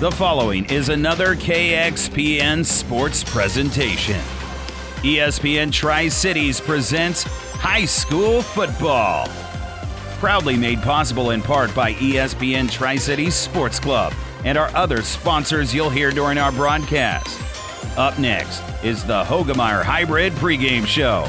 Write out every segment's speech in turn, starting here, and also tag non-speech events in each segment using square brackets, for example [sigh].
The following is another KXPN sports presentation. ESPN Tri Cities presents High School Football. Proudly made possible in part by ESPN Tri Cities Sports Club and our other sponsors you'll hear during our broadcast. Up next is the Hoegemeyer Hybrid pregame show.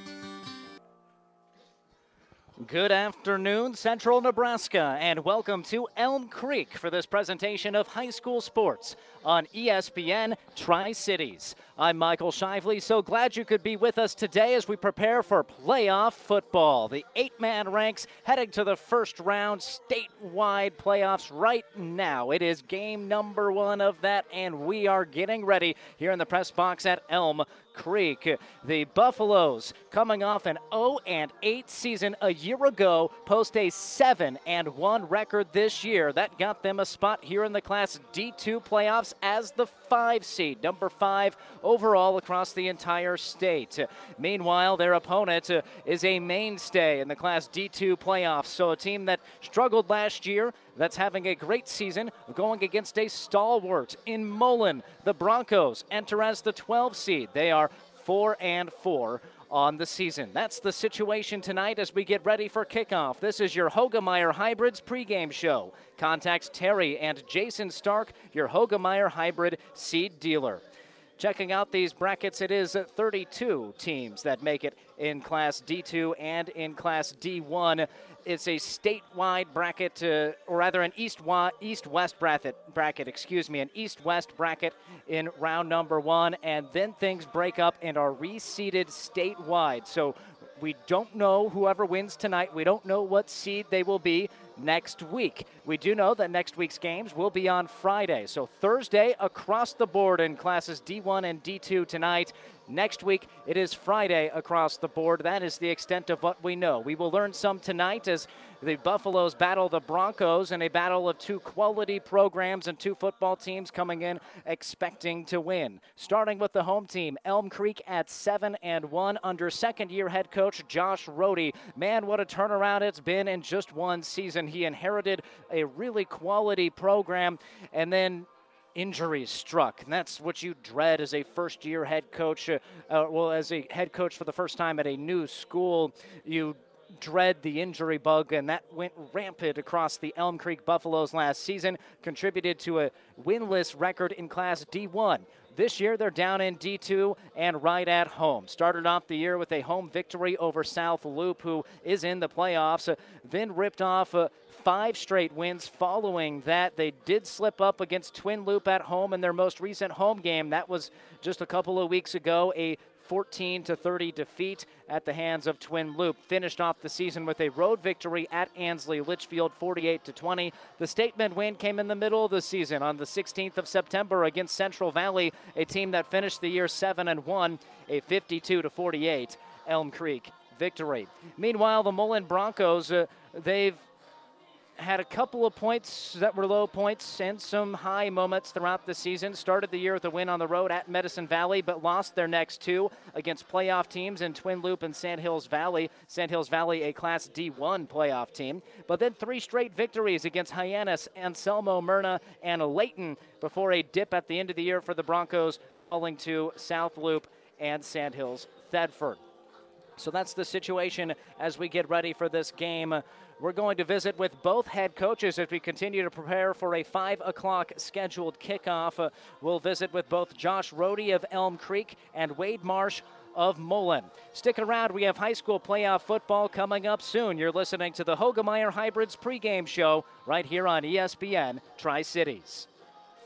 Good afternoon, Central Nebraska, and welcome to Elm Creek for this presentation of high school sports on ESPN Tri Cities. I'm Michael Shively, so glad you could be with us today as we prepare for playoff football. The eight man ranks heading to the first round statewide playoffs right now. It is game number one of that, and we are getting ready here in the press box at Elm Creek. The Buffaloes, coming off an 0 and 8 season a year ago, post a 7 and 1 record this year. That got them a spot here in the Class D2 playoffs as the 5 seed, number 5 overall across the entire state. Meanwhile, their opponent is a mainstay in the Class D2 playoffs, so a team that struggled last year that's having a great season going against a stalwart in Mullen. The Broncos enter as the 12 seed. They are 4 and 4 on the season. That's the situation tonight as we get ready for kickoff. This is your Hoegemeyer Hybrids pregame show. Contact Terry and Jason Stark, your Hoegemeyer Hybrid seed dealer. Checking out these brackets, it is 32 teams that make it in Class D2 and in Class D1. It's a statewide bracket, uh, or rather an east east west bracket. Bracket, excuse me, an east west bracket in round number one, and then things break up and are reseeded statewide. So we don't know whoever wins tonight. We don't know what seed they will be next week. We do know that next week's games will be on Friday. So Thursday across the board in classes D1 and D2 tonight. Next week, it is Friday across the board. That is the extent of what we know. We will learn some tonight as the Buffaloes battle the Broncos in a battle of two quality programs and two football teams coming in expecting to win. Starting with the home team, Elm Creek at 7 and 1 under second year head coach Josh Rohde. Man, what a turnaround it's been in just one season. He inherited a really quality program and then injuries struck. And that's what you dread as a first year head coach. Uh, uh, well, as a head coach for the first time at a new school, you dread the injury bug, and that went rampant across the Elm Creek Buffaloes last season, contributed to a winless record in Class D1. This year, they're down in D2 and right at home. Started off the year with a home victory over South Loup, who is in the playoffs, then ripped off uh, five straight wins following that. They did slip up against Twin Loup at home in their most recent home game. That was just a couple of weeks ago, a 14 to 30 defeat at the hands of Twin Loup. Finished off the season with a road victory at Ansley Litchfield 48 to 20. The statement win came in the middle of the season on the 16th of September against Central Valley, a team that finished the year 7 and 1, a 52 to 48 Elm Creek victory. Meanwhile, the Mullen Broncos, uh, they've had a couple of points that were low points and some high moments throughout the season. Started the year with a win on the road at Medicine Valley, but lost their next two against playoff teams in Twin Loup and Sandhills Valley. Sandhills Valley, a Class D1 playoff team. But then three straight victories against Hyannis, Anselmo, Merna, and Leyton before a dip at the end of the year for the Broncos, falling to South Loup and Sandhills Thedford. So that's the situation as we get ready for this game. We're going to visit with both head coaches as we continue to prepare for a 5 o'clock scheduled kickoff. Uh, we'll visit with both Josh Rohde of Elm Creek and Wade Marsh of Mullen. Stick around, we have high school playoff football coming up soon. You're listening to the Hoegemeyer Hybrids pregame show right here on ESPN Tri Cities.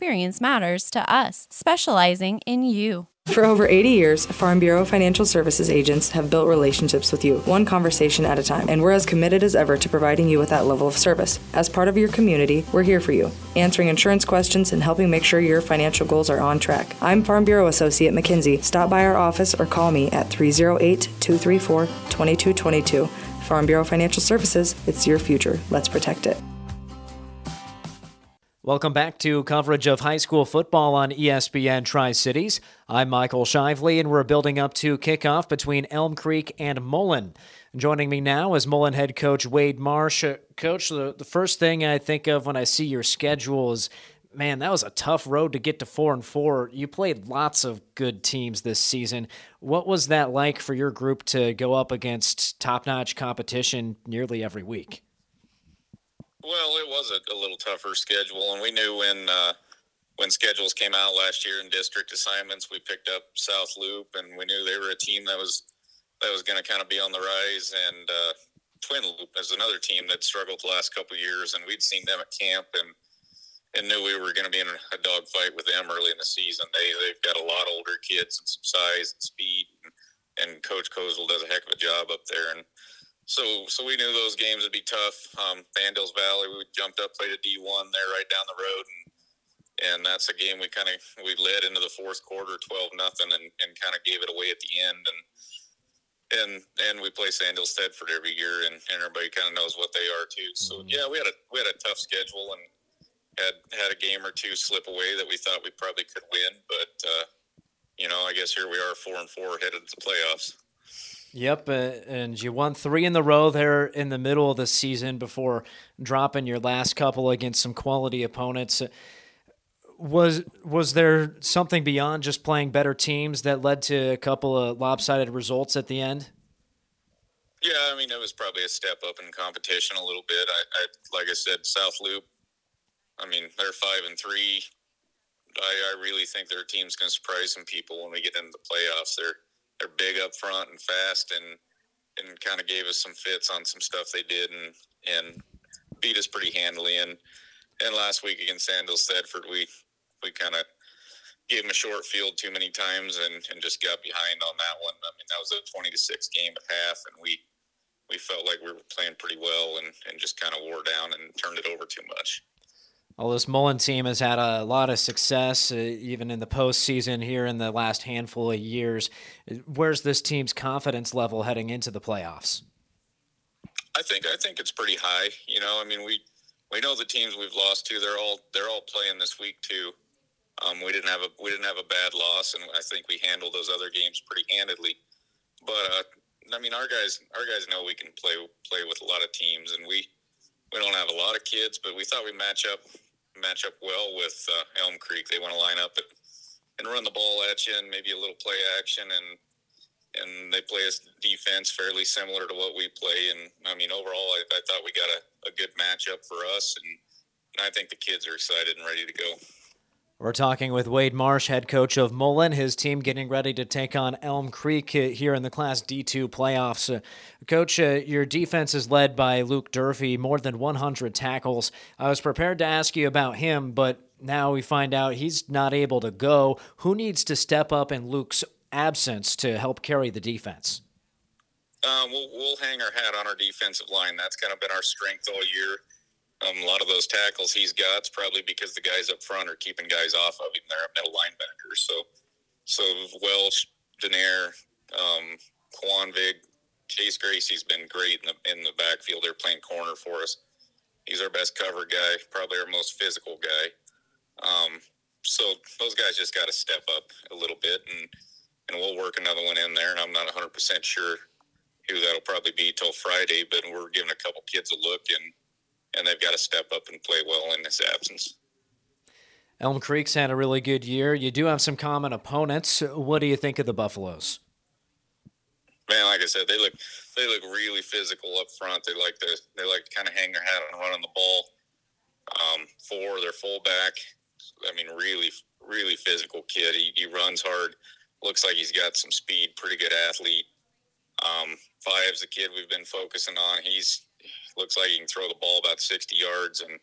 experience matters to us, specializing in you. For over 80 years, Farm Bureau Financial Services agents have built relationships with you, one conversation at a time, and we're as committed as ever to providing you with that level of service. As part of your community, we're here for you, answering insurance questions and helping make sure your financial goals are on track. I'm Farm Bureau Associate McKinsey. Stop by our office or call me at 308 234 2222. Farm Bureau Financial Services, it's your future. Let's protect it. Welcome back to coverage of high school football on ESPN Tri Cities. I'm Michael Shively, and we're building up to kickoff between Elm Creek and Mullen. Joining me now is Mullen head coach Wade Marsh. Uh, coach, the, the first thing I think of when I see your schedule is man, that was a tough road to get to four and four. You played lots of good teams this season. What was that like for your group to go up against top notch competition nearly every week? Well, it was a, a little tougher schedule, and we knew when uh, when schedules came out last year in district assignments, we picked up South Loup, and we knew they were a team that was that was going to kind of be on the rise. And uh, Twin Loup is another team that struggled the last couple of years, and we'd seen them at camp and and knew we were going to be in a dogfight with them early in the season. They they've got a lot older kids and some size and speed, and, and Coach Kozel does a heck of a job up there. And so so we knew those games would be tough. Um, Sandhills Valley, we jumped up, played a D one there right down the road, and and that's a game we kind of we led into the fourth quarter, twelve nothing, and, and kind of gave it away at the end, and and and we play Sandhills Thedford every year, and, and everybody kind of knows what they are too. So mm-hmm. yeah, we had a we had a tough schedule and had had a game or two slip away that we thought we probably could win, but uh, you know I guess here we are, four and four, headed to the playoffs. Yep, and you won three in the row there in the middle of the season before dropping your last couple against some quality opponents. Was was there something beyond just playing better teams that led to a couple of lopsided results at the end? Yeah, I mean it was probably a step up in competition a little bit. I, I like I said, South Loup. I mean they're five and three. I, I really think their team's going to surprise some people when we get into the playoffs. They're they're big up front and fast and and kind of gave us some fits on some stuff they did and and beat us pretty handily and and last week against Sandhills Thedford we we kind of gave them a short field too many times and, and just got behind on that one. I mean that was a twenty to six game at half and we we felt like we were playing pretty well and, and just kind of wore down and turned it over too much. Well, this Mullen team has had a lot of success, uh, even in the postseason here in the last handful of years. Where's this team's confidence level heading into the playoffs? I think I think it's pretty high. You know, I mean, we we know the teams we've lost to. They're all they're all playing this week too. Um, we didn't have a we didn't have a bad loss, and I think we handled those other games pretty handedly. But uh, I mean, our guys our guys know we can play play with a lot of teams, and we we don't have a lot of kids, but we thought we match up match up well with uh, Elm Creek. They want to line up and run the ball at you, and maybe a little play action, and and they play us defense fairly similar to what we play. And I mean, overall, I, I thought we got a, a good matchup for us, and, and I think the kids are excited and ready to go. We're talking with Wade Marsh, head coach of Mullen, his team getting ready to take on Elm Creek here in the Class D2 playoffs. Uh, coach, uh, your defense is led by Luke Durfee, more than 100 tackles. I was prepared to ask you about him, but now we find out he's not able to go. Who needs to step up in Luke's absence to help carry the defense? Um, we'll, we'll hang our hat on our defensive line. That's kind of been our strength all year. Um, a lot of those tackles he's got is probably because the guys up front are keeping guys off of him. They're middle linebackers. So, so Welch, Denair, um, Quanvig, Chase Gracie's been great in the in the backfield. They're playing corner for us. He's our best cover guy, probably our most physical guy. Um, so those guys just got to step up a little bit, and and we'll work another one in there. And I'm not 100 percent sure who that'll probably be till Friday, but we're giving a couple kids a look and and they've got to step up and play well in his absence. Elm Creek's had a really good year. You do have some common opponents. What do you think of the Buffaloes? Man, like I said, they look they look really physical up front. They like to they like to kind of hang their hat and run on the ball. Um, for their fullback, I mean, really really physical kid. He, he runs hard. Looks like he's got some speed. Pretty good athlete. Um, Five's the kid we've been focusing on. He's looks like he can throw the ball about 60 yards and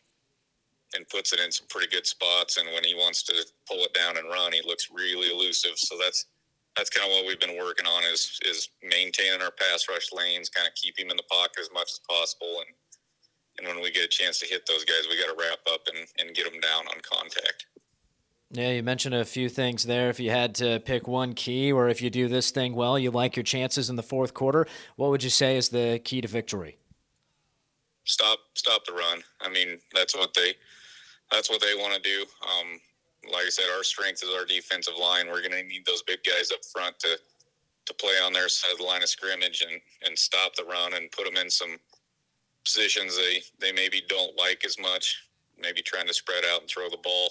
and puts it in some pretty good spots. And when he wants to pull it down and run, he looks really elusive. So that's that's kind of what we've been working on is is maintaining our pass rush lanes, kind of keep him in the pocket as much as possible. And and when we get a chance to hit those guys, we got to wrap up and, and get them down on contact. Yeah, you mentioned a few things there. If you had to pick one key, or if you do this thing well, you like your chances in the fourth quarter. What would you say is the key to victory? Stop, stop the run. I mean, that's what they, that's what they want to do. Um, like I said, our strength is our defensive line. We're going to need those big guys up front to, to play on their side of the line of scrimmage and, and stop the run and put them in some positions they, they maybe don't like as much. Maybe trying to spread out and throw the ball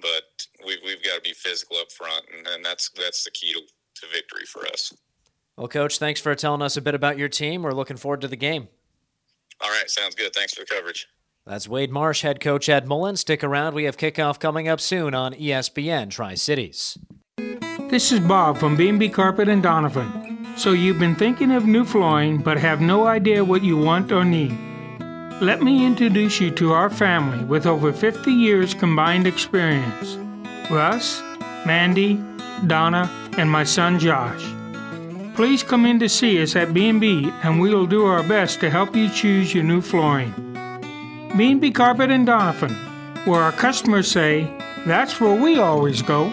but we've, we've got to be physical up front, and, and that's that's the key to, to victory for us. Well, Coach, thanks for telling us a bit about your team. We're looking forward to the game. All right, sounds good. Thanks for the coverage. That's Wade Marsh, head coach Ed Mullen. Stick around. We have kickoff coming up soon on ESPN Tri Cities. This is Bob from B&B Carpet and Donovan. So you've been thinking of new flooring but have no idea what you want or need. Let me introduce you to our family with over 50 years combined experience. Russ, Mandy, Donna, and my son Josh. Please come in to see us at B&B and we will do our best to help you choose your new flooring. B&B Carpet and Donovan, where our customers say, that's where we always go.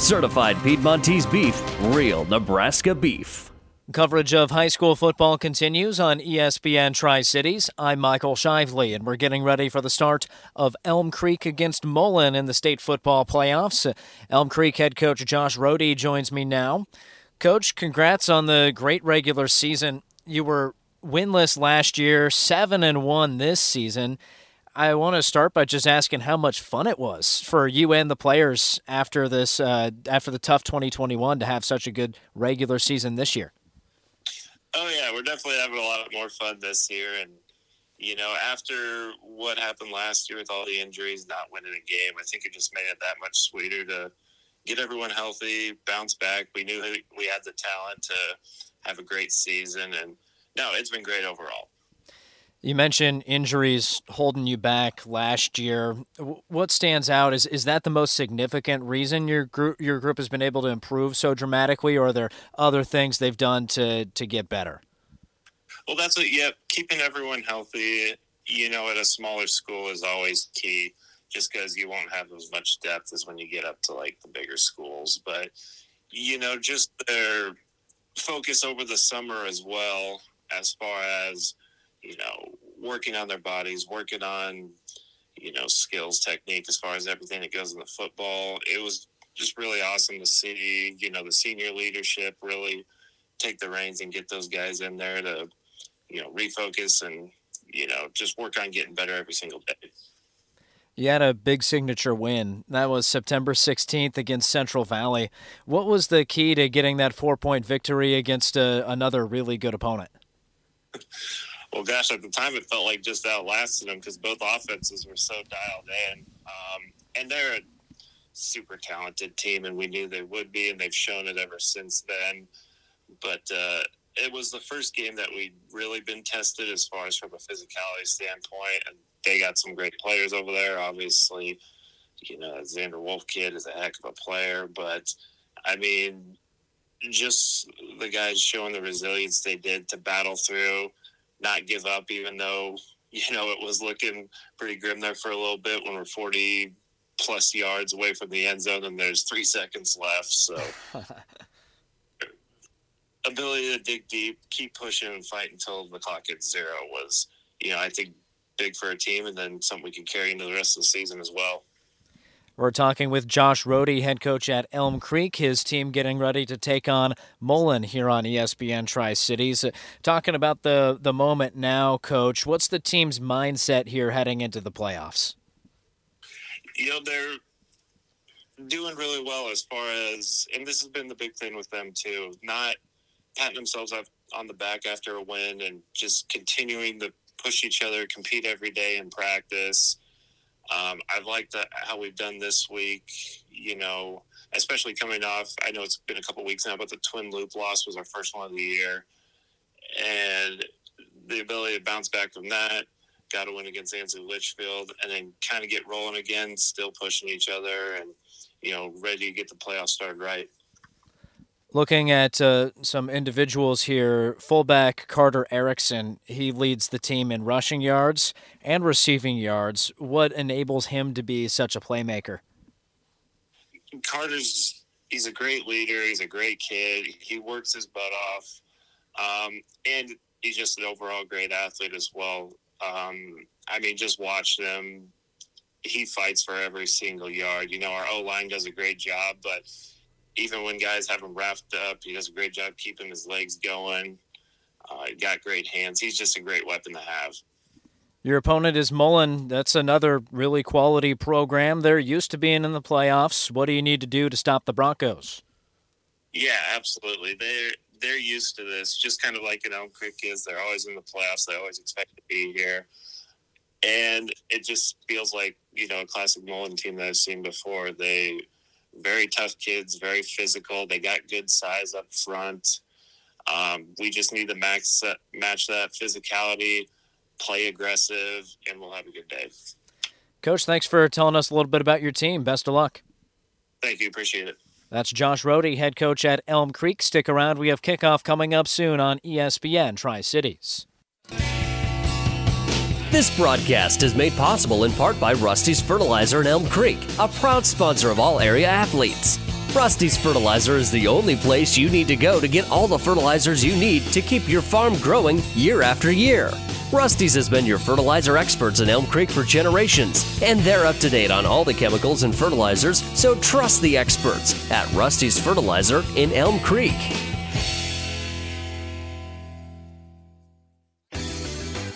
Certified Piedmontese beef, real Nebraska beef. Coverage of high school football continues on ESPN Tri Cities. I'm Michael Shively, and we're getting ready for the start of Elm Creek against Mullen in the state football playoffs. Elm Creek head coach Josh Rohde joins me now. Coach, congrats on the great regular season. You were winless last year, seven and one this season. I want to start by just asking how much fun it was for you and the players after this, uh, after the tough 2021, to have such a good regular season this year. Oh yeah, we're definitely having a lot more fun this year, and you know, after what happened last year with all the injuries, not winning a game, I think it just made it that much sweeter to get everyone healthy, bounce back. We knew we had the talent to have a great season, and no, it's been great overall. You mentioned injuries holding you back last year. What stands out is is that the most significant reason your group your group has been able to improve so dramatically, or are there other things they've done to to get better? Well, that's what. Yeah, keeping everyone healthy. You know, at a smaller school is always key, just because you won't have as much depth as when you get up to like the bigger schools. But you know, just their focus over the summer as well, as far as you know, working on their bodies, working on, you know, skills, technique, as far as everything that goes in the football. It was just really awesome to see, you know, the senior leadership really take the reins and get those guys in there to, you know, refocus and, you know, just work on getting better every single day. You had a big signature win. That was September 16th against Central Valley. What was the key to getting that four point victory against a, uh, another really good opponent? [laughs] well, gosh, at the time it felt like just outlasted them because both offenses were so dialed in. Um, and they're a super talented team, and we knew they would be, and they've shown it ever since then. But uh, it was the first game that we'd really been tested as far as from a physicality standpoint, and they got some great players over there. Obviously, you know, Xander Wolfkid is a heck of a player, but I mean, just the guys showing the resilience they did to battle through not give up, even though [laughs] you know it was looking pretty grim there for a little bit when we're 40 plus yards away from the end zone, and there's three seconds left. So, [laughs] ability to dig deep, keep pushing, and fight until the clock hits zero was, you know, I think big for a team, and then something we can carry into the rest of the season as well. We're talking with Josh Rohde, head coach at Elm Creek. His team getting ready to take on Mullen here on ESPN Tri Cities. Uh, talking about the the moment now, coach. What's the team's mindset here heading into the playoffs? You know they're doing really well as far as, and this has been the big thing with them too. Not patting themselves up on the back after a win and just continuing to push each other, compete every day in practice um, I've liked the, how we've done this week. You know, especially coming off. I know it's been a couple weeks now, but the Twin Loup loss was our first one of the year, and the ability to bounce back from that. Got to win against Ansley Litchfield, and then kind of get rolling again. Still pushing each other, and you know, ready to get the playoffs started right. Looking at uh, some individuals here, fullback Carter Erickson, he leads the team in rushing yards and receiving yards. What enables him to be such a playmaker? Carter's he's a great leader. He's a great kid. He works his butt off, um, and he's just an overall great athlete as well. Um, I mean, just watch them. He fights for every single yard. You know, our O line does a great job, but even when guys have him wrapped up, he does a great job keeping his legs going. Uh, got great hands. He's just a great weapon to have. Your opponent is Mullen. That's another really quality program. They're used to being in the playoffs. What do you need to do to stop the Broncos? Yeah, absolutely. They're they're used to this. Just kind of like an Elm Creek is. They're always in the playoffs. They always expect to be here, and it just feels like you know a classic Mullen team that I've seen before. They very tough kids, very physical. They got good size up front. Um, we just need to max match that physicality, play aggressive, and we'll have a good day. Coach, thanks for telling us a little bit about your team. Best of luck. Thank you. Appreciate it. That's Josh Rohde, head coach at Elm Creek. Stick around. We have kickoff coming up soon on ESPN Tri Cities. This broadcast is made possible in part by Rusty's Fertilizer in Elm Creek, a proud sponsor of all area athletes. Rusty's Fertilizer is the only place you need to go to get all the fertilizers you need to keep your farm growing year after year. Rusty's has been your fertilizer experts in Elm Creek for generations, and they're up to date on all the chemicals and fertilizers, so trust the experts at Rusty's Fertilizer in Elm Creek.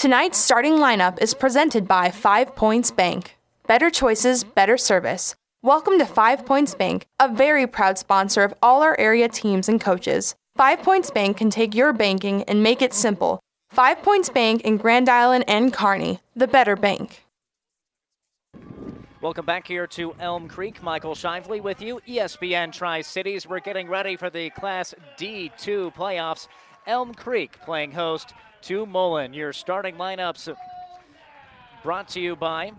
Tonight's starting lineup is presented by Five Points Bank. Better choices, better service. Welcome to Five Points Bank, a very proud sponsor of all our area teams and coaches. Five Points Bank can take your banking and make it simple. Five Points Bank in Grand Island and Kearney, the better bank. Welcome back here to Elm Creek. Michael Shively with you, ESPN Tri Cities. We're getting ready for the Class D2 playoffs. Elm Creek playing host to Mullen. Your starting lineups brought to you by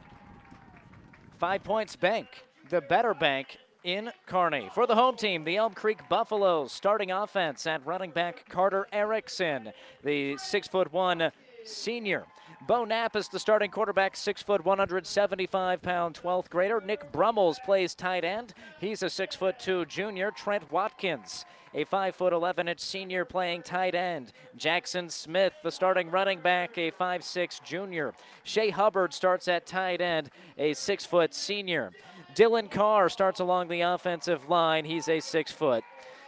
Five Points Bank, the better bank in Kearney. For the home team, the Elm Creek Buffaloes starting offense at running back Carter Erickson, the six foot one senior. Bo Knapp is the starting quarterback, 6 foot 175 pound 12th grader. Nick Brummels plays tight end. He's a 6 foot 2 junior. Trent Watkins, a 5 foot 11 inch senior playing tight end. Jackson Smith, the starting running back, a five six junior. Shea Hubbard starts at tight end, a 6 foot senior. Dylan Carr starts along the offensive line. He's a 6 foot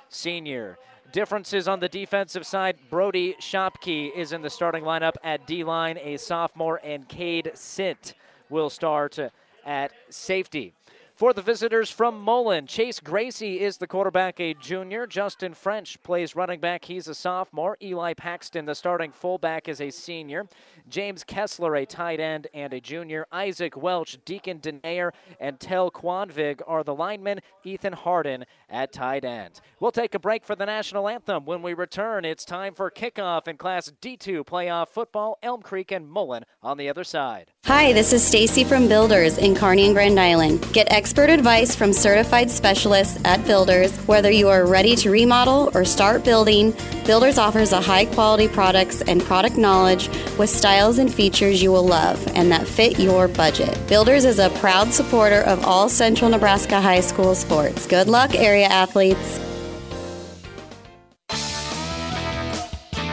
senior. Differences on the defensive side Brody Shopkey is in the starting lineup at D line, a sophomore, and Cade Sint will start at safety. For the visitors from Mullen, Chase Gracie is the quarterback, a junior. Justin French plays running back. He's a sophomore. Eli Paxton, the starting fullback, is a senior. James Kessler, a tight end and a junior. Isaac Welch, Deacon Denayer, and Tel Quanvig are the linemen. Ethan Harden at tight end. We'll take a break for the national anthem. When we return, it's time for kickoff in Class D2 playoff football. Elm Creek and Mullen on the other side. Hi, this is Stacy from Builders in Kearney and Grand Island. Get expert advice from certified specialists at Builders. Whether you are ready to remodel or start building, Builders offers a high quality products and product knowledge with styles and features you will love and that fit your budget. Builders is a proud supporter of all Central Nebraska high school sports. Good luck, area athletes.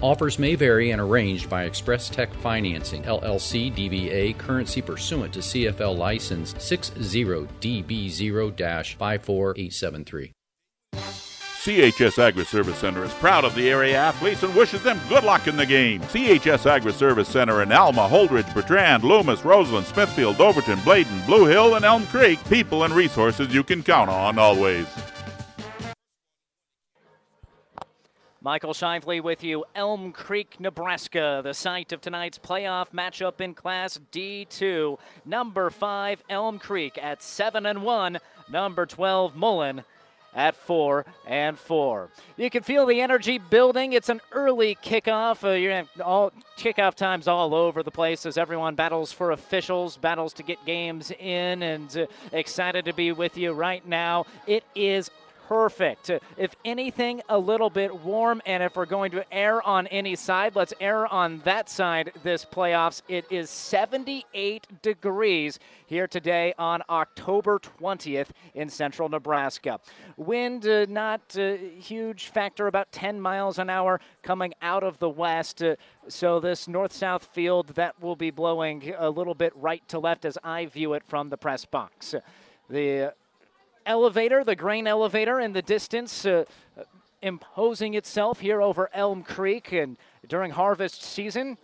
Offers may vary and arranged by Express Tech Financing, LLC DBA, currency pursuant to CFL license 60DB0 54873. CHS Agri Service Center is proud of the area athletes and wishes them good luck in the game. CHS Agri Service Center in Alma, Holdrege, Bertrand, Loomis, Roseland, Smithfield, Overton, Bladen, Blue Hill, and Elm Creek. People and resources you can count on always. Michael Shively with you, Elm Creek, Nebraska, the site of tonight's playoff matchup in Class D2. Number five, Elm Creek at seven and one. Number 12, Mullen at four and four. You can feel the energy building. It's an early kickoff. Uh, you're all kickoff times all over the place as everyone battles for officials, battles to get games in, and uh, excited to be with you right now. It is perfect. If anything, a little bit warm. And if we're going to err on any side, let's err on that side this playoffs. It is 78 degrees here today on October 20th in central Nebraska. Wind uh, not a huge factor, about 10 miles an hour coming out of the west. Uh, so this north-south field that will be blowing a little bit right to left as I view it from the press box. The elevator, the grain elevator in the distance, uh, imposing itself here over Elm Creek and during harvest season.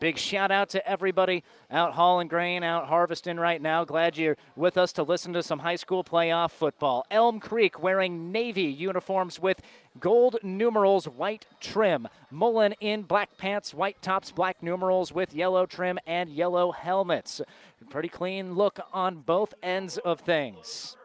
Big shout out to everybody out hauling grain, out harvesting right now. Glad you're with us to listen to some high school playoff football. Elm Creek wearing navy uniforms with gold numerals, white trim. Mullen in black pants, white tops, black numerals with yellow trim and yellow helmets. Pretty clean look on both ends of things.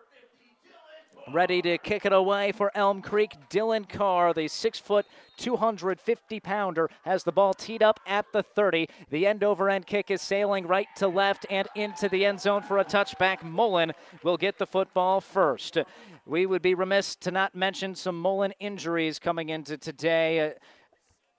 Ready to kick it away for Elm Creek. Dylan Carr, the six foot, 250 pounder, has the ball teed up at the 30. The end over end kick is sailing right to left and into the end zone for a touchback. Mullen will get the football first. We would be remiss to not mention some Mullen injuries coming into today. Uh,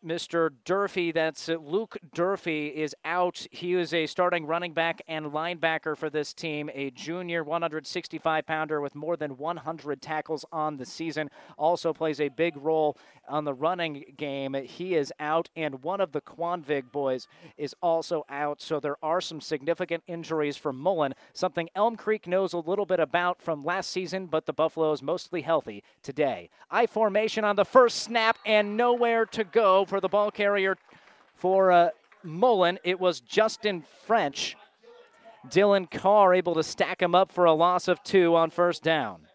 Mr. Durfee, that's Luke Durfee, is out. He is a starting running back and linebacker for this team, a junior 165 pounder with more than 100 tackles on the season. Also plays a big role on the running game. He is out, and one of the Quanvig boys is also out. So there are some significant injuries for Mullen, something Elm Creek knows a little bit about from last season, but the Buffalo is mostly healthy today. I formation on the first snap and nowhere to go for the ball carrier for uh, Mullen. It was Justin French. Dylan Carr able to stack him up for a loss of two on first down.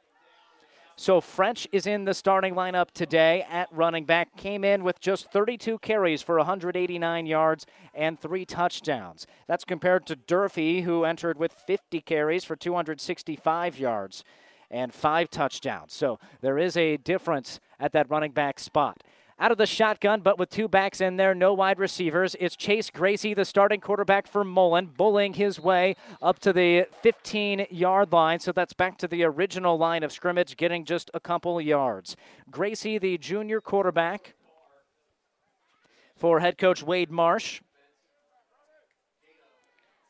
So French is in the starting lineup today at running back. Came in with just 32 carries for 189 yards and three touchdowns. That's compared to Durfee, who entered with 50 carries for 265 yards and five touchdowns. So there is a difference at that running back spot. Out of the shotgun, but with two backs in there, no wide receivers. It's Chase Gracie, the starting quarterback for Mullen, bullying his way up to the 15 yard line. So that's back to the original line of scrimmage, getting just a couple yards. Gracie, the junior quarterback for head coach Wade Marsh.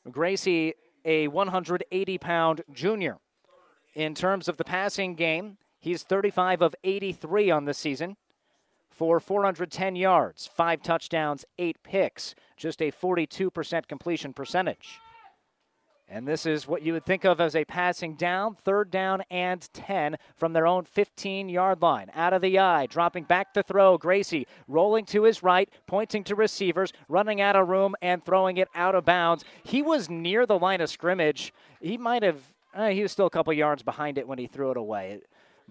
Gracie, a 180 pound junior. In terms of the passing game, he's 35 of 83 on the season for 410 yards, five touchdowns, eight picks, just a 42% completion percentage. And this is what you would think of as a passing down, third down and 10 from their own 15 yard line. Out of the eye, dropping back to throw. Gracie rolling to his right, pointing to receivers, running out of room and throwing it out of bounds. He was near the line of scrimmage. He might have, uh, he was still a couple yards behind it when he threw it away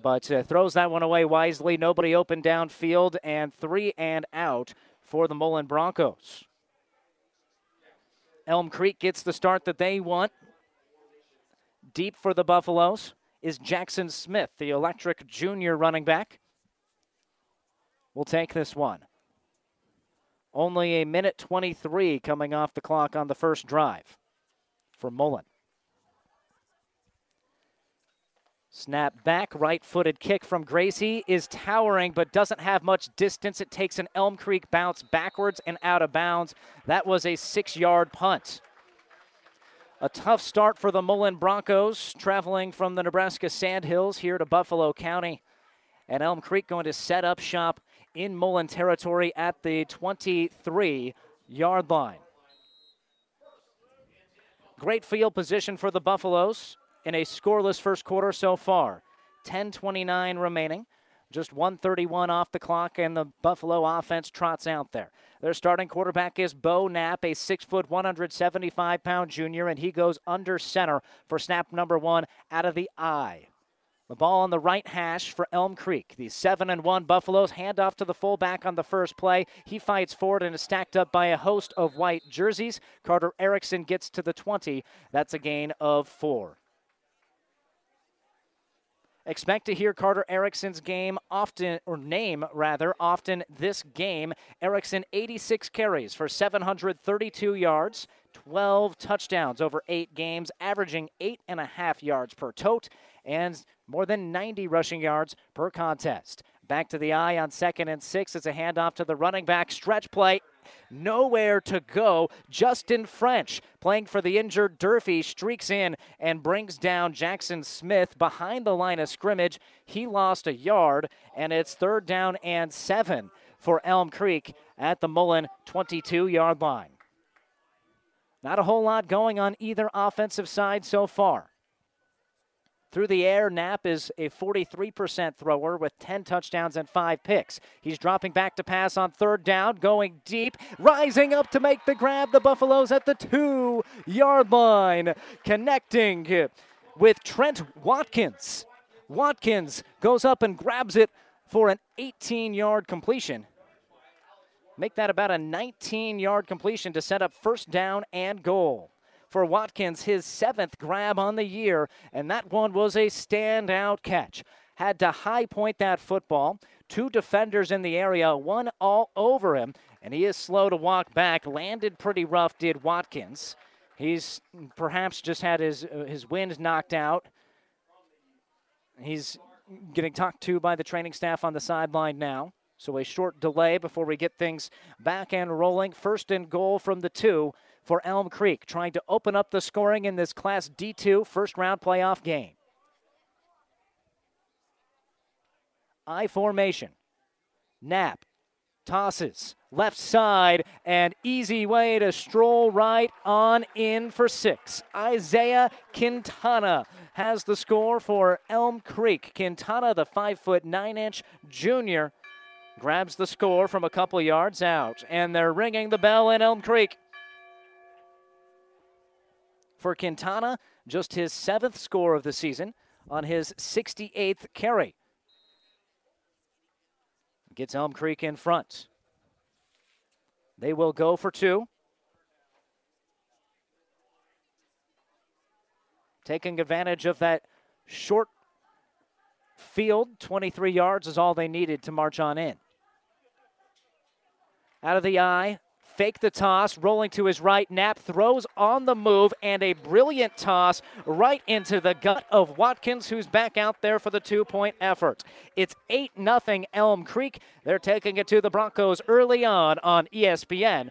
but uh, throws that one away wisely. Nobody open downfield, and three and out for the Mullen Broncos. Elm Creek gets the start that they want. Deep for the Buffaloes is Jackson Smith, the electric junior running back. We'll take this one. Only a minute 23 coming off the clock on the first drive for Mullen. Snap back, right footed kick from Gracie is towering but doesn't have much distance. It takes an Elm Creek bounce backwards and out of bounds. That was a six yard punt. A tough start for the Mullen Broncos, traveling from the Nebraska Sandhills here to Buffalo County. And Elm Creek going to set up shop in Mullen territory at the 23 yard line. Great field position for the Buffaloes in a scoreless first quarter so far. 10:29 remaining. Just 131 off the clock, and the Buffalo offense trots out there. Their starting quarterback is Bo Knapp, a 6 foot, 175 pound junior, and he goes under center for snap number one out of the eye. The ball on the right hash for Elm Creek. The 7 and 1 Buffaloes hand off to the fullback on the first play. He fights forward and is stacked up by a host of white jerseys. Carter Erickson gets to the 20. That's a gain of four. Expect to hear Carter Erickson's game often, or name rather, often this game. Erickson 86 carries for 732 yards, 12 touchdowns over eight games, averaging eight and a half yards per tote, and more than 90 rushing yards per contest. Back to the eye on second and six. It's a handoff to the running back. Stretch play nowhere to go. Justin French, playing for the injured Durfee, streaks in and brings down Jackson Smith behind the line of scrimmage. He lost a yard, and it's third down and seven for Elm Creek at the Mullen 22 yard line. Not a whole lot going on either offensive side so far. Through the air, Knapp is a 43% thrower with 10 touchdowns and 5 picks. He's dropping back to pass on third down, going deep, rising up to make the grab. The Buffaloes at the two yard line, connecting with Trent Watkins. Watkins goes up and grabs it for an 18 yard completion. Make that about a 19 yard completion to set up first down and goal for Watkins, his seventh grab on the year, and that one was a standout catch. Had to high point that football. Two defenders in the area, one all over him, and he is slow to walk back. Landed pretty rough, did Watkins. He's perhaps just had his uh, his wind knocked out. He's getting talked to by the training staff on the sideline now. So a short delay before we get things back and rolling. First and goal from the two for Elm Creek, trying to open up the scoring in this Class D2 first round playoff game. I formation. Knapp tosses left side and easy way to stroll right on in for six. Isaiah Quintana has the score for Elm Creek. Quintana, the five foot nine inch junior, grabs the score from a couple yards out, and they're ringing the bell in Elm Creek for Quintana, just his seventh score of the season on his 68th carry. Gets Elm Creek in front. They will go for two. Taking advantage of that short field, 23 yards is all they needed to march on in. Out of the eye, fake the toss, rolling to his right. Knapp throws on the move and a brilliant toss right into the gut of Watkins, who's back out there for the two point effort. It's 8 0 Elm Creek. They're taking it to the Broncos early on on ESPN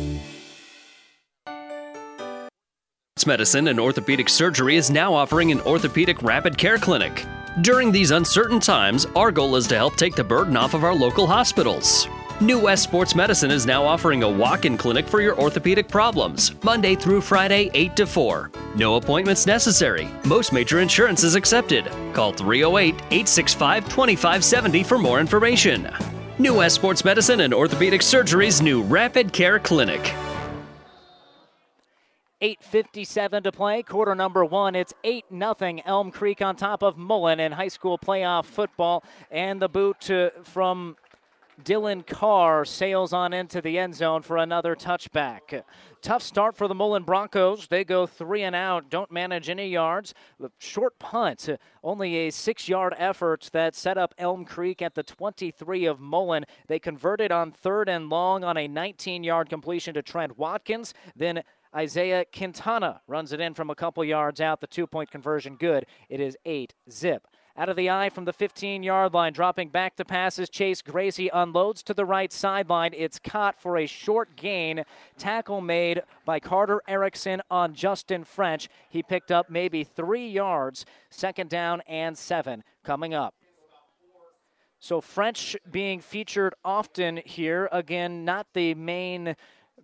Medicine and Orthopedic Surgery is now offering an orthopedic rapid care clinic. During these uncertain times, our goal is to help take the burden off of our local hospitals. New West Sports Medicine is now offering a walk in clinic for your orthopedic problems, Monday through Friday, 8 to 4. No appointments necessary. Most major insurance is accepted. Call 308 865 2570 for more information. New West Sports Medicine and Orthopedic Surgery's new Rapid Care Clinic. 8.57 to play, quarter number one. It's 8 0 Elm Creek on top of Mullen in high school playoff football. And the boot to, from Dylan Carr sails on into the end zone for another touchback. Tough start for the Mullen Broncos. They go three and out, don't manage any yards. Short punt, only a six yard effort that set up Elm Creek at the 23 of Mullen. They converted on third and long on a 19 yard completion to Trent Watkins. Then Isaiah Quintana runs it in from a couple yards out. The two point conversion good. It is 8 zip. Out of the eye from the 15 yard line, dropping back to passes. Chase Gracie unloads to the right sideline. It's caught for a short gain. Tackle made by Carter Erickson on Justin French. He picked up maybe three yards. Second down and seven coming up. So French being featured often here. Again, not the main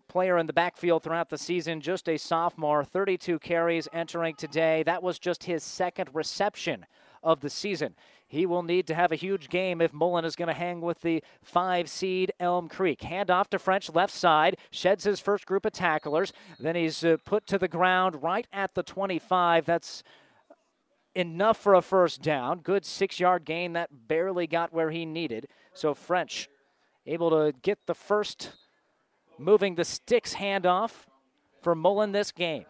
player in the backfield throughout the season, just a sophomore, 32 carries entering today. That was just his second reception of the season. He will need to have a huge game if Mullen is going to hang with the five seed Elm Creek. Hand off to French left side, sheds his first group of tacklers. Then he's uh, put to the ground right at the 25. That's enough for a first down. Good six yard gain that barely got where he needed. So French able to get the first moving the sticks handoff for Mullen this game.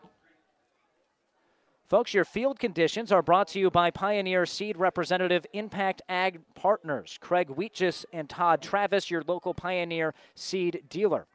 Folks, your field conditions are brought to you by Pioneer Seed Representative Impact Ag Partners, Craig Weetjes and Todd Travis, your local Pioneer Seed dealer.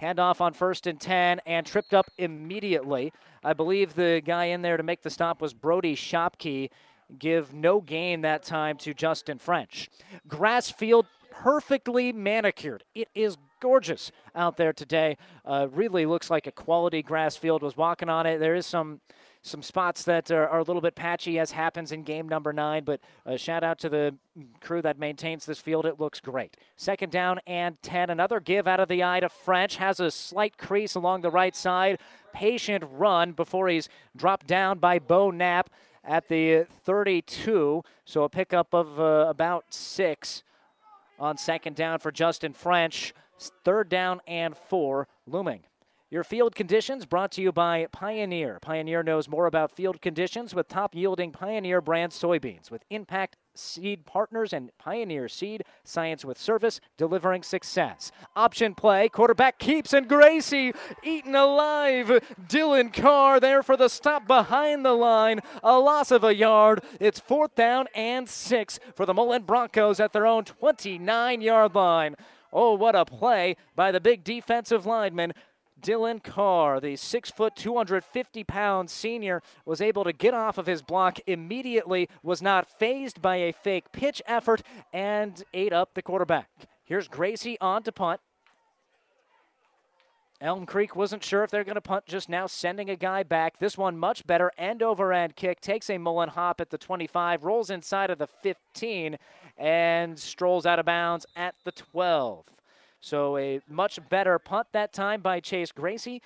Handoff on first and 10 and tripped up immediately. I believe the guy in there to make the stop was Brody Shopkey. Give no gain that time to Justin French. Grass field perfectly manicured. It is gorgeous out there today. Uh, really looks like a quality grass field. Was walking on it. There is some some spots that are, are, a little bit patchy, as happens in game number nine. But uh, shout out to the crew that maintains this field. It looks great. Second down and 10. Another give out of the eye to French. Has a slight crease along the right side. Patient run before he's dropped down by Bo Knapp at the 32. So a pickup of uh, about six on second down for Justin French. Third down and four looming. Your field conditions brought to you by Pioneer. Pioneer knows more about field conditions with top yielding Pioneer brand soybeans with Impact Seed Partners and Pioneer Seed, science with service, delivering success. Option play, quarterback keeps and Gracie eaten alive. Dylan Carr there for the stop behind the line, a loss of a yard. It's fourth down and six for the Mullen Broncos at their own 29 yard line. Oh, what a play by the big defensive lineman. Dylan Carr, the six foot, 250 pound senior, was able to get off of his block immediately, was not phased by a fake pitch effort, and ate up the quarterback. Here's Gracie on to punt. Elm Creek wasn't sure if they're going to punt just now, sending a guy back. This one much better. End over end kick. Takes a Mullen hop at the 25, rolls inside of the 15, and strolls out of bounds at the 12. So a much better punt that time by Chase Gracie,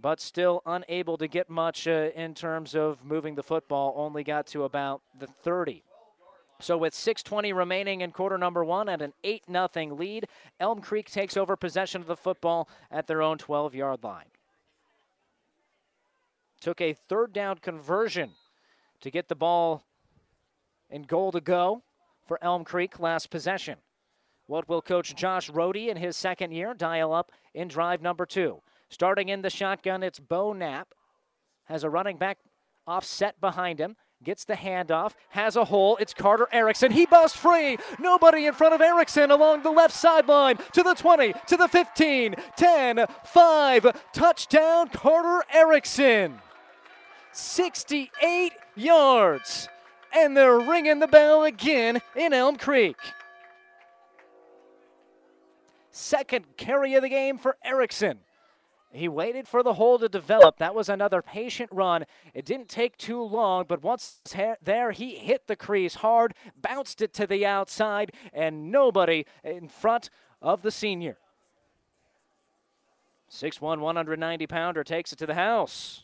but still unable to get much uh, in terms of moving the football. Only got to about the 30. So with 6:20 remaining in quarter number 1 and an 8 0 lead, Elm Creek takes over possession of the football at their own 12-yard line. Took a third down conversion to get the ball in goal to go for Elm Creek last possession. What will coach Josh Rohde in his second year dial up in drive number 2? Starting in the shotgun, it's Bo Knapp. Has a running back offset behind him gets the handoff, has a hole. It's Carter Erickson. He busts free. Nobody in front of Erickson along the left sideline to the 20, to the 15, 10, 5. Touchdown, Carter Erickson. 68 yards. And they're ringing the bell again in Elm Creek. Second carry of the game for Erickson. He waited for the hole to develop. That was another patient run. It didn't take too long, but once there, he hit the crease hard, bounced it to the outside, and nobody in front of the senior. 6'1, 190 pounder takes it to the house.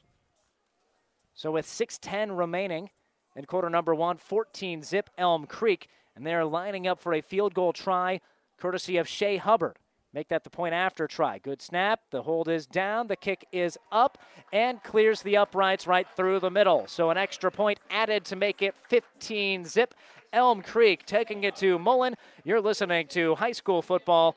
So with 6'10 remaining in quarter number one, 14 zip Elm Creek, and they're lining up for a field goal try courtesy of Shea Hubbard. Make that the point after try. Good snap. The hold is down. The kick is up and clears the uprights right through the middle. So an extra point added to make it 15 zip. Elm Creek taking it to Mullen. You're listening to high school football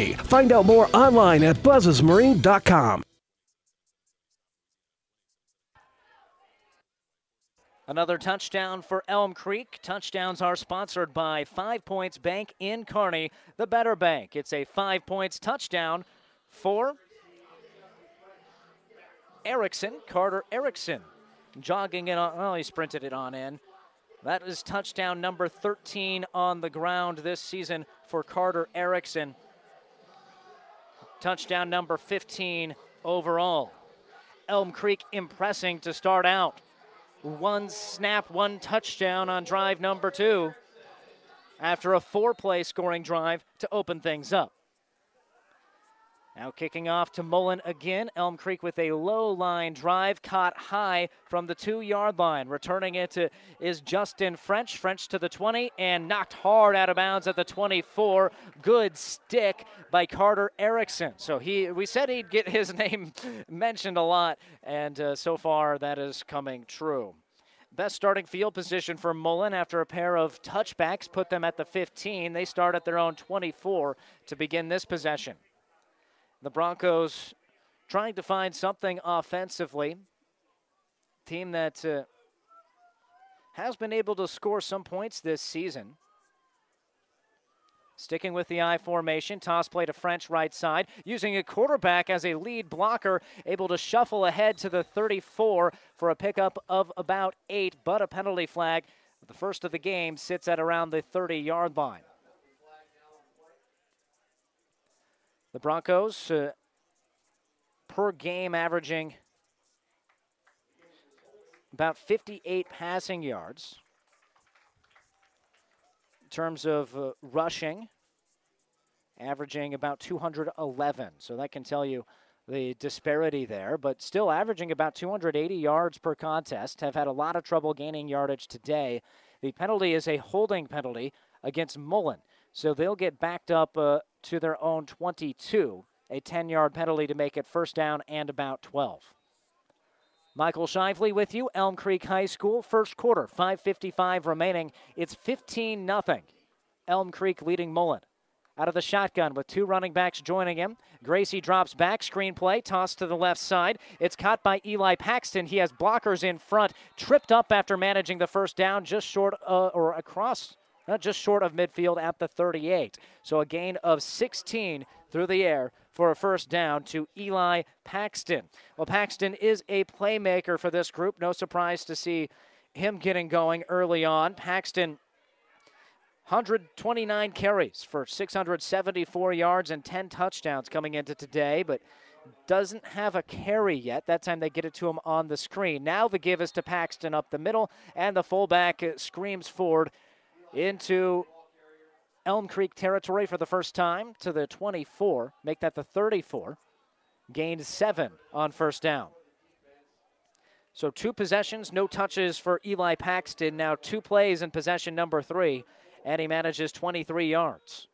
Find out more online at buzzesmarine.com. Another touchdown for Elm Creek. Touchdowns are sponsored by Five Points Bank in Kearney, the better bank. It's a five points touchdown for Erickson, Carter Erickson. Jogging it on, well, he sprinted it on in. That is touchdown number 13 on the ground this season for Carter Erickson touchdown number 15 overall. Elm Creek impressing to start out. One snap, one touchdown on drive number two after a four play scoring drive to open things up. Now kicking off to Mullen again. Elm Creek with a low line drive caught high from the two yard line. Returning it to is Justin French. French to the 20 and knocked hard out of bounds at the 24. Good stick by Carter Erickson. So he we said he'd get his [laughs] name mentioned a lot, and uh, so far that is coming true. Best starting field position for Mullen after a pair of touchbacks put them at the 15. They start at their own 24 to begin this possession. The Broncos trying to find something offensively. Team that uh, has been able to score some points this season. Sticking with the I formation, toss play to French right side, using a quarterback as a lead blocker, able to shuffle ahead to the 34 for a pickup of about eight, but a penalty flag. The first of the game sits at around the 30 yard line. The Broncos uh, per game averaging about 58 passing yards. In terms of uh, rushing, averaging about 211. So that can tell you the disparity there, but still averaging about 280 yards per contest. Have had a lot of trouble gaining yardage today. The penalty is a holding penalty against Mullen. So they'll get backed up uh, to their own 22, a 10 yard penalty to make it first down and about 12. Michael Shively with you, Elm Creek High School, first quarter, 5.55 remaining. It's 15 0. Elm Creek leading Mullen. Out of the shotgun with two running backs joining him. Gracie drops back, screen play, tossed to the left side. It's caught by Eli Paxton. He has blockers in front, tripped up after managing the first down, just short uh, or across just short of midfield at the 38. So a gain of 16 through the air for a first down to Eli Paxton. Well, Paxton is a playmaker for this group. No surprise to see him getting going early on. Paxton 129 carries for 674 yards and 10 touchdowns coming into today, but doesn't have a carry yet. That time they get it to him on the screen. Now the give is to Paxton up the middle, and the fullback uh, screams forward into Elm Creek territory for the first time to the 24. Make that the 34. Gained seven on first down. So two possessions, no touches for Eli Paxton. Now two plays in possession number three, and he manages 23 yards.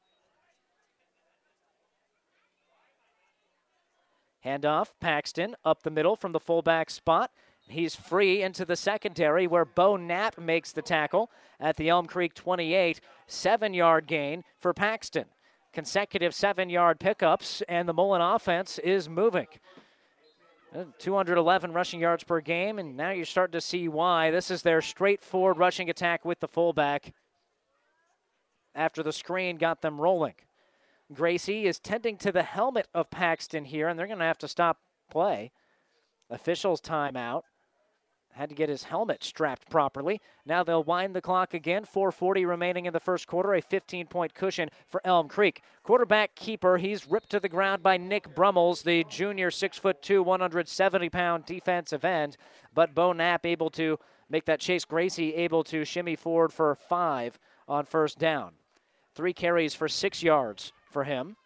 Handoff, Paxton up the middle from the fullback spot. He's free into the secondary where Bo Knapp makes the tackle at the Elm Creek 28. Seven yard gain for Paxton. Consecutive seven yard pickups, and the Mullen offense is moving. Uh, 211 rushing yards per game, and now you're starting to see why. This is their straightforward rushing attack with the fullback after the screen got them rolling. Gracie is tending to the helmet of Paxton here, and they're going to have to stop play. Officials timeout. Had to get his helmet strapped properly. Now they'll wind the clock again. 440 remaining in the first quarter, a 15 point cushion for Elm Creek. Quarterback keeper, he's ripped to the ground by Nick Brummels, the junior 6'2, 170 pound defensive end. But Bo Knapp able to make that chase. Gracie able to shimmy forward for five on first down. Three carries for six yards for him.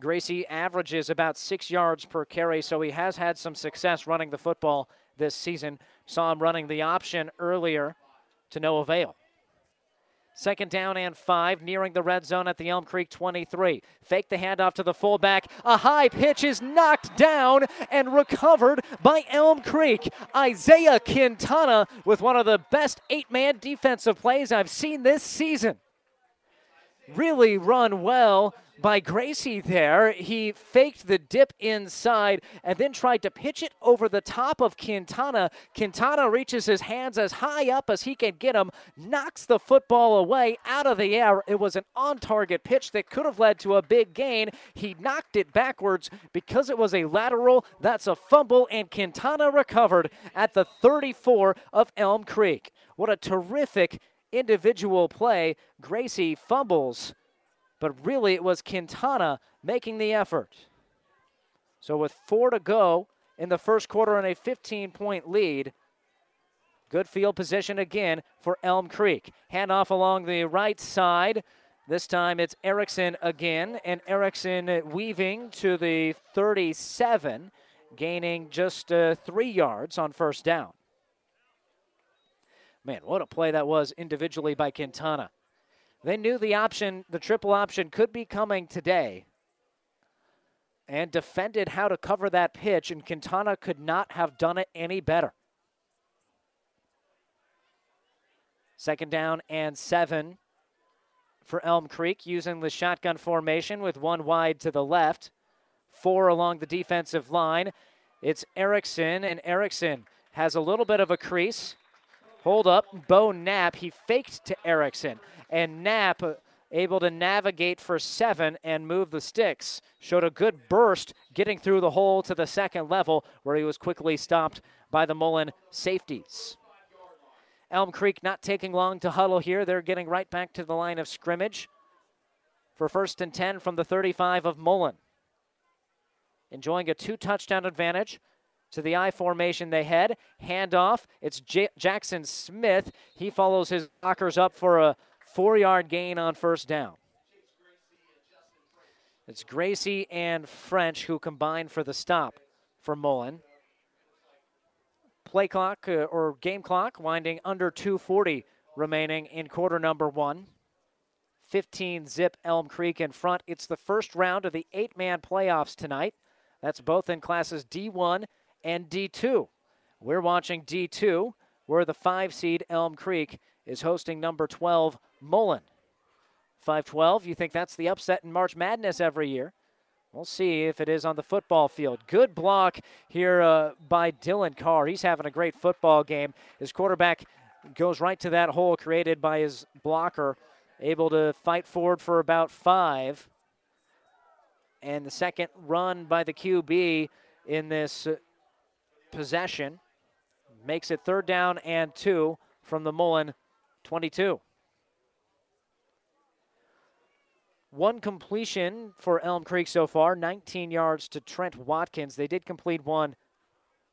Gracie averages about six yards per carry, so he has had some success running the football this season. Saw him running the option earlier to no avail. Second down and five, nearing the red zone at the Elm Creek 23. Fake the handoff to the fullback. A high pitch is knocked down and recovered by Elm Creek. Isaiah Quintana with one of the best eight man defensive plays I've seen this season. Really run well by Gracie there. He faked the dip inside and then tried to pitch it over the top of Quintana. Quintana reaches his hands as high up as he can get them, knocks the football away out of the air. It was an on target pitch that could have led to a big gain. He knocked it backwards because it was a lateral. That's a fumble, and Quintana recovered at the 34 of Elm Creek. What a terrific individual play. Gracie fumbles but really it was Quintana making the effort. So with four to go in the first quarter and a 15 point lead, good field position again for Elm Creek. Handoff along the right side. This time it's Erickson again, and Erickson weaving to the 37, gaining just uh, three yards on first down. Man, what a play that was individually by Quintana. They knew the option, the triple option, could be coming today and defended how to cover that pitch, and Quintana could not have done it any better. Second down and seven for Elm Creek using the shotgun formation with one wide to the left, four along the defensive line. It's Erickson, and Erickson has a little bit of a crease. Hold up, Bo Knapp. He faked to Erickson and Knapp uh, able to navigate for seven and move the sticks. Showed a good burst getting through the hole to the second level where he was quickly stopped by the Mullen safeties. Elm Creek not taking long to huddle here. They're getting right back to the line of scrimmage for first and 10 from the 35 of Mullen. Enjoying a two touchdown advantage to the I formation they head. Handoff. It's J- Jackson Smith. He follows his blockers up for a Four yard gain on first down. It's Gracie and French who combine for the stop for Mullen. Play clock uh, or game clock winding under 240 remaining in quarter number one. 15 zip Elm Creek in front. It's the first round of the eight man playoffs tonight. That's both in classes D1 and D2. We're watching D2, where the five seed Elm Creek is hosting number 12 Mullen. 512, you think that's the upset in March Madness every year. We'll see if it is on the football field. Good block here uh, by Dylan Carr. He's having a great football game. His quarterback goes right to that hole created by his blocker, able to fight forward for about five. And the second run by the QB in this uh, possession makes it third down and two from the Mullen 22. One completion for Elm Creek so far, 19 yards to Trent Watkins. They did complete one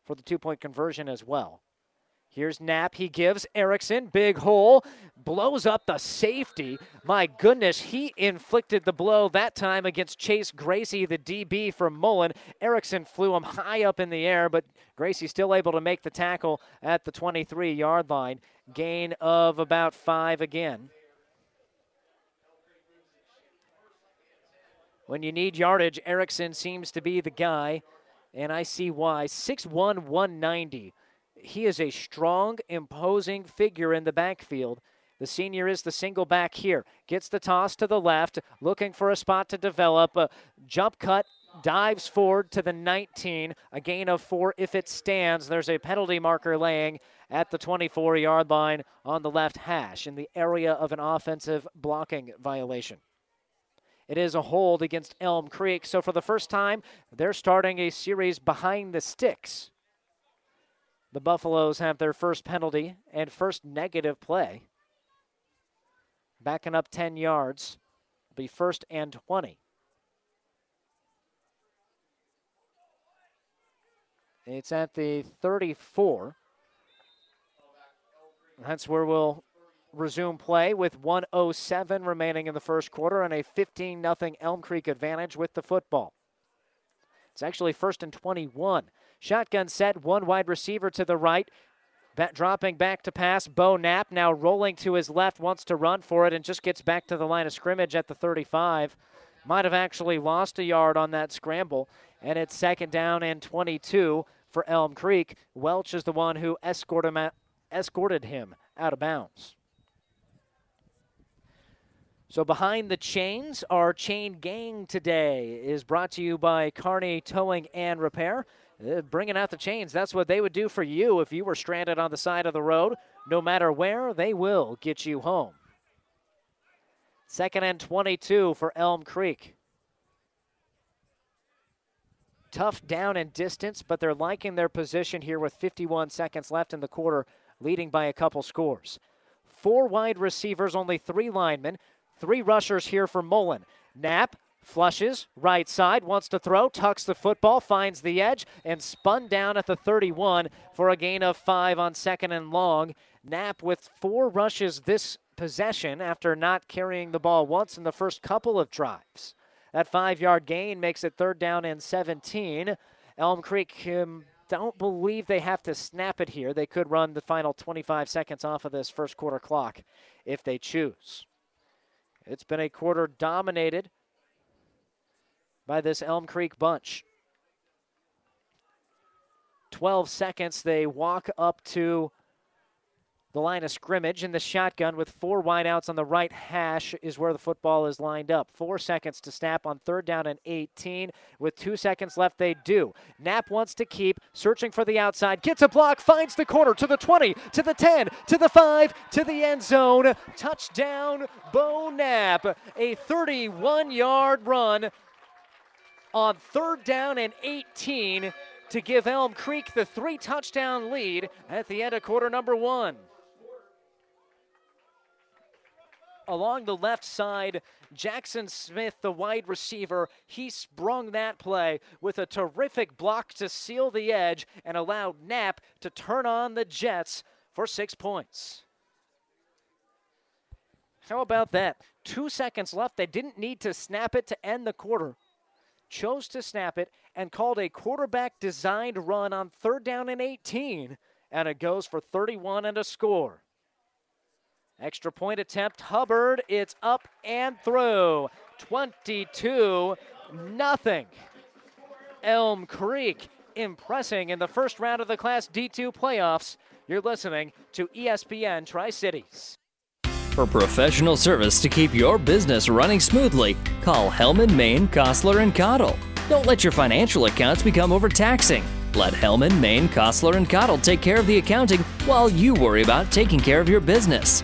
for the two point conversion as well. Here's Knapp. He gives Erickson, big hole, blows up the safety. My goodness, he inflicted the blow that time against Chase Gracie, the DB from Mullen. Erickson flew him high up in the air, but Gracie still able to make the tackle at the 23 yard line. Gain of about five again. When you need yardage, Erickson seems to be the guy, and I see why. 6'1, 190 he is a strong, imposing figure in the backfield. The senior is the single back here. Gets the toss to the left, looking for a spot to develop. A jump cut, dives forward to the 19. A gain of four if it stands. There's a penalty marker laying at the 24 yard line on the left hash in the area of an offensive blocking violation. It is a hold against Elm Creek. So for the first time, they're starting a series behind the sticks. The Buffaloes have their first penalty and first negative play. Backing up 10 yards. Will be first and 20. It's at the 34. That's where we'll resume play with 107 remaining in the first quarter and a 15 0 Elm Creek advantage with the football. It's actually first and 21 Shotgun set, one wide receiver to the right. dropping back to pass. Bo Knapp now rolling to his left, wants to run for it and just gets back to the line of scrimmage at the 35. Might have actually lost a yard on that scramble, and it's second down and 22 for Elm Creek. Welch is the one who escorted escorted him out of bounds. So behind the chains, our chain gang today is brought to you by Kearney Towing and Repair. Uh, bringing out the chains. That's what they would do for you if you were stranded on the side of the road. No matter where, they will get you home. Second and 22 for Elm Creek. Tough down and distance, but they're liking their position here with 51 seconds left in the quarter, leading by a couple scores. Four wide receivers, only three linemen, three rushers here for Mullen. Knapp Flushes, right side, wants to throw, tucks the football, finds the edge, and spun down at the 31 for a gain of five on second and long. Knapp with four rushes this possession after not carrying the ball once in the first couple of drives. That five yard gain makes it third down and 17. Elm Creek um, don't believe they have to snap it here. They could run the final 25 seconds off of this first quarter clock if they choose. It's been a quarter dominated by this Elm Creek bunch. 12 seconds, they walk up to the line of scrimmage in the shotgun with four wideouts on the right hash is where the football is lined up. Four seconds to snap on third down and 18. With two seconds left, they do. Knapp wants to keep, searching for the outside, gets a block, finds the corner to the 20, to the 10, to the 5, to the end zone. Touchdown, Bo Knapp. A 31 yard run on third down and 18 to give Elm Creek the three touchdown lead at the end of quarter number one. Along the left side, Jackson Smith, the wide receiver, he sprung that play with a terrific block to seal the edge and allowed Knapp to turn on the Jets for six points. How about that? Two seconds left. They didn't need to snap it to end the quarter chose to snap it, and called a quarterback designed run on third down and 18, and it goes for 31 and a score. Extra point attempt, Hubbard. It's up and through. 22 nothing. Elm Creek impressing in the first round of the Class D2 playoffs. You're listening to ESPN Tri Cities. For professional service to keep your business running smoothly, call Hellman, Maine, Kostler, and Cottle. Don't let your financial accounts become overtaxing. Let Hellman, Maine, Kostler, and Cottle take care of the accounting while you worry about taking care of your business.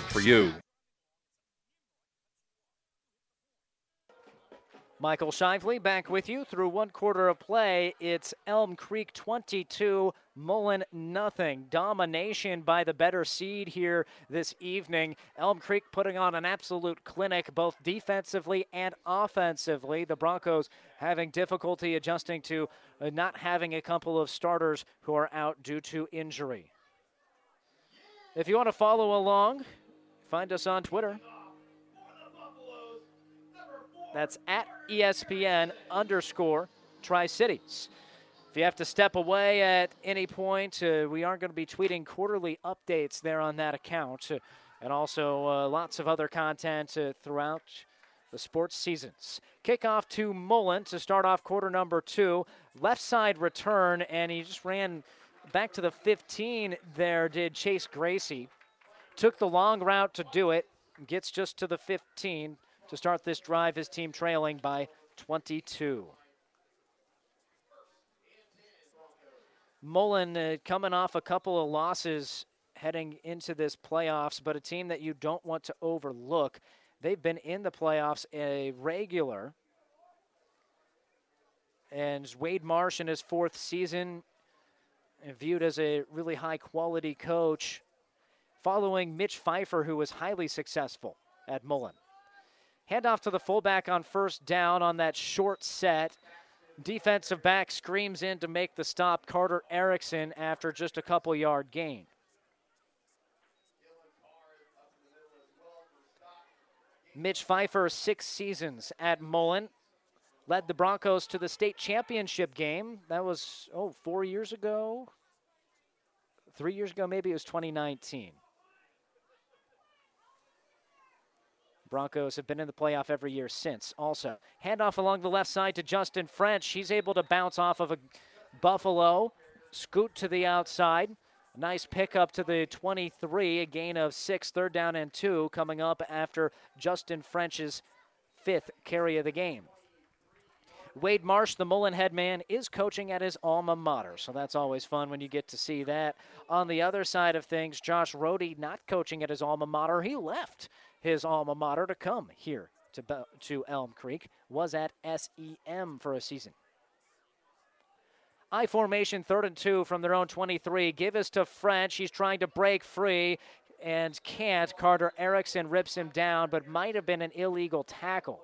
for you. Michael Shively back with you through one quarter of play. It's Elm Creek 22, Mullen nothing. Domination by the better seed here this evening. Elm Creek putting on an absolute clinic both defensively and offensively. The Broncos having difficulty adjusting to uh, not having a couple of starters who are out due to injury. If you want to follow along, find us on Twitter. That's at ESPN underscore Tri Cities. If you have to step away at any point, uh, we are going to be tweeting quarterly updates there on that account, uh, and also uh, lots of other content uh, throughout the sports seasons. Kickoff to Mullen to start off quarter number two. Left side return, and he just ran back to the 15 there, did Chase Gracie. Took the long route to do it, gets just to the 15 to start this drive, his team trailing by 22. Mullen uh, coming off a couple of losses heading into this playoffs, but a team that you don't want to overlook. They've been in the playoffs a regular. And Wade Marsh in his fourth season, viewed as a really high quality coach, following Mitch Pfeiffer, who was highly successful at Mullen. Handoff to the fullback on first down on that short set. Defensive back screams in to make the stop. Carter Erickson after just a couple yard gain. Mitch Pfeiffer, six seasons at Mullen, led the Broncos to the state championship game. That was, oh, four years ago? Three years ago, maybe it was 2019. Broncos have been in the playoff every year since. Also, handoff along the left side to Justin French. He's able to bounce off of a Buffalo, scoot to the outside. Nice pickup to the 23, a gain of six, third down and two, coming up after Justin French's fifth carry of the game. Wade Marsh, the Mullen head man, is coaching at his alma mater, so that's always fun when you get to see that. On the other side of things, Josh Rohde not coaching at his alma mater. He left his alma mater to come here to, to Elm Creek, was at SEM for a season. I formation third and two from their own 23. Give us to French. He's trying to break free and can't. Carter Erickson rips him down, but might have been an illegal tackle.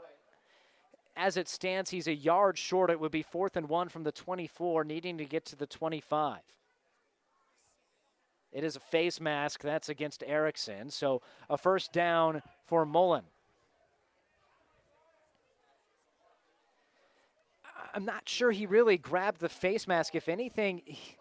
As it stands, he's a yard short. It would be fourth and one from the 24, needing to get to the 25. It is a face mask. That's against Erickson. So a first down for Mullen. I'm not sure he really grabbed the face mask. If anything, he,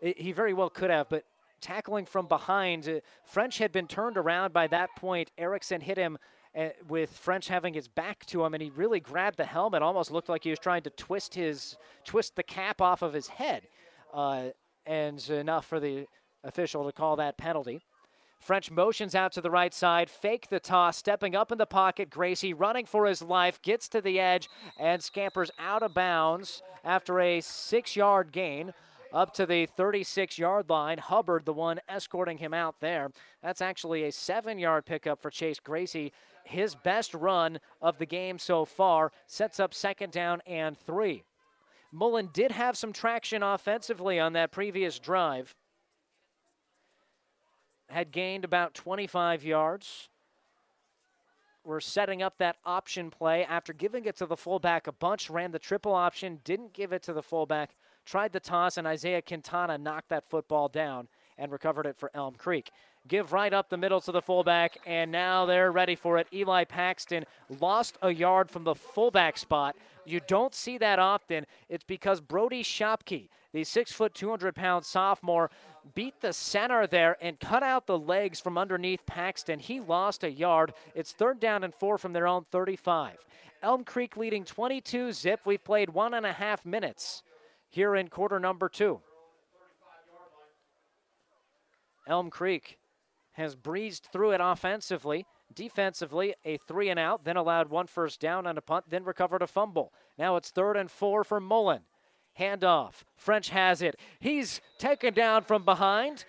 he very well could have, but tackling from behind, uh, French had been turned around by that point. Erickson hit him uh, with French having his back to him, and he really grabbed the helmet. Almost looked like he was trying to twist his twist the cap off of his head, uh, and enough for the official to call that penalty. French motions out to the right side, fake the toss, stepping up in the pocket. Gracie running for his life, gets to the edge and scampers out of bounds after a six yard gain up to the 36 yard line. Hubbard, the one escorting him out there. That's actually a seven yard pickup for Chase Gracie. His best run of the game so far sets up second down and three. Mullen did have some traction offensively on that previous drive had gained about 25 yards. We're setting up that option play after giving it to the fullback a bunch, ran the triple option, didn't give it to the fullback, tried the toss, and Isaiah Quintana knocked that football down and recovered it for Elm Creek. Give right up the middle to the fullback, and now they're ready for it. Eli Paxton lost a yard from the fullback spot. You don't see that often. It's because Brody Shopke, the six foot, 200 pound sophomore, beat the center there and cut out the legs from underneath Paxton. He lost a yard. It's third down and four from their own 35. Elm Creek leading 22 zip. We've played one and a half minutes here in quarter number two. Elm Creek has breezed through it offensively. Defensively, a three and out, then allowed one first down on a punt, then recovered a fumble. Now it's third and four for Mullen. Handoff. French has it. He's taken down from behind.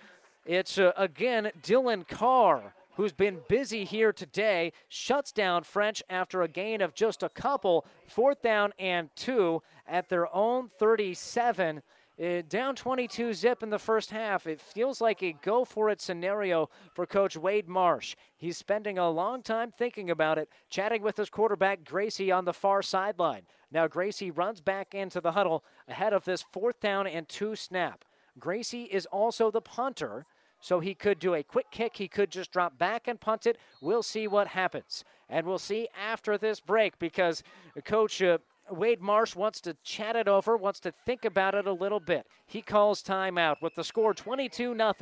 It's uh, again Dylan Carr, who's been busy here today, shuts down French after a gain of just a couple. Fourth down and two at their own 37. Uh, down 22 zip in the first half. It feels like a go for it scenario for Coach Wade Marsh. He's spending a long time thinking about it, chatting with his quarterback Gracie on the far sideline. Now Gracie runs back into the huddle ahead of this fourth down and two snap. Gracie is also the punter. So he could do a quick kick. He could just drop back and punt it. We'll see what happens. And we'll see after this break because Coach uh, Wade Marsh wants to chat it over, wants to think about it a little bit. He calls timeout with the score 22 0.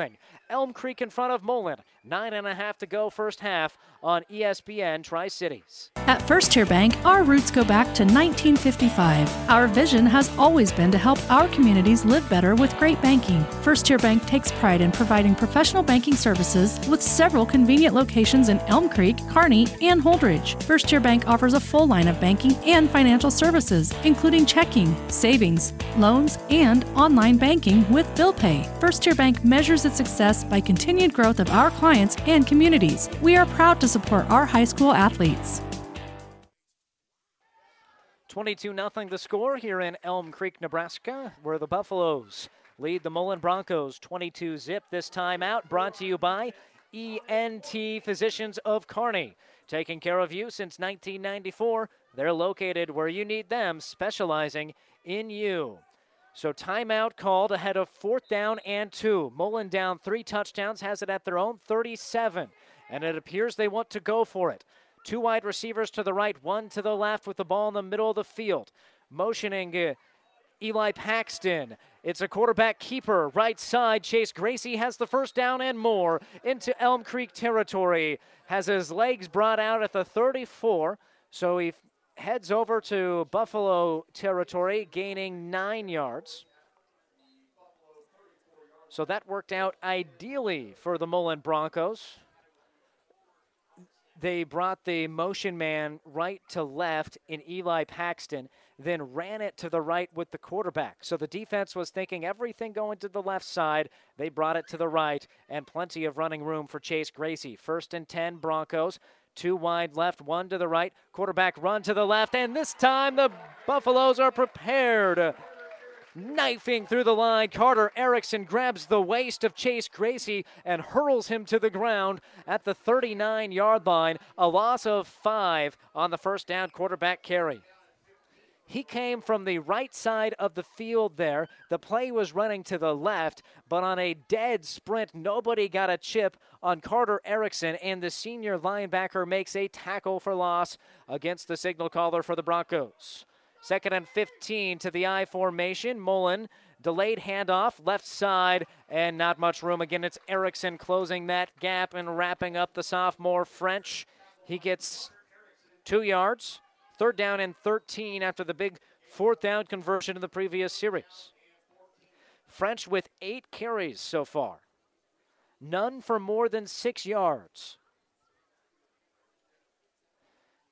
Elm Creek in front of Mullen. Nine and a half to go first half on ESPN Tri Cities. At First Tier Bank, our roots go back to 1955. Our vision has always been to help our communities live better with great banking. First Tier Bank takes pride in providing professional banking services with several convenient locations in Elm Creek, Kearney, and Holdrege. First Tier Bank offers a full line of banking and financial services, including checking, savings, loans, and online banking with bill pay. First Tier Bank measures its success by continued growth of our clients and communities. We are proud to support our high school athletes. 22 0 the score here in Elm Creek, Nebraska, where the Buffaloes lead the Mullen Broncos 22 zip this time out. Brought to you by ENT Physicians of Kearney. Taking care of you since 1994. They're located where you need them, specializing in you. So timeout called ahead of fourth down and two. Mullen down three touchdowns, has it at their own 37. And it appears they want to go for it. Two wide receivers to the right, one to the left with the ball in the middle of the field. Motioning uh, Eli Paxton. It's a quarterback keeper, right side. Chase Gracie has the first down and more into Elm Creek territory. Has his legs brought out at the 34. So he heads over to Buffalo territory, gaining nine yards. So that worked out ideally for the Mullen Broncos. They brought the motion man right to left in Eli Paxton, then ran it to the right with the quarterback. So the defense was thinking everything going to the left side. They brought it to the right, and plenty of running room for Chase Gracie. First and 10 Broncos. Two wide left, one to the right. Quarterback run to the left, and this time the Buffaloes are prepared. Knifing through the line, Carter Erickson grabs the waist of Chase Gracie and hurls him to the ground at the 39 yard line. A loss of five on the first down quarterback carry. He came from the right side of the field there. The play was running to the left, but on a dead sprint, nobody got a chip on Carter Erickson, and the senior linebacker makes a tackle for loss against the signal caller for the Broncos. Second and 15 to the I formation. Mullen delayed handoff, left side, and not much room. Again, it's Erickson closing that gap and wrapping up the sophomore French. He gets two yards. Third down and 13 after the big fourth down conversion in the previous series. French with eight carries so far, none for more than six yards.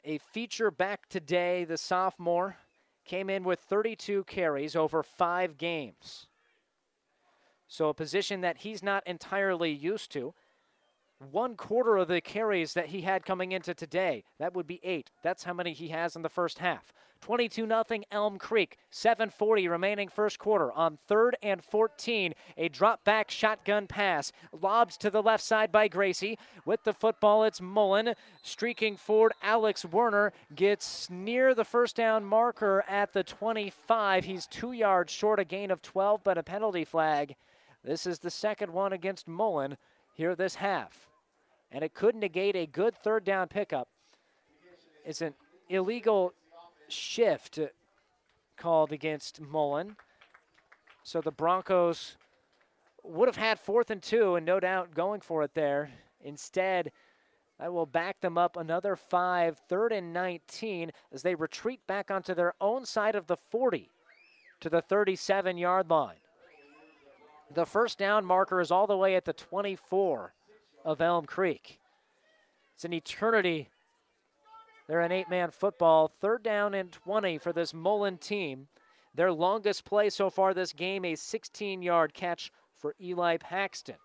A feature back today, the sophomore came in with 32 carries over five games. So, a position that he's not entirely used to one quarter of the carries that he had coming into today. That would be eight. That's how many he has in the first half. 22 0 Elm Creek. 740 remaining first quarter. On third and 14, a drop back shotgun pass. Lobs to the left side by Gracie. With the football, it's Mullen. Streaking forward, Alex Werner gets near the first down marker at the 25. He's two yards short, a gain of 12, but a penalty flag. This is the second one against Mullen here this half. And it could negate a good third down pickup. It's an illegal shift called against Mullen. So the Broncos would have had fourth and two, and no doubt going for it there. Instead, that will back them up another five, third and 19, as they retreat back onto their own side of the 40 to the 37 yard line. The first down marker is all the way at the 24 of Elm Creek. It's an eternity. They're an eight man football. Third down and 20 for this Mullen team. Their longest play so far this game, a 16 yard catch for Eli Paxton.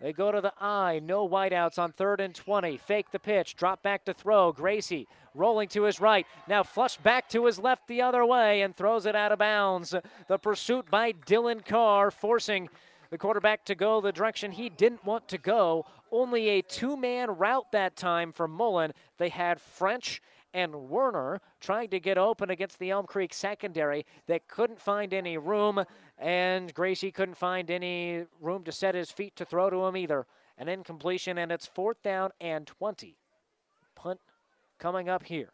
They go to the I. No wideouts on third and 20. Fake the pitch. Drop back to throw. Gracie rolling to his right. Now flush back to his left the other way and throws it out of bounds. The pursuit by Dylan Carr forcing the quarterback to go the direction he didn't want to go. Only a two man route that time for Mullen. They had French and Werner trying to get open against the Elm Creek secondary that couldn't find any room, and Gracie couldn't find any room to set his feet to throw to him either. An incompletion, and it's fourth down and 20. Punt coming up here.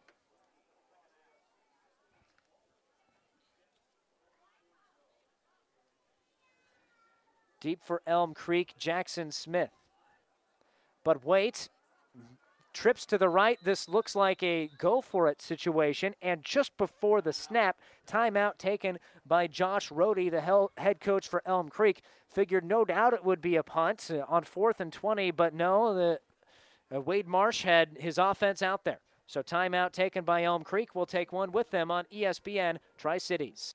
Deep for Elm Creek, Jackson Smith. But wait, trips to the right. This looks like a go for it situation. And just before the snap, timeout taken by Josh Rohde, the head coach for Elm Creek. Figured no doubt it would be a punt uh, on fourth and 20, but no, the uh, Wade Marsh had his offense out there. So timeout taken by Elm Creek. We'll take one with them on ESPN Tri Cities.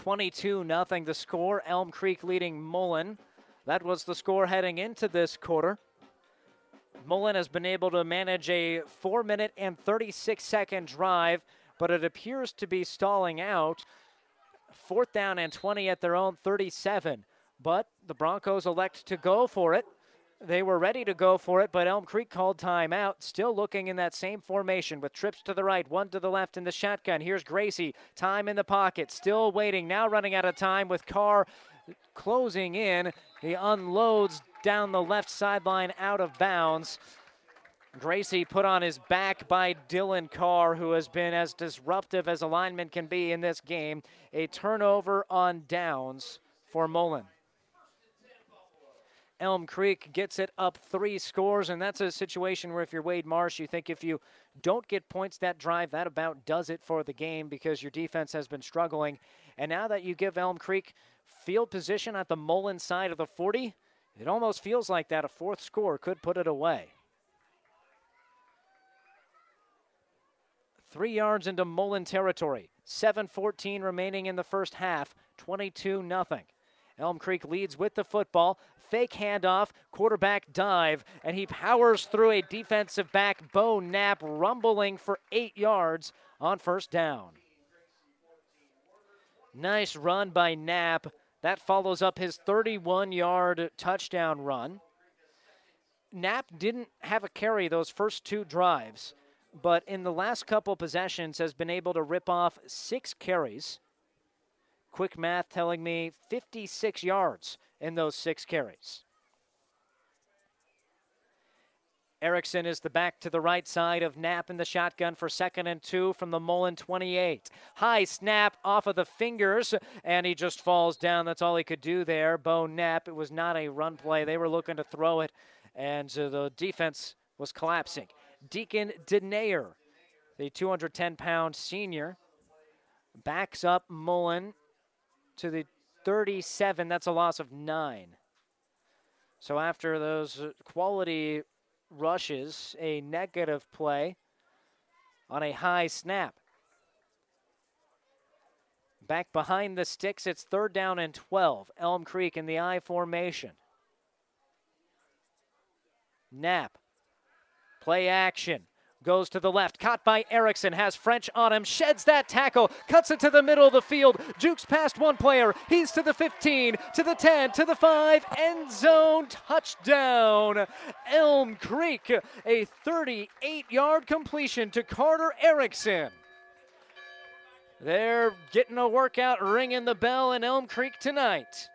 22 nothing. the score. Elm Creek leading Mullen. That was the score heading into this quarter. Mullen has been able to manage a 4 minute and 36 second drive, but it appears to be stalling out. Fourth down and 20 at their own 37. But the Broncos elect to go for it. They were ready to go for it, but Elm Creek called timeout. Still looking in that same formation with trips to the right, one to the left in the shotgun. Here's Gracie. Time in the pocket. Still waiting. Now running out of time with Carr closing in. He unloads down the left sideline out of bounds. Gracie put on his back by Dylan Carr, who has been as disruptive as a lineman can be in this game. A turnover on downs for Mullen. Elm Creek gets it up three scores, and that's a situation where if you're Wade Marsh, you think if you don't get points that drive, that about does it for the game because your defense has been struggling. And now that you give Elm Creek field position at the Mullen side of the 40, it almost feels like that a fourth score could put it away. Three yards into Mullen territory. 7-14 remaining in the first half. 22 nothing. Elm Creek leads with the football fake handoff, quarterback dive, and he powers through a defensive back, Bo Knapp, rumbling for eight yards on first down. Nice run by Knapp. That follows up his 31 yard touchdown run. Knapp didn't have a carry those first two drives, but in the last couple possessions has been able to rip off six carries. Quick math telling me 56 yards in those six carries. Erickson is the back to the right side of Knapp in the shotgun for second and two from the Mullen 28. High snap off of the fingers, and he just falls down. That's all he could do there. Bo Knapp. It was not a run play. They were looking to throw it, and uh, the defense was collapsing. Deacon Denayer, the 210 pound senior, backs up Mullen to the 37. That's a loss of nine. So after those quality rushes, a negative play on a high snap. Back behind the sticks, it's third down and 12. Elm Creek in the I formation. Knapp. Play action. Goes to the left, caught by Erickson, has French on him, sheds that tackle, cuts it to the middle of the field, jukes past one player. He's to the 15, to the 10, to the 5, end zone, touchdown. Elm Creek, a 38 yard completion to Carter Erickson. They're getting a workout, ringing the bell in Elm Creek tonight.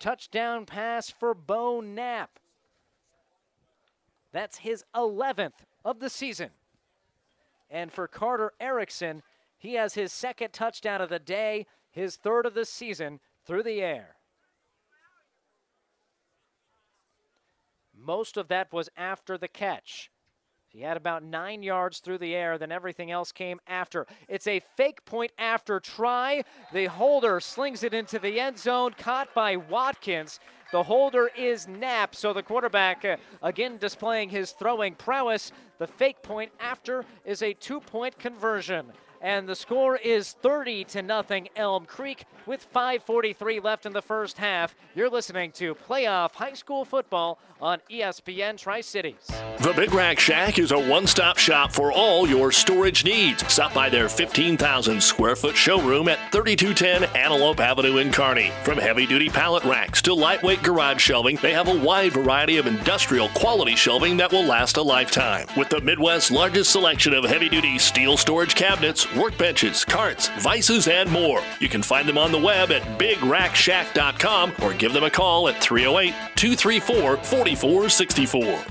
Touchdown pass for Bo Knapp. That's his 11th of the season. And for Carter Erickson, he has his second touchdown of the day, his third of the season through the air. Most of that was after the catch. He had about nine yards through the air, then everything else came after. It's a fake point after try. The holder slings it into the end zone, caught by Watkins. The holder is Knapp, so the quarterback uh, again displaying his throwing prowess. The fake point after is a two point conversion. And the score is 30 to nothing Elm Creek with 5:43 left in the first half. You're listening to Playoff High School Football on ESPN Tri-Cities. The Big Rack Shack is a one-stop shop for all your storage needs. Stop by their 15,000 square foot showroom at 3210 Antelope Avenue in Kearney. From heavy-duty pallet racks to lightweight garage shelving, they have a wide variety of industrial quality shelving that will last a lifetime. With the Midwest's largest selection of heavy-duty steel storage cabinets, workbenches, carts, vices, and more. You can find them on the web at bigrackshack.com or give them a call at 308 234 4464.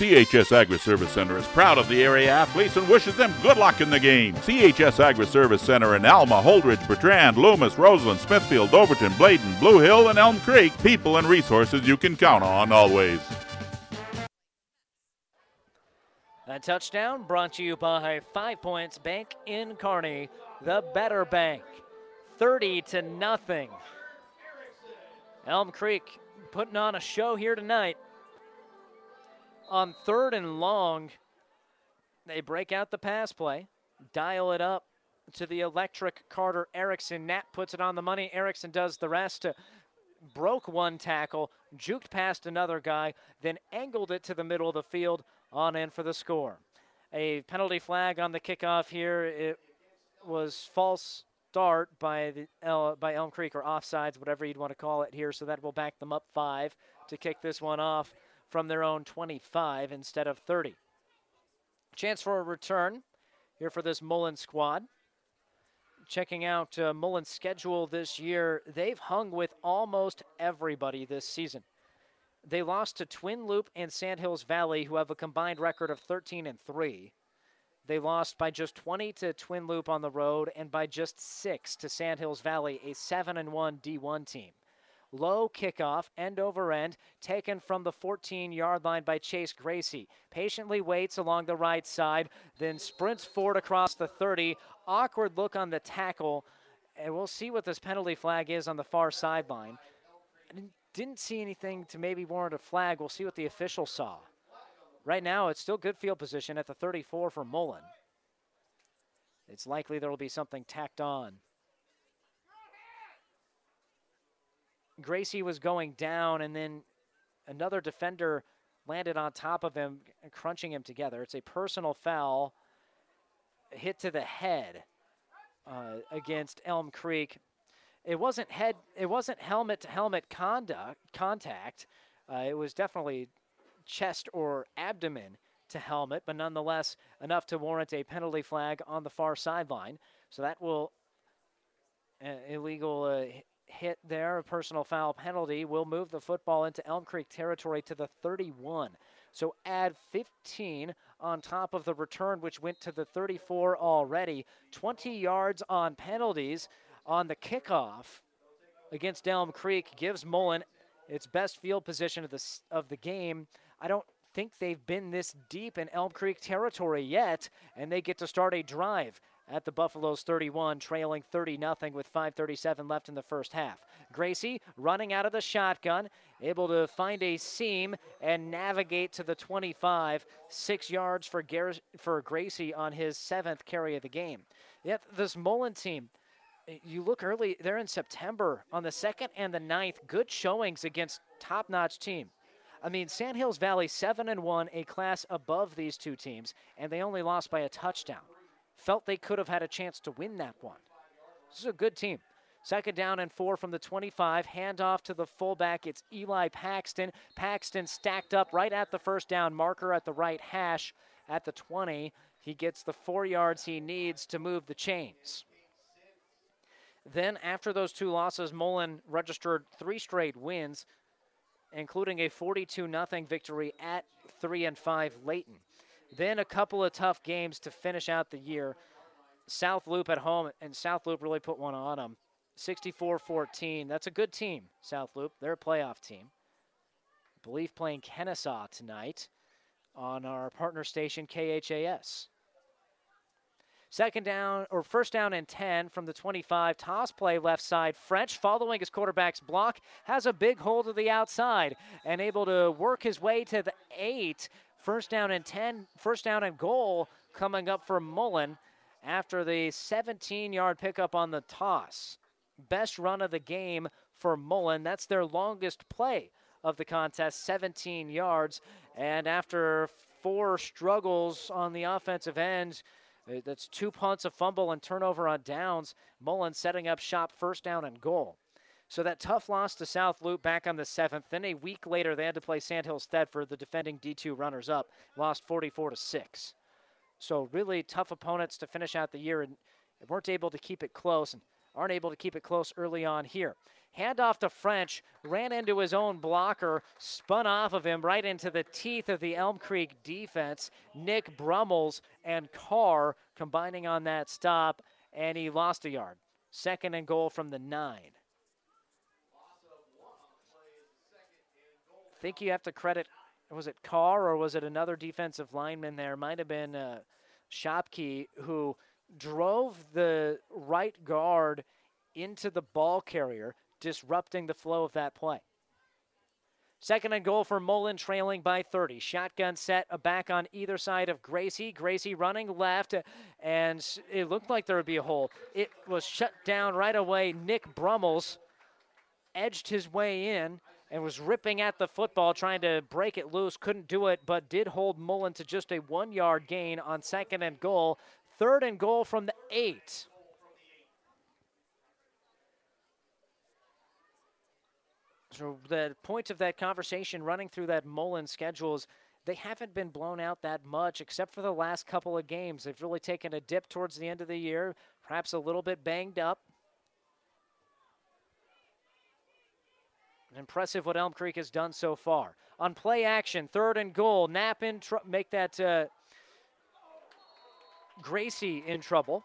CHS Agri Service Center is proud of the area athletes and wishes them good luck in the game. CHS Agri Service Center in Alma, Holdrege, Bertrand, Loomis, Roseland, Smithfield, Overton, Bladen, Blue Hill, and Elm Creek. People and resources you can count on always. That touchdown brought to you by Five Points Bank in Kearney, the better bank. 30 to nothing. Elm Creek putting on a show here tonight. On third and long, they break out the pass play, dial it up to the electric Carter Erickson. Knapp puts it on the money. Erickson does the rest. Broke one tackle, juked past another guy, then angled it to the middle of the field on in for the score. A penalty flag on the kickoff here. It was false start by the El, by Elm Creek or offsides, whatever you'd want to call it here. So that will back them up five to kick this one off from their own 25 instead of 30. Chance for a return here for this Mullen squad. Checking out uh, Mullen's schedule this year, they've hung with almost everybody this season. They lost to Twin Loup and Sandhills Valley, who have a combined record of 13 and 3. They lost by just 20 to Twin Loup on the road and by just 6 to Sandhills Valley, a 7 and 1 D1 team. Low kickoff, end over end, taken from the 14 yard line by Chase Gracie. Patiently waits along the right side, then sprints forward across the 30. Awkward look on the tackle. And we'll see what this penalty flag is on the far sideline. Didn't see anything to maybe warrant a flag. We'll see what the official saw. Right now, it's still good field position at the 34 for Mullen. It's likely there will be something tacked on. Gracie was going down, and then another defender landed on top of him, crunching him together. It's a personal foul hit to the head uh, against Elm Creek. It wasn't head. It wasn't helmet to helmet conduct contact. Uh, it was definitely chest or abdomen to helmet, but nonetheless enough to warrant a penalty flag on the far sideline. So that will uh, illegal uh, hit there, a personal foul penalty, will move the football into Elm Creek territory to the 31. So add 15 on top of the return, which went to the 34 already. 20 yards on penalties on the kickoff against Elm Creek gives Mullen its best field position of the, of the game. I don't think they've been this deep in Elm Creek territory yet, and they get to start a drive at the Buffaloes 31, trailing 30 0 with 5.37 left in the first half. Gracie running out of the shotgun, able to find a seam and navigate to the 25, six yards for, Gar- for Gracie on his seventh carry of the game. Yet this Mullen team, Eh, you look early, they're in September on the second and the ninth, good showings against top notch team. I mean, Sandhills Valley 7 and 1, a class above these two teams, and they only lost by a touchdown. Felt they could have had a chance to win that one. This is a good team. Second down and four from the 25. Handoff to the fullback. It's Eli Paxton. Paxton stacked up right at the first down marker at the right hash at the 20. He gets the four yards he needs to move the chains. Then, after those two losses, Mullen registered three straight wins, including a 42 0 victory at 3 and 5 Leyton. Then, a couple of tough games to finish out the year. South Loup at home, and South Loup really put one on them. 64 14. That's a good team, South Loup. They're a playoff team. I believe playing Kenesaw tonight on our partner station, KHAS. Second down or first down and 10 from the 25. Toss play left side. French following his quarterback's block has a big hole to the outside and able to work his way to the eight. First down and 10, first down and goal coming up for Mullen after the 17 yard pickup on the toss. Best run of the game for Mullen. That's their longest play of the contest, 17 yards. And after four struggles on the offensive end, Uh, that's two punts, a fumble, and turnover on downs. Mullen setting up shop first down and goal. So that tough loss to South Loup back on the seventh. Then a week later, they had to play Sandhills Thedford, the defending D2 runners-up, lost 44 to six. So really tough opponents to finish out the year, and weren't able to keep it close, and aren't able to keep it close early on here. Handoff to French, ran into his own blocker, spun off of him right into the teeth of the Elm Creek defense. Nick Brummels and Carr combining on that stop, and he lost a yard. Second and goal from the nine. I think you have to credit, was it Carr or was it another defensive lineman there? Might have been uh, who drove the right guard into the ball carrier, disrupting the flow of that play. Second and goal for Mullen, trailing by 30. Shotgun set, back on either side of Gracie. Gracie running left, and it looked like there would be a hole. It was shut down right away. Nick Brummels edged his way in and was ripping at the football, trying to break it loose. Couldn't do it, but did hold Mullen to just a one yard gain on second and goal. Third and goal from the eight. So the point of that conversation running through that Mullen schedule is they haven't been blown out that much except for the last couple of games. They've really taken a dip towards the end of the year, perhaps a little bit banged up. Impressive what Elm Creek has done so far. On play action, third and goal, Knapp in tr- make that uh, Gracie in trouble.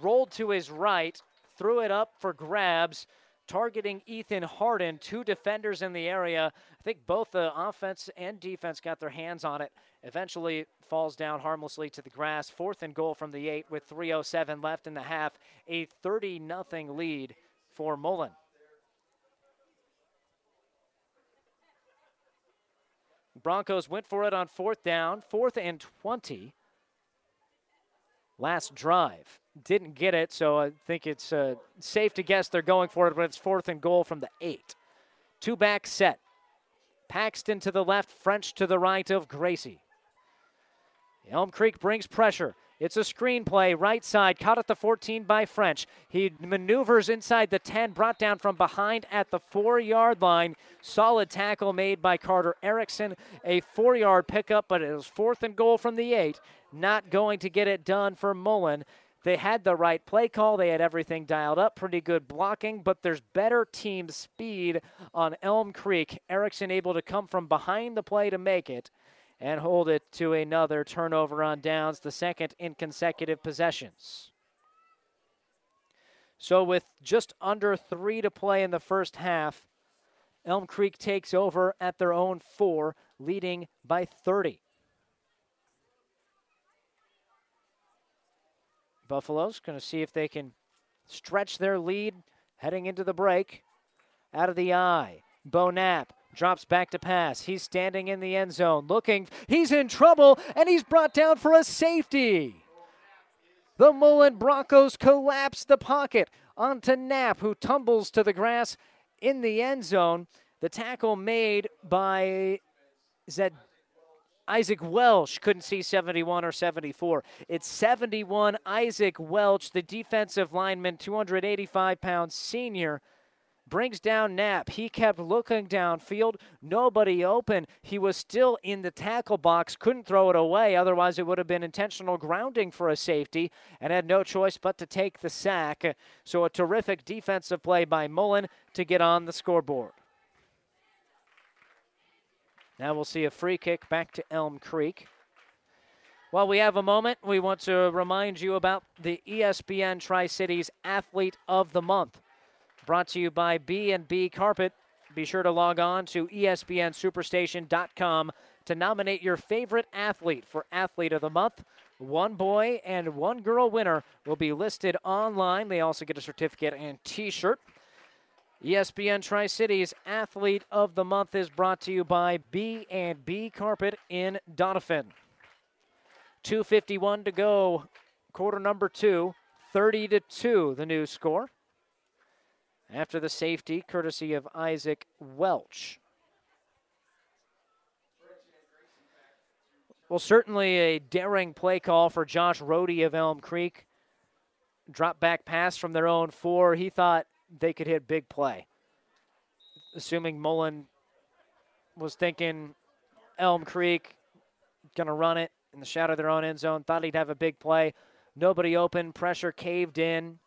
Rolled to his right, threw it up for grabs targeting Ethan Harden, two defenders in the area. I think both the offense and defense got their hands on it. Eventually falls down harmlessly to the grass. Fourth and goal from the eight with 3.07 left in the half. A 30 0 lead for Mullen. Broncos went for it on fourth down, fourth and 20. Last drive didn't get it, so I think it's uh, safe to guess they're going for it, but it's fourth and goal from the eight. Two back set. Paxton to the left, French to the right of Gracie. Elm Creek brings pressure. It's a screenplay, right side, caught at the 14 by French. He maneuvers inside the 10, brought down from behind at the four yard line. Solid tackle made by Carter Erickson. A four yard pickup, but it was fourth and goal from the eight. Not going to get it done for Mullen. They had the right play call. They had everything dialed up, pretty good blocking, but there's better team speed on Elm Creek. Erickson able to come from behind the play to make it and hold it to another turnover on downs, the second in consecutive possessions. So, with just under three to play in the first half, Elm Creek takes over at their own four, leading by 30. Buffalo's going to see if they can stretch their lead heading into the break. Out of the I. Bo Knapp drops back to pass. He's standing in the end zone looking. He's in trouble and he's brought down for a safety. The Mullen Broncos collapse the pocket onto Knapp, who tumbles to the grass in the end zone. The tackle made by that Isaac Welch couldn't see 71 or 74. It's 71 Isaac Welch, the defensive lineman, 285 pound senior, brings down Knapp. He kept looking downfield, nobody open. He was still in the tackle box, couldn't throw it away, otherwise, it would have been intentional grounding for a safety, and had no choice but to take the sack. So, a terrific defensive play by Mullen to get on the scoreboard. Now we'll see a free kick back to Elm Creek. While we have a moment, we want to remind you about the ESPN Tri Cities Athlete of the Month, brought to you by B&B Carpet. Be sure to log on to ESPNSuperstation.com to nominate your favorite athlete for Athlete of the Month. One boy and one girl winner will be listed online. They also get a certificate and T-shirt. ESPN Tri Cities Athlete of the Month is brought to you by B and B Carpet in Doniphan. 251 to go, quarter number two, 30 to 2, the new score. After the safety, courtesy of Isaac Welch. Well, certainly a daring play call for Josh Rohde of Elm Creek. Drop back pass from their own four. He thought they could hit big play. Assuming Mullen was thinking Elm Creek going to run it in the shadow of their own end zone, thought he'd have a big play. Nobody open, pressure caved in.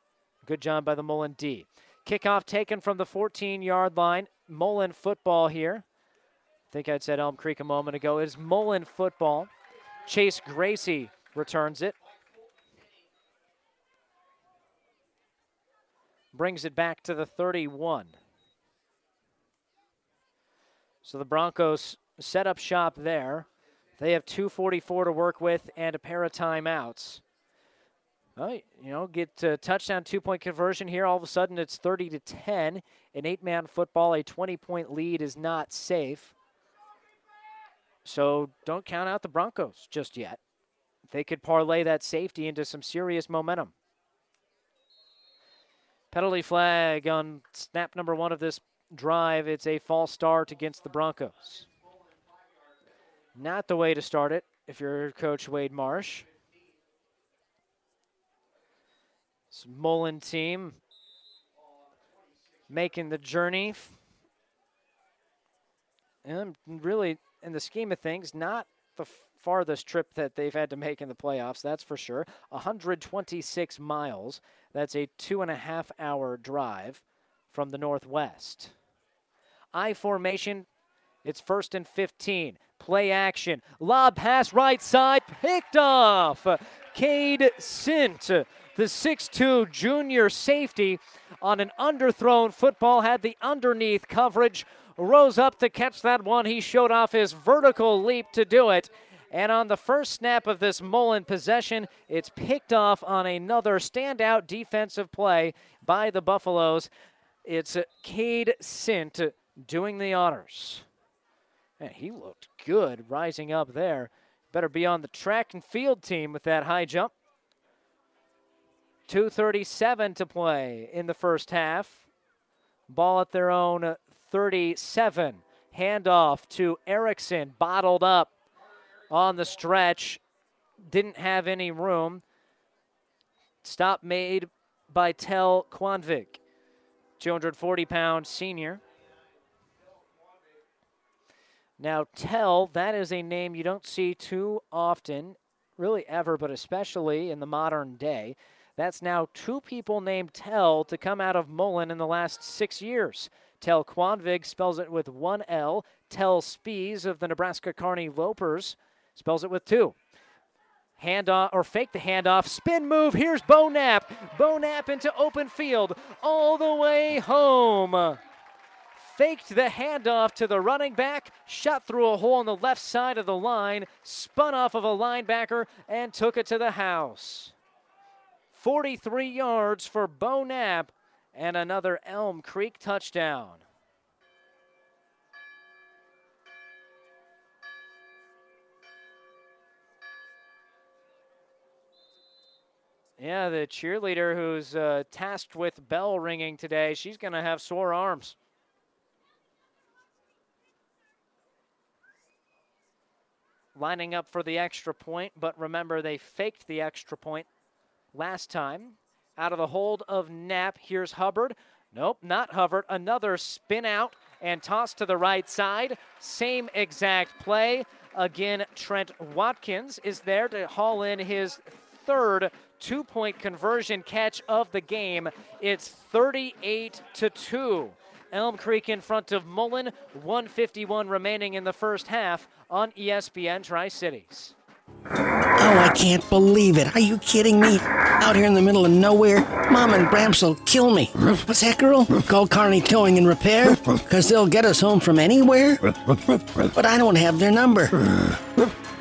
Good job by the Mullen D. Kickoff taken from the 14 yard line. Mullen football here. I think I'd said Elm Creek a moment ago. It is Mullen football. Chase Gracie returns it. Brings it back to the 31. So the Broncos set up shop there. They have 244 to work with and a pair of timeouts. Well, you know, get a touchdown two point conversion here. All of a sudden, it's 30 to 10. In eight man football, a 20 point lead is not safe. So don't count out the Broncos just yet. They could parlay that safety into some serious momentum. Penalty flag on snap number one of this drive. It's a false start against the Broncos. Not the way to start it if you're Coach Wade Marsh. This Mullen team making the journey. And really, in the scheme of things, not the farthest trip that they've had to make in the playoffs, that's for sure. 126 miles. That's a two and a half hour drive from the northwest. I formation, it's first and 15. Play action. Lob pass right side, picked off. Cade Sint, the 6'2 junior safety, on an underthrown football, had the underneath coverage, rose up to catch that one. He showed off his vertical leap to do it and on the first snap of this Mullen possession, it's picked off on another standout defensive play by the Buffaloes. It's Cade Sint doing the honors. And he looked good rising up there. Better be on the track and field team with that high jump. 237 to play in the first half. Ball at their own 37. Handoff to Erickson, bottled up on the stretch. Didn't have any room. Stop made by Tel Quanvig, 240 pound senior. Now, Tell, that is a name you don't see too often, really ever, but especially in the modern day. That's now two people named Tell to come out of Mullen in the last six years. Tel Quanvig spells it with one L. Tell Spees of the Nebraska Kearney Lopers Spells it with two. Hand off or fake the handoff. Spin move. Here's Bo Knapp. Bo Knapp into open field all the way home. Faked the handoff to the running back, shot through a hole on the left side of the line, spun off of a linebacker, and took it to the house. 43 yards for Bo Knapp and another Elm Creek touchdown. Yeah, the cheerleader who's uh, tasked with bell ringing today, she's going to have sore arms. lining up for the extra point, but remember they faked the extra point last time. Out of the hold of Knapp, here's Hubbard. Nope, not Hubbard. Another spin out and toss to the right side. Same exact play. Again, Trent Watkins is there to haul in his third two point conversion catch of the game. It's 38 to 2. Elm Creek in front of Mullen, 151 remaining in the first half on ESPN Tri Cities. Oh, I can't believe it. Are you kidding me? Out here in the middle of nowhere, Mom and Bramps will kill me. What's that, girl? Call Kearney Towing and Repair? Because they'll get us home from anywhere? But I don't have their number.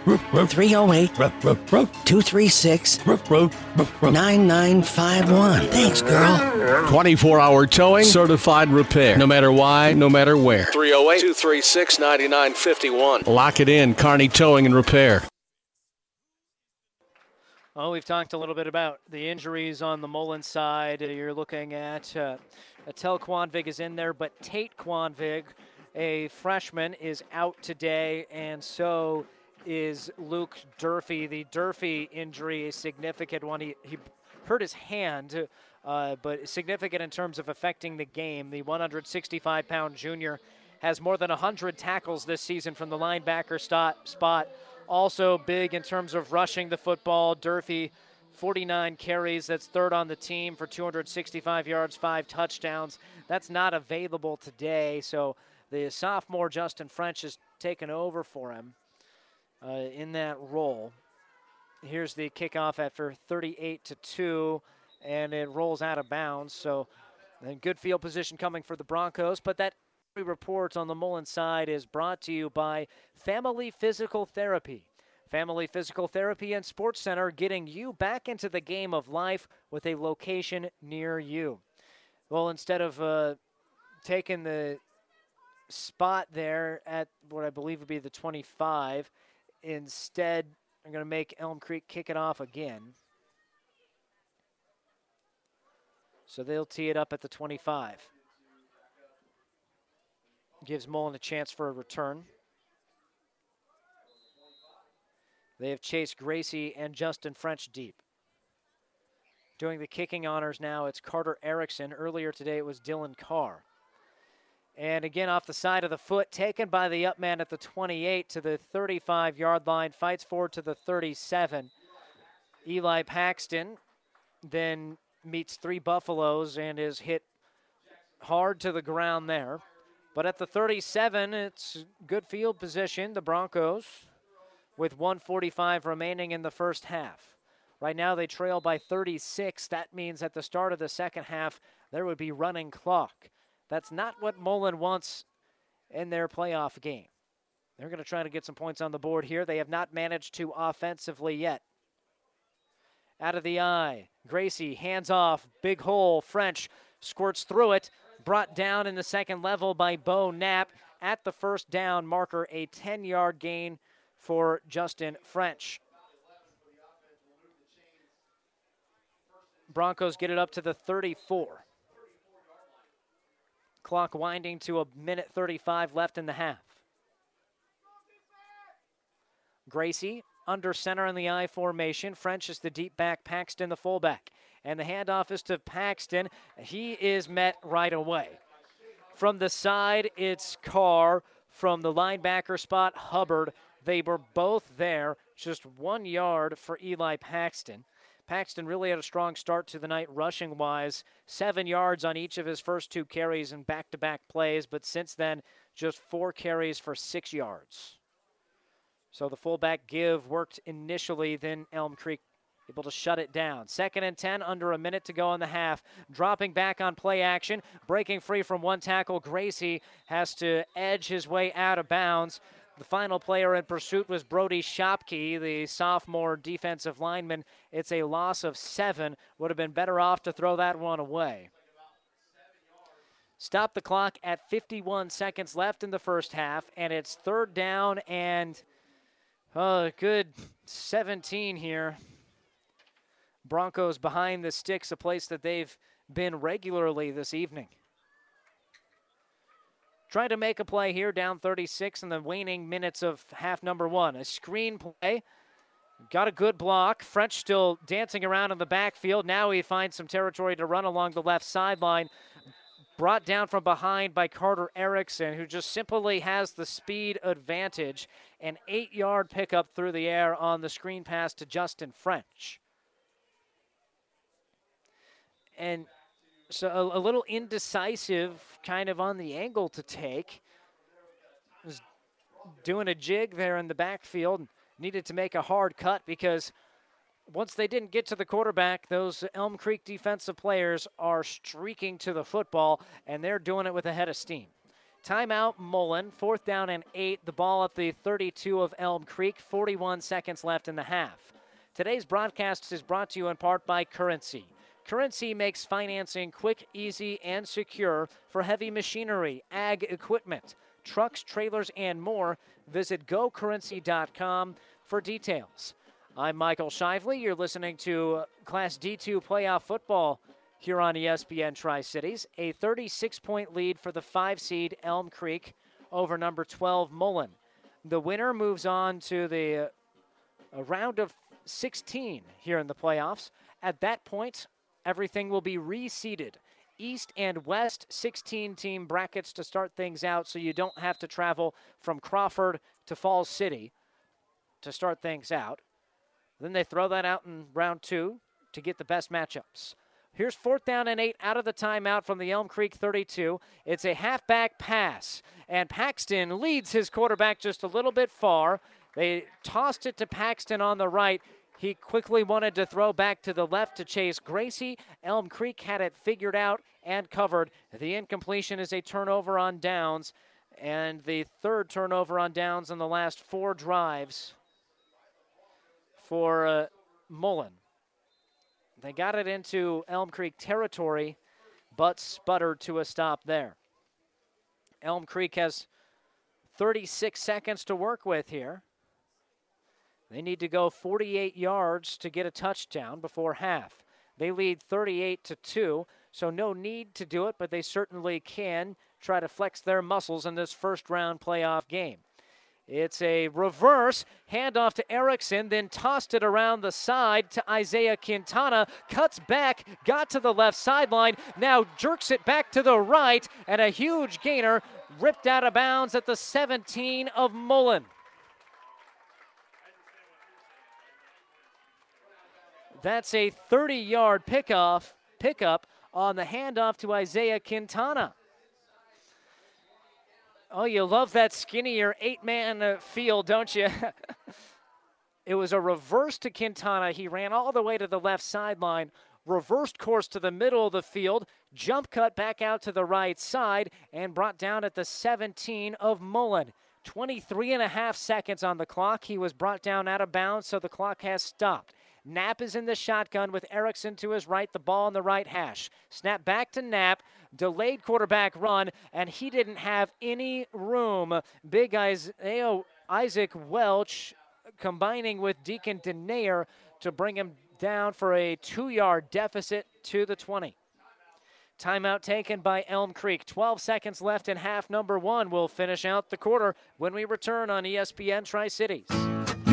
308 236 9951. Thanks, girl. 24 hour towing, certified repair. No matter why, no matter where. 308 236 9951. Lock it in, Kearney Towing and Repair. Well, we've talked a little bit about the injuries on the Mullen side. You're looking at uh, Atel Quanvig is in there, but Tate Quanvig, a freshman, is out today, and so is Luke Durfee. The Durfee injury, a significant one. He, he hurt his hand, uh, but significant in terms of affecting the game. The 165 pound junior has more than 100 tackles this season from the linebacker spot. spot also big in terms of rushing the football. Durfee, 49 carries. That's third on the team for 265 yards, five touchdowns. That's not available today. So the sophomore Justin French has taken over for him uh, in that role. Here's the kickoff after 38 to 2, and it rolls out of bounds. So, good field position coming for the Broncos, but that report on the Mullen side is brought to you by Family Physical Therapy. Family Physical Therapy and Sports Center getting you back into the game of life with a location near you. Well, instead of uh, taking the spot there at what I believe would be the 25, instead, I'm going to make Elm Creek kick it off again. So they'll tee it up at the 25 gives Mullen a chance for a return. They have chased Gracie and Justin French deep. Doing the kicking honors now, it's Carter Erickson. Earlier today, it was Dylan Carr. And again, off the side of the foot, taken by the up man at the 28 to the 35 yard line, fights forward to the 37. Eli Paxton then meets three Buffaloes and is hit hard to the ground there. But at the 37, it's good field position. The Broncos with 145 remaining in the first half. Right now they trail by 36. That means at the start of the second half, there would be running clock. That's not what Mullen wants in their playoff game. They're going to try to get some points on the board here. They have not managed to offensively yet. Out of the I, Gracie hands off, big hole. French squirts through it brought down in the second level by Bo Knapp at the first down marker, a 10 yard gain for Justin French. Broncos get it up to the 34. Clock winding to a minute 35 left in the half. Gracie under center in the I formation. French is the deep back, Paxton the fullback and the handoff is to Paxton. He is met right away. From the side, it's Carr. From the linebacker spot, Hubbard. They were both there, just one yard for Eli Paxton. Paxton really had a strong start to the night rushing wise, seven yards on each of his first two carries and back to back plays, but since then, just four carries for six yards. So the fullback give worked initially, then Elm Creek able to shut it down. Second and 10, under a minute to go in the half. Dropping back on play action, breaking free from one tackle. Gracie has to edge his way out of bounds. The final player in pursuit was Brody Shopke, the sophomore defensive lineman. It's a loss of seven. Would have been better off to throw that one away. Stop the clock at 51 seconds left in the first half, and it's third down and a uh, good 17 here. Broncos behind the sticks, a place that they've been regularly this evening. Trying to make a play here, down 36 in the waning minutes of half number one. A screen play. Got a good block. French still dancing around in the backfield. Now he finds some territory to run along the left sideline. Brought down from behind by Carter Erickson, who just simply has the speed advantage. An eight yard pickup through the air on the screen pass to Justin French. And so a, a little indecisive kind of on the angle to take. Was doing a jig there in the backfield. Needed to make a hard cut because once they didn't get to the quarterback, those Elm Creek defensive players are streaking to the football, and they're doing it with a head of steam. Timeout, Mullen. Fourth down and eight. The ball at the 32 of Elm Creek. 41 seconds left in the half. Today's broadcast is brought to you in part by Currency. Currency makes financing quick, easy, and secure for heavy machinery, ag equipment, trucks, trailers, and more. Visit gocurrency.com for details. I'm Michael Shively. You're listening to Class D2 playoff football here on ESPN Tri Cities. A 36 point lead for the five seed Elm Creek over number 12 Mullen. The winner moves on to the uh, round of 16 here in the playoffs. At that point, everything will be reseeded. East and West 16 team brackets to start things out so you don't have to travel from Crawford to Falls City to start things out. Then they throw that out in round two to get the best matchups. Here's fourth down and eight out of the timeout from the Elm Creek 32. It's a halfback pass, and Paxton leads his quarterback just a little bit far. They tossed it to Paxton on the right. He quickly wanted to throw back to the left to chase Gracie. Elm Creek had it figured out and covered. The incompletion is a turnover on downs, and the third turnover on downs in the last four drives for uh, Mullen. They got it into Elm Creek territory, but sputtered to a stop there. Elm Creek has 36 seconds to work with here. They need to go 48 yards to get a touchdown before half. They lead 38 to 2, so no need to do it, but they certainly can try to flex their muscles in this first round playoff game. It's a reverse handoff to Erickson, then tossed it around the side to Isaiah Quintana. Cuts back, got to the left sideline, now jerks it back to the right, and a huge gainer ripped out of bounds at the 17 of Mullen. That's a 30 yard pickoff, pickup on the handoff to Isaiah Quintana. Oh, you love that skinnier eight man uh, field, don't you? [laughs] it was a reverse to Quintana. He ran all the way to the left sideline, reversed course to the middle of the field, jump cut back out to the right side, and brought down at the 17 of Mullen. 23 and a half seconds on the clock. He was brought down out of bounds, so the clock has stopped. Knapp is in the shotgun with Erickson to his right, the ball on the right hash. Snap back to Knapp, delayed quarterback run, and he didn't have any room. Big Isaac Welch combining with Deacon Denayer to bring him down for a two yard deficit to the 20. Timeout taken by Elm Creek. 12 seconds left in half number one. We'll finish out the quarter when we return on ESPN Tri Cities.